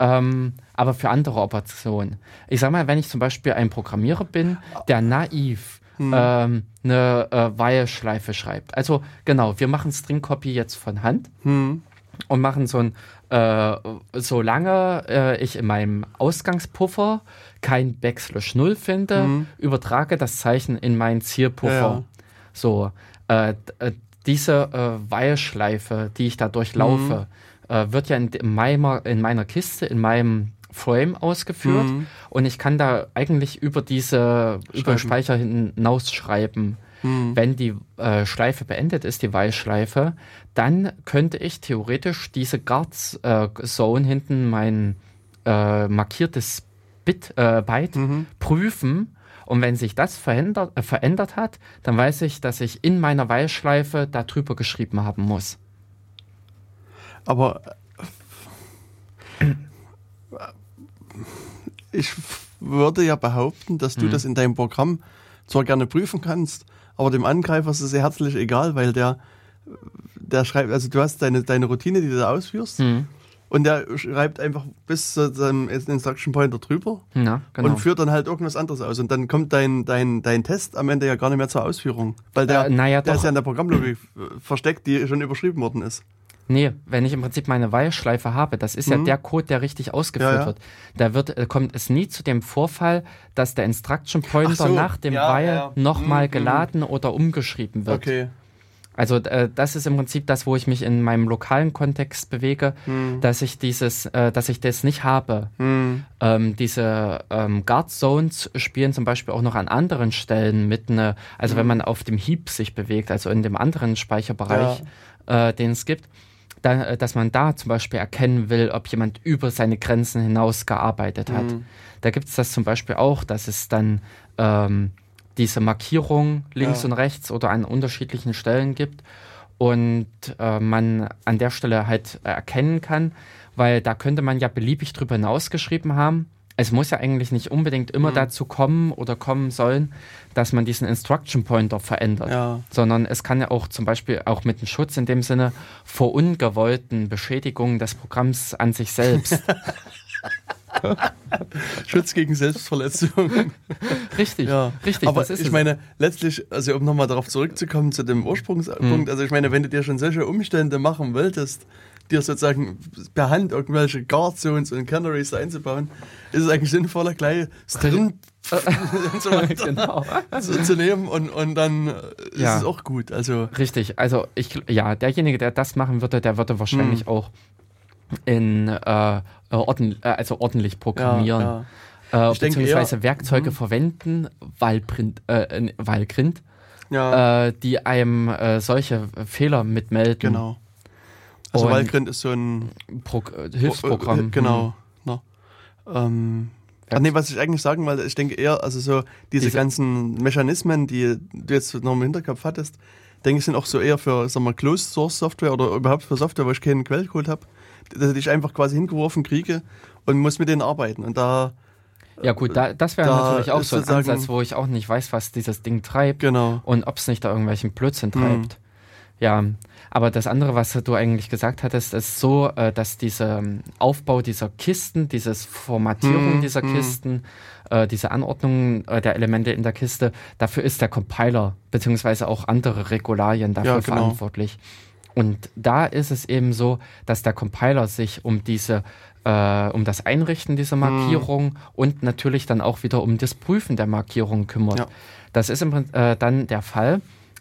S2: ähm, aber für andere Operationen. Ich sage mal, wenn ich zum Beispiel ein Programmierer bin, der naiv hm. ähm, eine äh, While-Schleife schreibt. Also genau, wir machen String Copy jetzt von Hand hm. und machen so ein, äh, solange äh, ich in meinem Ausgangspuffer kein Backslash 0 finde, hm. übertrage das Zeichen in meinen Zielpuffer. Ja. So, äh, äh, diese äh, While-Schleife, die ich da durchlaufe, hm äh, wird ja in, meiner, in meiner Kiste, in meinem Frame ausgeführt mhm. und ich kann da eigentlich über diese Schreiben. über Speicher hinaus schreiben. Mhm. Wenn die äh, Schleife beendet ist, die While-Schleife, dann könnte ich theoretisch diese Guard-Zone äh, hinten mein äh, markiertes Bit, äh, Byte mhm. prüfen. Und wenn sich das verändert, äh, verändert hat, dann weiß ich, dass ich in meiner While-Schleife darüber geschrieben haben muss.
S1: Aber ich würde ja behaupten, dass du mhm. das in deinem Programm zwar gerne prüfen kannst, aber dem Angreifer ist es sehr herzlich egal, weil der, der schreibt, also du hast deine, deine Routine, die du da ausführst. Mhm. Und der schreibt einfach bis zu seinem Instruction Pointer drüber
S2: ja, genau.
S1: und führt dann halt irgendwas anderes aus. Und dann kommt dein, dein, dein Test am Ende ja gar nicht mehr zur Ausführung. Weil der, äh,
S2: naja,
S1: der ist ja in der Programmlogik versteckt, die schon überschrieben worden ist.
S2: Nee, wenn ich im Prinzip meine While-Schleife habe, das ist mhm. ja der Code, der richtig ausgeführt ja, ja. wird. Da wird, äh, kommt es nie zu dem Vorfall, dass der Instruction Pointer so. nach dem ja, While ja. nochmal mhm. geladen oder umgeschrieben wird. Okay. Also äh, das ist im Prinzip das, wo ich mich in meinem lokalen Kontext bewege, hm. dass ich dieses, äh, dass ich das nicht habe. Hm. Ähm, diese ähm, Guard Zones spielen zum Beispiel auch noch an anderen Stellen mit ne, also hm. wenn man auf dem Heap sich bewegt, also in dem anderen Speicherbereich, ja. äh, den es gibt, da, äh, dass man da zum Beispiel erkennen will, ob jemand über seine Grenzen hinaus gearbeitet hat. Hm. Da gibt es das zum Beispiel auch, dass es dann ähm, diese Markierung links ja. und rechts oder an unterschiedlichen Stellen gibt und äh, man an der Stelle halt erkennen kann, weil da könnte man ja beliebig drüber hinausgeschrieben haben. Es muss ja eigentlich nicht unbedingt immer mhm. dazu kommen oder kommen sollen, dass man diesen Instruction Pointer verändert, ja. sondern es kann ja auch zum Beispiel auch mit dem Schutz in dem Sinne vor ungewollten Beschädigungen des Programms an sich selbst
S1: Schutz gegen Selbstverletzung.
S2: Richtig, ja. richtig.
S1: Aber ich es. meine, letztlich, also um nochmal darauf zurückzukommen zu dem Ursprungspunkt, mhm. also ich meine, wenn du dir schon solche Umstände machen wolltest, dir sozusagen per Hand irgendwelche Guard Zones und Canaries einzubauen, ist es eigentlich sinnvoller, gleich String so genau. so zu nehmen und, und dann ist ja. es auch gut. Also
S2: Richtig, also ich ja, derjenige, der das machen würde, der würde wahrscheinlich hm. auch in äh, orden, äh, also ordentlich programmieren. Ja, ja. Äh, beziehungsweise eher, Werkzeuge mh. verwenden, Wahlprint, äh, Wahlgrind, ja. äh, die einem äh, solche Fehler mitmelden.
S1: Genau. Also Und ist so ein
S2: Pro Hilfsprogramm.
S1: Äh, genau. Mhm. Ähm, Ach nee, was ich eigentlich sagen wollte, ich denke eher, also so diese, diese ganzen Mechanismen, die du jetzt noch im Hinterkopf hattest, denke ich, sind auch so eher für, sagen wir, Closed Source Software oder überhaupt für Software, wo ich keinen Quellcode habe dass ich einfach quasi hingeworfen kriege und muss mit denen arbeiten. Und da.
S2: Ja gut, da, das wäre da natürlich auch so ein Ansatz, wo ich auch nicht weiß, was dieses Ding treibt
S1: genau.
S2: und ob es nicht da irgendwelchen Blödsinn treibt. Mhm. Ja, aber das andere, was du eigentlich gesagt hattest, ist so, äh, dass dieser ähm, Aufbau dieser Kisten, dieses Formatierung mhm. dieser mhm. Kisten, äh, diese Anordnung äh, der Elemente in der Kiste, dafür ist der Compiler beziehungsweise auch andere Regularien dafür ja, genau. verantwortlich. Und da ist es eben so, dass der Compiler sich um diese äh, um das Einrichten dieser hm. Markierung mhm. und natürlich dann auch wieder um das Prüfen der Markierung kümmert. Ja. Das ist im, äh, dann der Fall,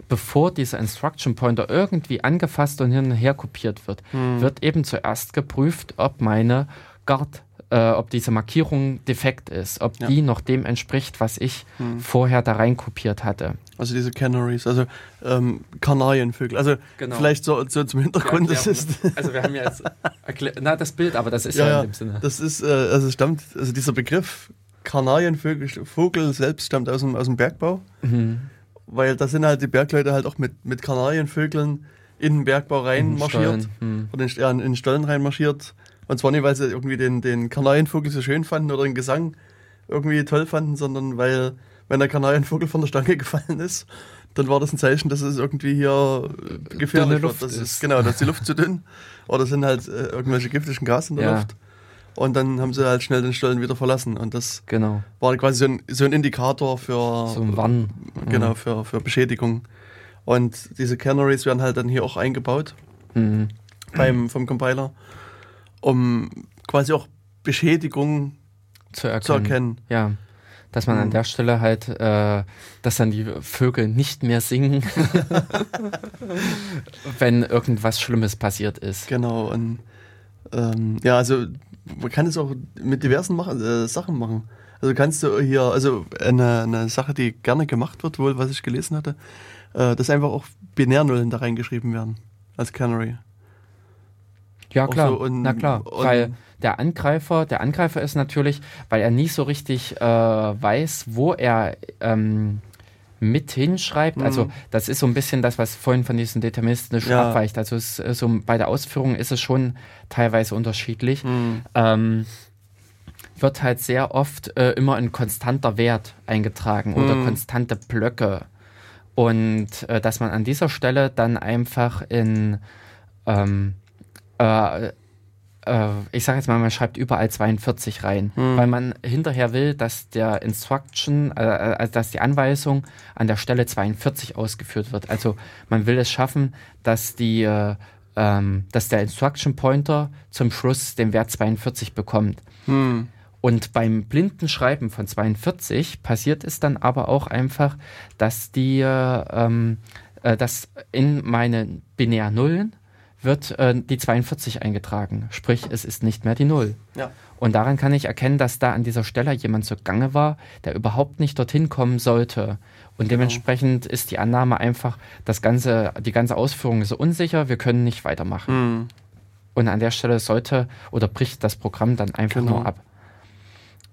S2: bevor dieser Instruction Pointer irgendwie angefasst und hin und her kopiert wird, mhm. wird eben zuerst geprüft, ob meine Guard äh, ob diese Markierung defekt ist, ob ja. die noch dem entspricht, was ich hm. vorher da rein kopiert hatte.
S1: Also diese Canaries, also ähm, Kanarienvögel. Also genau. vielleicht so, so, zum Hintergrund.
S2: Ja, das ist also wir haben ja jetzt na, das Bild, aber das ist
S1: ja,
S2: ja
S1: in dem Sinne. Das ist, äh, also stammt, also dieser Begriff Kanarienvögel Vogel selbst stammt aus dem, aus dem Bergbau. Mhm. Weil da sind halt die Bergleute halt auch mit, mit Kanarienvögeln in den Bergbau reinmarschiert. Oder in, ja, in den Stollen reinmarschiert und zwar nicht, weil sie irgendwie den, den Kanarienvogel so schön fanden oder den Gesang irgendwie toll fanden, sondern weil, wenn der Kanarienvogel von der Stange gefallen ist, dann war das ein Zeichen, dass es irgendwie hier gefährlich wird. Das ist, ist. Genau, dass die Luft zu dünn oder sind halt äh, irgendwelche giftischen Gase in der ja. Luft. Und dann haben sie halt schnell den Stollen wieder verlassen. Und das
S2: genau.
S1: war quasi so ein, so ein Indikator für,
S2: so ein Wann.
S1: Genau, für, für Beschädigung. Und diese Canaries werden halt dann hier auch eingebaut mhm. beim, vom Compiler um quasi auch Beschädigung
S2: zu erkennen. Zu erkennen. Ja. Dass man mhm. an der Stelle halt, äh, dass dann die Vögel nicht mehr singen, wenn irgendwas Schlimmes passiert ist.
S1: Genau, und ähm, ja, also man kann es auch mit diversen Mach äh, Sachen machen. Also kannst du hier, also eine, eine Sache, die gerne gemacht wird, wohl, was ich gelesen hatte, äh, dass einfach auch Binärnullen da reingeschrieben werden als Canary.
S2: Ja, klar. So und, Na klar. weil der Angreifer, der Angreifer ist natürlich, weil er nie so richtig äh, weiß, wo er ähm, mit hinschreibt. Mhm. Also das ist so ein bisschen das, was vorhin von diesen Deterministischen ja. abweicht. Also es, so bei der Ausführung ist es schon teilweise unterschiedlich. Mhm. Ähm, wird halt sehr oft äh, immer ein konstanter Wert eingetragen mhm. oder konstante Blöcke. Und äh, dass man an dieser Stelle dann einfach in ähm, äh, äh, ich sage jetzt mal, man schreibt überall 42 rein, hm. weil man hinterher will, dass der Instruction, äh, also dass die Anweisung an der Stelle 42 ausgeführt wird. Also man will es schaffen, dass die äh, ähm, dass der Instruction Pointer zum Schluss den Wert 42 bekommt. Hm. Und beim blinden Schreiben von 42 passiert es dann aber auch einfach, dass die, ähm, äh, dass in meine binär Nullen wird äh, die 42 eingetragen. Sprich, es ist nicht mehr die Null. Ja. Und daran kann ich erkennen, dass da an dieser Stelle jemand zugange war, der überhaupt nicht dorthin kommen sollte. Und genau. dementsprechend ist die Annahme einfach, das ganze, die ganze Ausführung ist unsicher, wir können nicht weitermachen. Mhm. Und an der Stelle sollte oder bricht das Programm dann einfach genau. nur ab.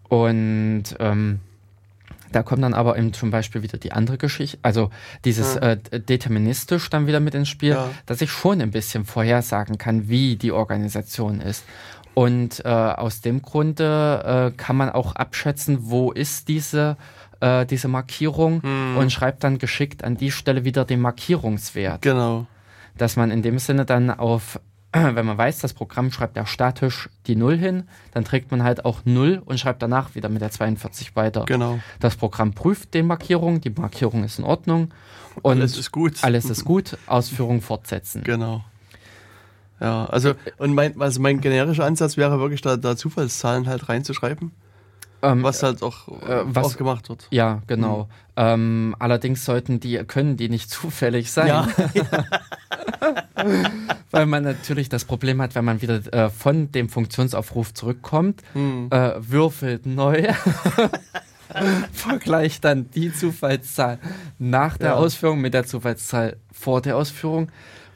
S2: Und ähm, da kommt dann aber eben zum Beispiel wieder die andere Geschichte, also dieses ja. äh, deterministisch dann wieder mit ins Spiel, ja. dass ich schon ein bisschen vorhersagen kann, wie die Organisation ist. Und äh, aus dem Grunde äh, kann man auch abschätzen, wo ist diese, äh, diese Markierung hm. und schreibt dann geschickt an die Stelle wieder den Markierungswert.
S1: Genau.
S2: Dass man in dem Sinne dann auf wenn man weiß, das Programm schreibt ja statisch die 0 hin, dann trägt man halt auch 0 und schreibt danach wieder mit der 42 weiter.
S1: Genau.
S2: Das Programm prüft die Markierung, die Markierung ist in Ordnung
S1: und alles ist gut.
S2: Alles ist gut, Ausführung fortsetzen.
S1: Genau. Ja, also und mein, also mein generischer Ansatz wäre wirklich da, da Zufallszahlen halt reinzuschreiben. Ähm, was halt auch, äh, was, auch gemacht wird.
S2: Ja, genau. Mhm. Ähm, allerdings sollten die, können die nicht zufällig sein. Ja. Weil man natürlich das Problem hat, wenn man wieder äh, von dem Funktionsaufruf zurückkommt, mhm. äh, würfelt neu. vergleicht dann die Zufallszahl nach der ja. Ausführung mit der Zufallszahl vor der Ausführung,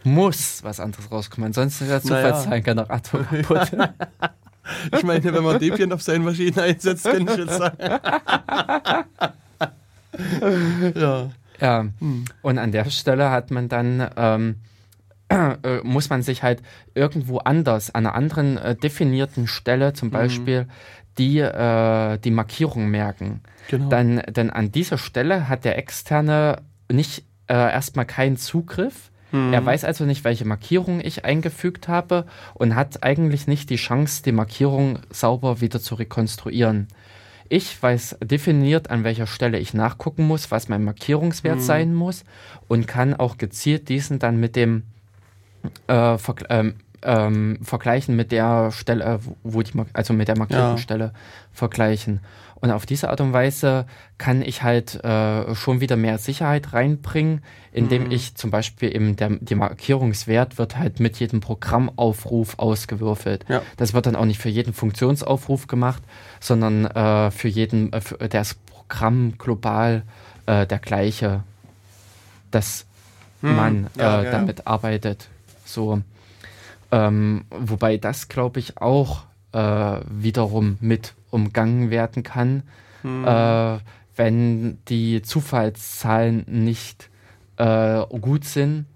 S2: muss was anderes rauskommen. Ansonsten ist der Zufallszahlengenerator naja. kaputt.
S1: Ich meine, wenn man Debian auf seinen Maschinen einsetzt, kann ich jetzt sagen.
S2: ja. Ja. Hm. Und an der Stelle hat man dann, ähm, äh, muss man sich halt irgendwo anders, an einer anderen äh, definierten Stelle zum hm. Beispiel, mhm. die, äh, die Markierung merken. Genau. Dann, denn an dieser Stelle hat der Externe nicht äh, erstmal keinen Zugriff Mhm. Er weiß also nicht, welche Markierung ich eingefügt habe und hat eigentlich nicht die Chance, die Markierung sauber wieder zu rekonstruieren. Ich weiß definiert, an welcher Stelle ich nachgucken muss, was mein Markierungswert mhm. sein muss und kann auch gezielt diesen dann mit dem äh, Vergl ähm, ähm, vergleichen mit der Stelle, wo die, also mit der Markierungsstelle ja. vergleichen. Und auf diese Art und Weise kann ich halt äh, schon wieder mehr Sicherheit reinbringen, indem mhm. ich zum Beispiel eben der die Markierungswert wird halt mit jedem Programmaufruf ausgewürfelt. Ja. Das wird dann auch nicht für jeden Funktionsaufruf gemacht, sondern äh, für jeden, äh, für das Programm global äh, der gleiche, dass mhm. man ja, äh, ja, damit arbeitet. So. Ähm, wobei das, glaube ich, auch äh, wiederum mit umgangen werden kann, hm. äh, wenn die Zufallszahlen nicht äh, gut sind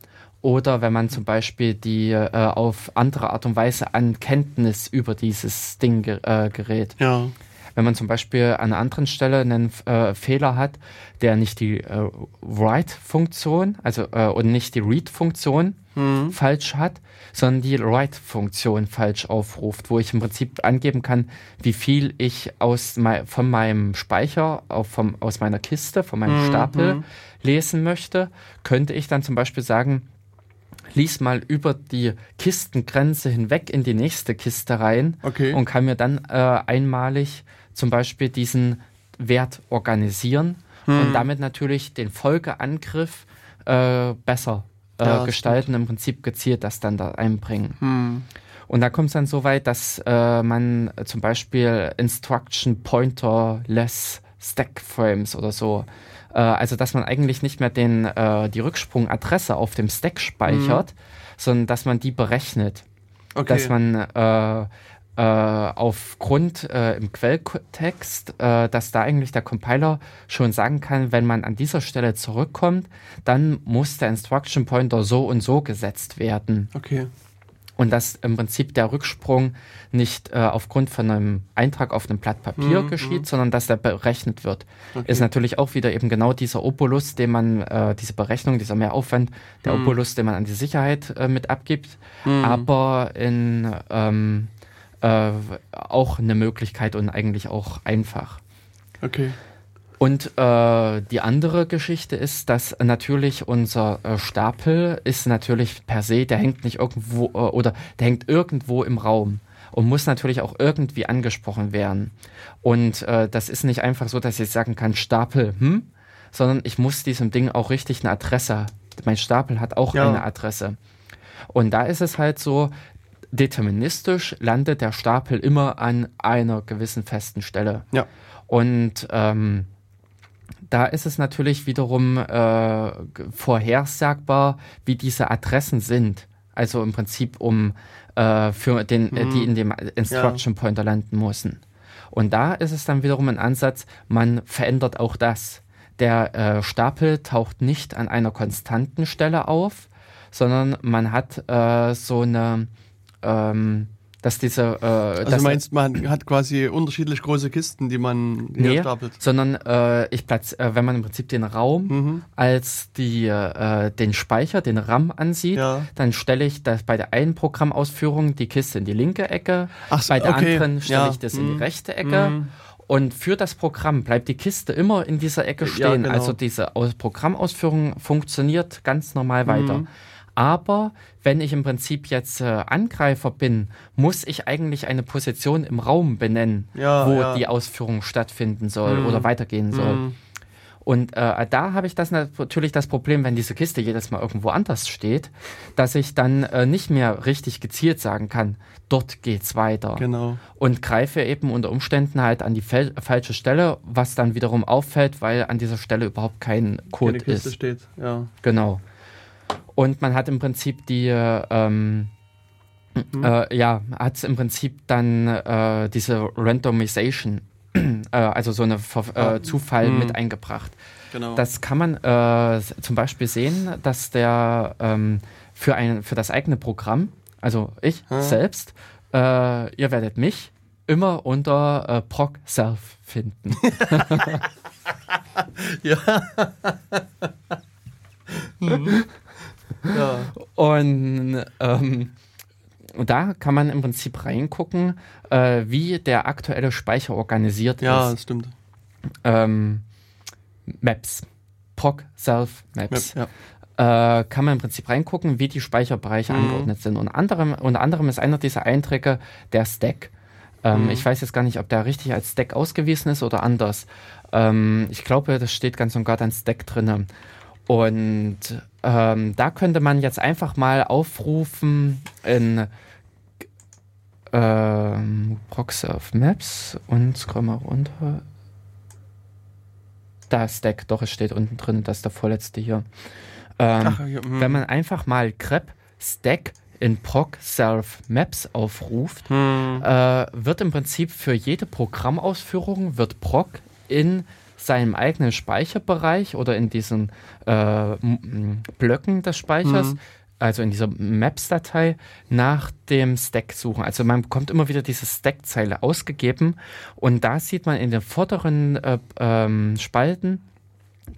S2: oder wenn man zum Beispiel die äh, auf andere Art und Weise an Kenntnis über dieses Ding äh, gerät.
S1: Ja.
S2: Wenn man zum Beispiel an einer anderen Stelle einen äh, Fehler hat, der nicht die äh, Write-Funktion, also äh, und nicht die Read-Funktion mhm. falsch hat, sondern die Write-Funktion falsch aufruft, wo ich im Prinzip angeben kann, wie viel ich aus mei von meinem Speicher, auf vom, aus meiner Kiste, von meinem mhm. Stapel mhm. lesen möchte, könnte ich dann zum Beispiel sagen, lies mal über die Kistengrenze hinweg in die nächste Kiste rein
S1: okay.
S2: und kann mir dann äh, einmalig zum Beispiel diesen Wert organisieren hm. und damit natürlich den Folgeangriff äh, besser äh, ja, gestalten, stimmt. im Prinzip gezielt das dann da einbringen. Hm. Und da kommt es dann so weit, dass äh, man zum Beispiel Instruction Pointer Less Stack Frames oder so, äh, also dass man eigentlich nicht mehr den, äh, die Rücksprungadresse auf dem Stack speichert, hm. sondern dass man die berechnet. Okay. Dass man äh, aufgrund äh, im Quelltext, äh, dass da eigentlich der Compiler schon sagen kann, wenn man an dieser Stelle zurückkommt, dann muss der Instruction Pointer so und so gesetzt werden.
S1: Okay.
S2: Und dass im Prinzip der Rücksprung nicht äh, aufgrund von einem Eintrag auf einem Blatt Papier mhm, geschieht, mhm. sondern dass der berechnet wird. Okay. Ist natürlich auch wieder eben genau dieser Opulus, den man, äh, diese Berechnung, dieser Mehraufwand, der mhm. Opulus, den man an die Sicherheit äh, mit abgibt, mhm. aber in ähm, äh, auch eine Möglichkeit und eigentlich auch einfach.
S1: Okay.
S2: Und äh, die andere Geschichte ist, dass natürlich unser äh, Stapel ist natürlich per se, der hängt nicht irgendwo äh, oder der hängt irgendwo im Raum und muss natürlich auch irgendwie angesprochen werden. Und äh, das ist nicht einfach so, dass ich sagen kann, Stapel, hm, sondern ich muss diesem Ding auch richtig eine Adresse. Mein Stapel hat auch ja. eine Adresse. Und da ist es halt so, deterministisch landet der Stapel immer an einer gewissen festen Stelle.
S1: Ja.
S2: Und ähm, da ist es natürlich wiederum äh, vorhersagbar, wie diese Adressen sind. Also im Prinzip um äh, für den, mhm. äh, die mhm. in dem Instruction Pointer landen müssen. Und da ist es dann wiederum ein Ansatz, man verändert auch das. Der äh, Stapel taucht nicht an einer konstanten Stelle auf, sondern man hat äh, so eine ähm, dass diese. Äh,
S1: also
S2: dass,
S1: du meinst, man hat quasi unterschiedlich große Kisten, die man
S2: nee, stapelt? sondern äh, ich platz, äh, wenn man im Prinzip den Raum mhm. als die, äh, den Speicher, den RAM ansieht, ja. dann stelle ich das bei der einen Programmausführung die Kiste in die linke Ecke, so, bei der okay. anderen stelle ja. ich das mhm. in die mhm. rechte Ecke. Mhm. Und für das Programm bleibt die Kiste immer in dieser Ecke stehen. Ja, genau. Also diese Programmausführung funktioniert ganz normal weiter. Aber wenn ich im Prinzip jetzt äh, Angreifer bin, muss ich eigentlich eine Position im Raum benennen, ja, wo ja. die Ausführung stattfinden soll mhm. oder weitergehen soll. Mhm. Und äh, da habe ich das natürlich das Problem, wenn diese Kiste jedes Mal irgendwo anders steht, dass ich dann äh, nicht mehr richtig gezielt sagen kann, dort geht's weiter.
S1: Genau.
S2: Und greife eben unter Umständen halt an die falsche Stelle, was dann wiederum auffällt, weil an dieser Stelle überhaupt kein Code Keine Kiste ist.
S1: steht, ja.
S2: Genau. Und man hat im Prinzip die, ähm, mhm. äh, ja, hat im Prinzip dann äh, diese Randomization, äh, also so eine Ver äh, Zufall mhm. mit eingebracht. Genau. Das kann man äh, zum Beispiel sehen, dass der ähm, für, ein, für das eigene Programm, also ich hm. selbst, äh, ihr werdet mich immer unter äh, proc self finden.
S1: ja.
S2: mhm. Ja. Und ähm, da kann man im Prinzip reingucken, äh, wie der aktuelle Speicher organisiert
S1: ja,
S2: ist.
S1: Ja, das stimmt.
S2: Ähm, Maps. POC Self Maps. Map, ja. äh, kann man im Prinzip reingucken, wie die Speicherbereiche mhm. angeordnet sind. Und anderem, unter anderem ist einer dieser Einträge der Stack. Ähm, mhm. Ich weiß jetzt gar nicht, ob der richtig als Stack ausgewiesen ist oder anders. Ähm, ich glaube, das steht ganz und gar dann Stack drin. Und ähm, da könnte man jetzt einfach mal aufrufen in ähm, Proxsurf Maps und scroll mal runter. Da Stack, doch, es steht unten drin, das ist der vorletzte hier. Ähm, Ach, ja, hm. wenn man einfach mal grep Stack in Proc Self Maps aufruft, hm. äh, wird im Prinzip für jede Programmausführung wird Proc in seinem eigenen Speicherbereich oder in diesen äh, Blöcken des Speichers, mhm. also in dieser Maps-Datei, nach dem Stack suchen. Also man bekommt immer wieder diese Stack-Zeile ausgegeben und da sieht man in den vorderen äh, ähm, Spalten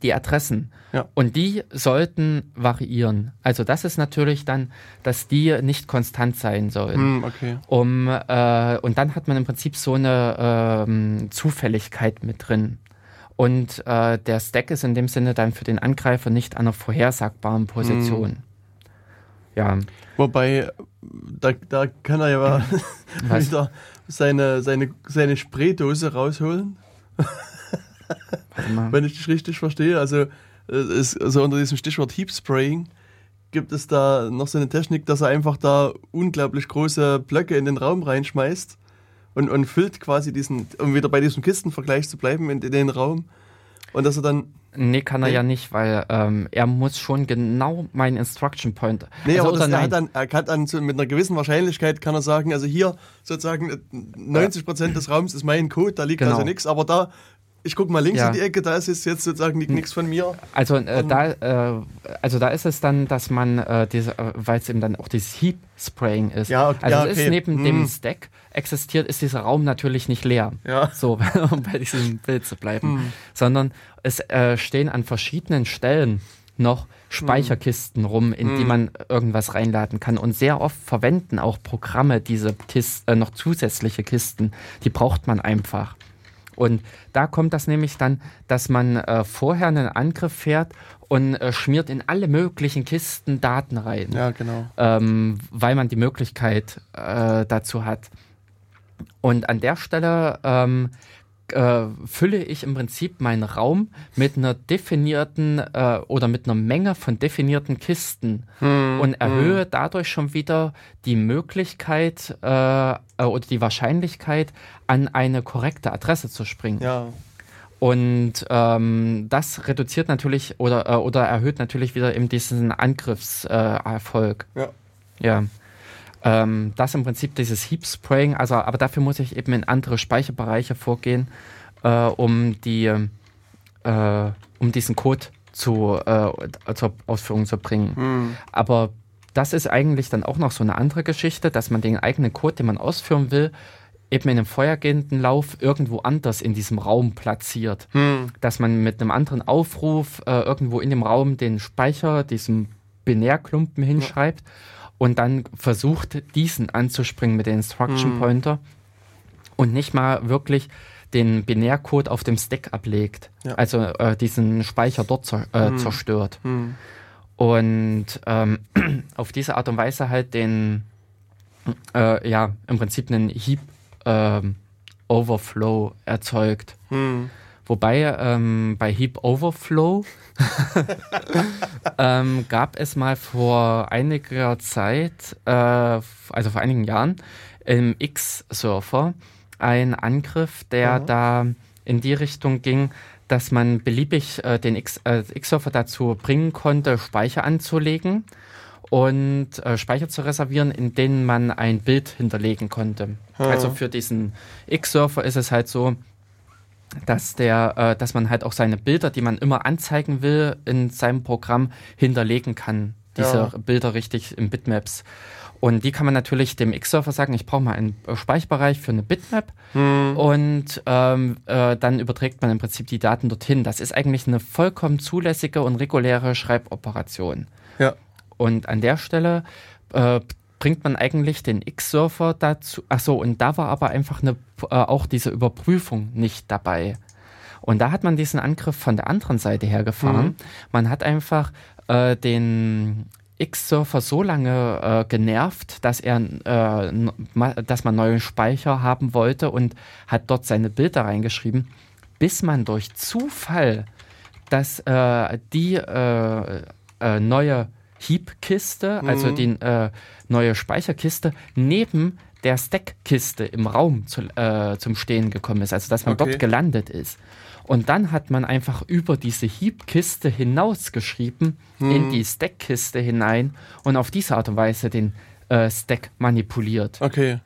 S2: die Adressen. Ja. Und die sollten variieren. Also das ist natürlich dann, dass die nicht konstant sein sollen.
S1: Mm, okay.
S2: Um, äh, und dann hat man im Prinzip so eine ähm, Zufälligkeit mit drin. Und äh, der Stack ist in dem Sinne dann für den Angreifer nicht an einer vorhersagbaren Position. Mhm. Ja.
S1: Wobei, da, da kann er ja wieder seine, seine, seine Spraydose rausholen. Wenn ich dich richtig verstehe. Also, ist, also unter diesem Stichwort Heap Spraying gibt es da noch so eine Technik, dass er einfach da unglaublich große Blöcke in den Raum reinschmeißt und, und füllt quasi diesen, um wieder bei diesem Kistenvergleich zu bleiben, in, in den Raum. Und dass er dann
S2: Nee, kann er nee. ja nicht, weil ähm, er muss schon genau meinen Instruction Point.
S1: Nee, also, aber das, er, hat dann, er kann dann so mit einer gewissen Wahrscheinlichkeit kann er sagen, also hier sozusagen 90 Prozent des Raums ist mein Code, da liegt genau. also nichts, aber da ich gucke mal links ja. in die Ecke, da ist es jetzt sozusagen nichts von mir.
S2: Also äh, da, äh, also da ist es dann, dass man äh, äh, weil es eben dann auch dieses Heap Spraying ist.
S1: Ja, okay.
S2: Also
S1: ja,
S2: es ist neben hm. dem Stack existiert, ist dieser Raum natürlich nicht leer.
S1: Ja.
S2: So, um bei diesem Bild zu bleiben. Hm. Sondern es äh, stehen an verschiedenen Stellen noch Speicherkisten hm. rum, in hm. die man irgendwas reinladen kann. Und sehr oft verwenden auch Programme diese Kisten, äh, noch zusätzliche Kisten. Die braucht man einfach. Und da kommt das nämlich dann, dass man äh, vorher einen Angriff fährt und äh, schmiert in alle möglichen Kisten Daten rein.
S1: Ja, genau.
S2: Ähm, weil man die Möglichkeit äh, dazu hat. Und an der Stelle ähm, äh, fülle ich im Prinzip meinen Raum mit einer definierten äh, oder mit einer Menge von definierten Kisten hm, und erhöhe hm. dadurch schon wieder die Möglichkeit äh, äh, oder die Wahrscheinlichkeit, an eine korrekte Adresse zu springen.
S1: Ja.
S2: Und ähm, das reduziert natürlich oder, äh, oder erhöht natürlich wieder eben diesen Angriffserfolg.
S1: ja.
S2: Ja. Ähm, das im Prinzip dieses Heap Spraying, also aber dafür muss ich eben in andere Speicherbereiche vorgehen, äh, um die äh, um diesen Code zu, äh, zur Ausführung zu bringen. Mhm. Aber das ist eigentlich dann auch noch so eine andere Geschichte, dass man den eigenen Code, den man ausführen will, eben in einem vorhergehenden Lauf irgendwo anders in diesem Raum platziert. Hm. Dass man mit einem anderen Aufruf äh, irgendwo in dem Raum den Speicher, diesem Binärklumpen hinschreibt. Ja und dann versucht, diesen anzuspringen mit dem Instruction mhm. Pointer und nicht mal wirklich den Binärcode auf dem Stack ablegt. Ja. Also äh, diesen Speicher dort zer äh, mhm. zerstört. Mhm. Und ähm, auf diese Art und Weise halt den, äh, ja, im Prinzip einen Heap ähm, Overflow erzeugt. Mhm. Wobei ähm, bei Heap Overflow ähm, gab es mal vor einiger Zeit, äh, also vor einigen Jahren, im X-Surfer einen Angriff, der mhm. da in die Richtung ging, dass man beliebig äh, den äh, X-Surfer dazu bringen konnte, Speicher anzulegen und äh, Speicher zu reservieren, in denen man ein Bild hinterlegen konnte. Mhm. Also für diesen X-Surfer ist es halt so, dass der, äh, dass man halt auch seine Bilder, die man immer anzeigen will, in seinem Programm hinterlegen kann. Diese ja. Bilder richtig in Bitmaps. Und die kann man natürlich dem X-Surfer sagen, ich brauche mal einen Speicherbereich für eine Bitmap hm. und ähm, äh, dann überträgt man im Prinzip die Daten dorthin. Das ist eigentlich eine vollkommen zulässige und reguläre Schreiboperation.
S1: Ja.
S2: Und an der Stelle äh, bringt man eigentlich den X-Surfer dazu. Achso, und da war aber einfach eine, äh, auch diese Überprüfung nicht dabei. Und da hat man diesen Angriff von der anderen Seite her gefahren. Mhm. Man hat einfach äh, den X-Surfer so lange äh, genervt, dass er, äh, dass man neuen Speicher haben wollte und hat dort seine Bilder reingeschrieben, bis man durch Zufall, dass äh, die äh, neue Heap-Kiste, also mhm. die äh, neue Speicherkiste, neben der Stack-Kiste im Raum zu, äh, zum Stehen gekommen ist, also dass man okay. dort gelandet ist. Und dann hat man einfach über diese Heap-Kiste hinausgeschrieben mhm. in die Stack-Kiste hinein und auf diese Art und Weise den äh, Stack manipuliert.
S1: Okay.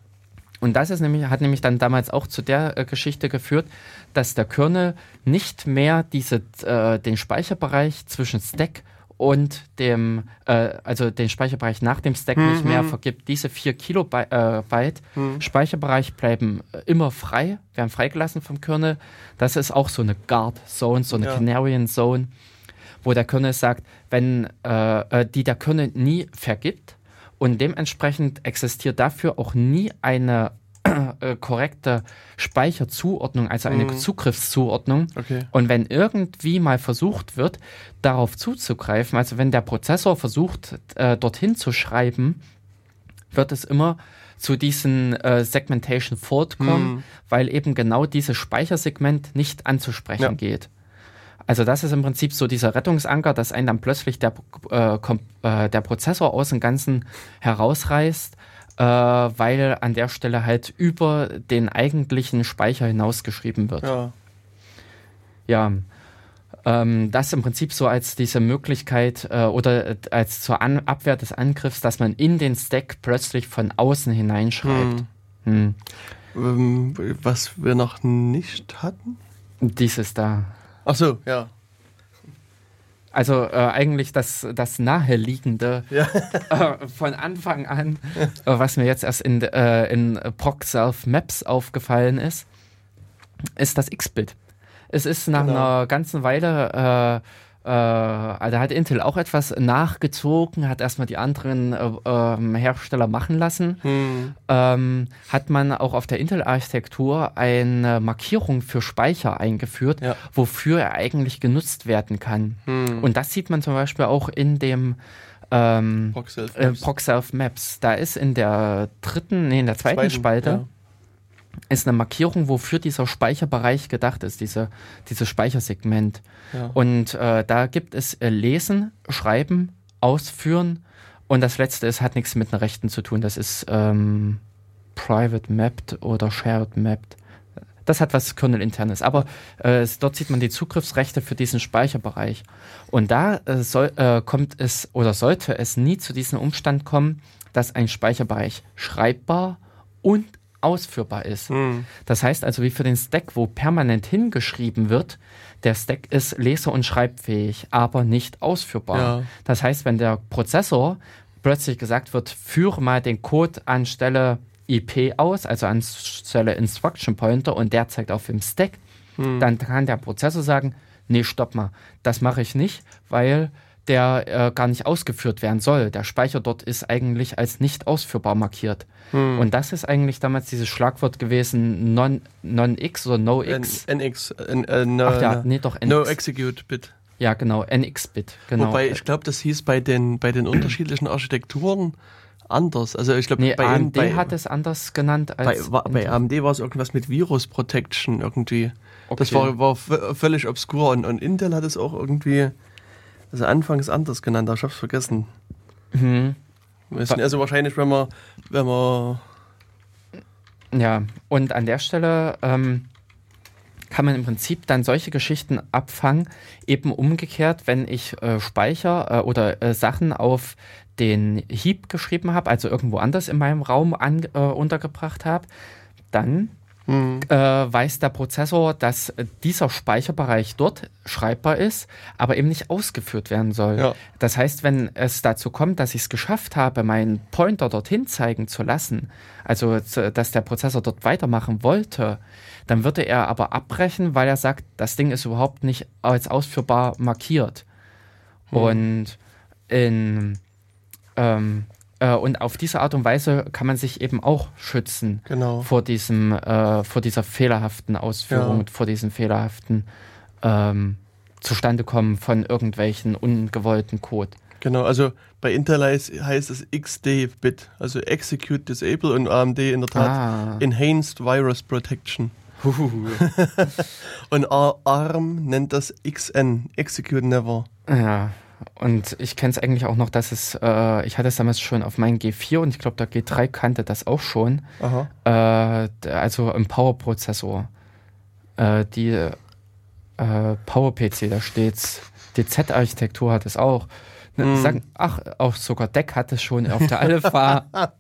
S2: Und das ist nämlich, hat nämlich dann damals auch zu der äh, Geschichte geführt, dass der Kernel nicht mehr diese, äh, den Speicherbereich zwischen Stack und dem, äh, also den Speicherbereich nach dem Stack mhm. nicht mehr vergibt. Diese 4 Kilobyte äh, mhm. Speicherbereich bleiben äh, immer frei, werden freigelassen vom Kernel. Das ist auch so eine Guard Zone, so eine ja. Canarian Zone, wo der Kernel sagt, wenn äh, äh, die der Kernel nie vergibt und dementsprechend existiert dafür auch nie eine äh, korrekte Speicherzuordnung, also eine mhm. Zugriffszuordnung.
S1: Okay.
S2: Und wenn irgendwie mal versucht wird, darauf zuzugreifen, also wenn der Prozessor versucht, äh, dorthin zu schreiben, wird es immer zu diesem äh, Segmentation Fault kommen, mhm. weil eben genau dieses Speichersegment nicht anzusprechen ja. geht. Also das ist im Prinzip so dieser Rettungsanker, dass einen dann plötzlich der, äh, äh der Prozessor aus dem Ganzen herausreißt äh, weil an der Stelle halt über den eigentlichen Speicher hinausgeschrieben wird.
S1: Ja.
S2: Ja. Ähm, das im Prinzip so als diese Möglichkeit äh, oder als zur An Abwehr des Angriffs, dass man in den Stack plötzlich von außen hineinschreibt.
S1: Hm. Hm. Ähm, was wir noch nicht hatten?
S2: Dieses da.
S1: Ach so, ja.
S2: Also äh, eigentlich das, das Naheliegende ja. äh, von Anfang an, äh, was mir jetzt erst in, äh, in Proc Self Maps aufgefallen ist, ist das X-Bild. Es ist nach genau. einer ganzen Weile äh, also hat Intel auch etwas nachgezogen, hat erstmal die anderen äh, äh, Hersteller machen lassen. Hm. Ähm, hat man auch auf der Intel-Architektur eine Markierung für Speicher eingeführt, ja. wofür er eigentlich genutzt werden kann. Hm. Und das sieht man zum Beispiel auch in dem ähm, Proc-Self-Maps. Maps. Da ist in der dritten, nee, in der zweiten, zweiten Spalte. Ja ist eine Markierung, wofür dieser Speicherbereich gedacht ist, diese, dieses Speichersegment. Ja. Und äh, da gibt es äh, Lesen, Schreiben, Ausführen und das letzte ist, hat nichts mit den Rechten zu tun. Das ist ähm, Private Mapped oder Shared Mapped. Das hat was Kernel-internes. Aber äh, dort sieht man die Zugriffsrechte für diesen Speicherbereich. Und da äh, soll, äh, kommt es oder sollte es nie zu diesem Umstand kommen, dass ein Speicherbereich schreibbar und ausführbar ist. Mhm. Das heißt also, wie für den Stack, wo permanent hingeschrieben wird, der Stack ist leser- und schreibfähig, aber nicht ausführbar. Ja. Das heißt, wenn der Prozessor plötzlich gesagt wird, führe mal den Code anstelle IP aus, also anstelle Instruction Pointer und der zeigt auf dem Stack, mhm. dann kann der Prozessor sagen, nee, stopp mal, das mache ich nicht, weil der äh, gar nicht ausgeführt werden soll. Der Speicher dort ist eigentlich als nicht ausführbar markiert. Hm. Und das ist eigentlich damals dieses Schlagwort gewesen, non-x non oder no-x.
S1: NX. Äh, no,
S2: Ach ja, nee, doch
S1: NX. No Execute Bit.
S2: Ja, genau, NX-Bit. Genau.
S1: Wobei, ich glaube, das hieß bei den, bei den unterschiedlichen Architekturen anders. Also ich glaube,
S2: nee, bei AMD bei, hat es anders genannt
S1: als. Bei, bei AMD war es irgendwas mit Virus Protection irgendwie. Okay. Das war, war völlig obskur und, und Intel hat es auch irgendwie also anfangs anders genannt, aber ich hab's vergessen. Mhm. Also wahrscheinlich, wenn man, wenn man.
S2: Ja, und an der Stelle ähm, kann man im Prinzip dann solche Geschichten abfangen, eben umgekehrt, wenn ich äh, Speicher äh, oder äh, Sachen auf den Heap geschrieben habe, also irgendwo anders in meinem Raum an, äh, untergebracht habe, dann mhm. äh, weiß der Prozessor, dass dieser Speicherbereich dort schreibbar ist, aber eben nicht ausgeführt werden soll. Ja. Das heißt, wenn es dazu kommt, dass ich es geschafft habe, meinen Pointer dorthin zeigen zu lassen, also dass der Prozessor dort weitermachen wollte, dann würde er aber abbrechen, weil er sagt, das Ding ist überhaupt nicht als ausführbar markiert. Mhm. Und in ähm, äh, und auf diese Art und Weise kann man sich eben auch schützen genau. vor, diesem, äh, vor dieser fehlerhaften Ausführung, ja. vor diesem fehlerhaften ähm, Zustandekommen von irgendwelchen ungewollten Code.
S1: Genau, also bei Intel heißt es XD-Bit, also Execute Disable und AMD in der Tat ah. Enhanced Virus Protection. und ARM nennt das XN, Execute Never.
S2: Ja, und ich kenne es eigentlich auch noch, dass es, äh, ich hatte es damals schon auf meinen G4 und ich glaube, der G3 kannte das auch schon. Äh, also im Power-Prozessor. Äh, die äh, Power-PC, da steht's. Die Z-Architektur hat es auch. Ne, mm. sagen, ach, auch sogar Deck hat es schon auf der Alpha.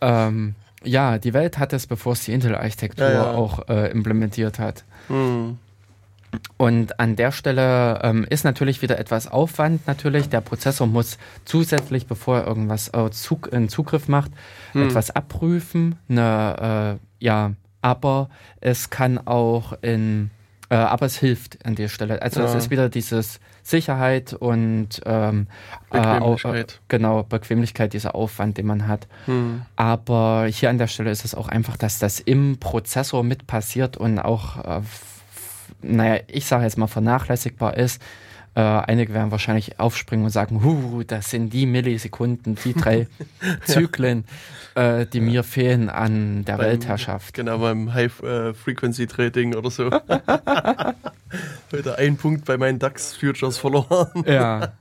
S2: ähm, ja, die Welt hat es, bevor es die Intel-Architektur ja, ja. auch äh, implementiert hat. Mm. Und an der Stelle ähm, ist natürlich wieder etwas Aufwand natürlich. Der Prozessor muss zusätzlich, bevor er irgendwas äh, Zug, in Zugriff macht, hm. etwas abprüfen. Eine, äh, ja, aber es kann auch in, äh, aber es hilft an der Stelle. Also es ist wieder dieses Sicherheit und ähm, äh, Bequemlichkeit. Äh, genau, Bequemlichkeit, dieser Aufwand, den man hat. Hm. Aber hier an der Stelle ist es auch einfach, dass das im Prozessor mit passiert und auch äh, naja, ich sage jetzt mal vernachlässigbar ist. Äh, einige werden wahrscheinlich aufspringen und sagen, huh, das sind die Millisekunden, die drei Zyklen, ja. äh, die mir fehlen an der beim, Weltherrschaft.
S1: Genau, beim High-Frequency-Trading oder so. Heute ein Punkt bei meinen DAX-Futures verloren.
S2: ja.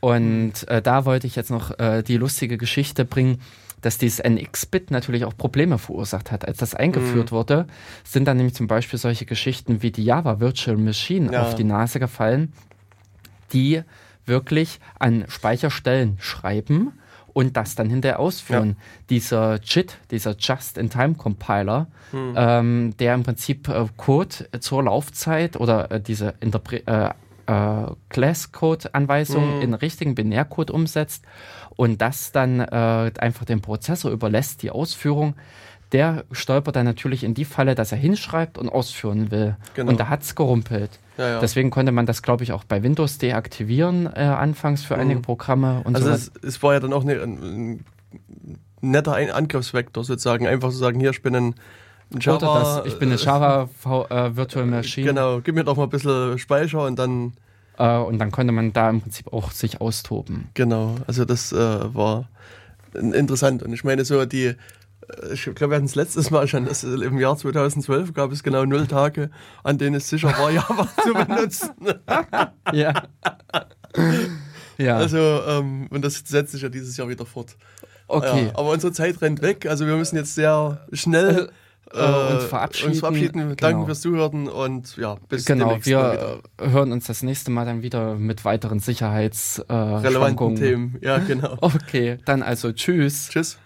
S2: Und äh, da wollte ich jetzt noch äh, die lustige Geschichte bringen dass dieses NX-Bit natürlich auch Probleme verursacht hat. Als das eingeführt mhm. wurde, sind dann nämlich zum Beispiel solche Geschichten wie die Java Virtual Machine ja. auf die Nase gefallen, die wirklich an Speicherstellen schreiben und das dann hinterher ausführen. Ja. Dieser JIT, dieser Just-in-Time-Compiler, hm. ähm, der im Prinzip äh, Code zur Laufzeit oder äh, diese Interpre äh, äh, Class-Code-Anweisung hm. in richtigen Binärcode umsetzt und das dann äh, einfach dem Prozessor überlässt, die Ausführung, der stolpert dann natürlich in die Falle, dass er hinschreibt und ausführen will. Genau. Und da hat es gerumpelt. Ja, ja. Deswegen konnte man das, glaube ich, auch bei Windows deaktivieren, äh, anfangs für mhm. einige Programme.
S1: Und also so es, es, war ja dann auch ein, ein netter Angriffsvektor sozusagen, einfach zu sagen, hier, ich bin ein
S2: Java, das, ich bin eine Java äh, Virtual Machine.
S1: Genau, gib mir doch mal ein bisschen Speicher und dann.
S2: Äh, und dann konnte man da im Prinzip auch sich austoben.
S1: Genau, also das äh, war interessant. Und ich meine, so die, äh, ich glaube, wir hatten es letztes Mal schon, dass im Jahr 2012 gab es genau null Tage, an denen es sicher war, Java zu benutzen.
S2: ja.
S1: ja. Also, ähm, und das setzt sich ja dieses Jahr wieder fort. Okay. Ja, aber unsere Zeit rennt weg, also wir müssen jetzt sehr schnell
S2: äh, äh, uns verabschieden. Uns verabschieden.
S1: Genau. Danke fürs Zuhören und ja,
S2: bis Genau, wir hören uns das nächste Mal dann wieder mit weiteren sicherheitsrelevanten
S1: äh, Themen. Ja, genau.
S2: okay, dann also tschüss.
S1: Tschüss.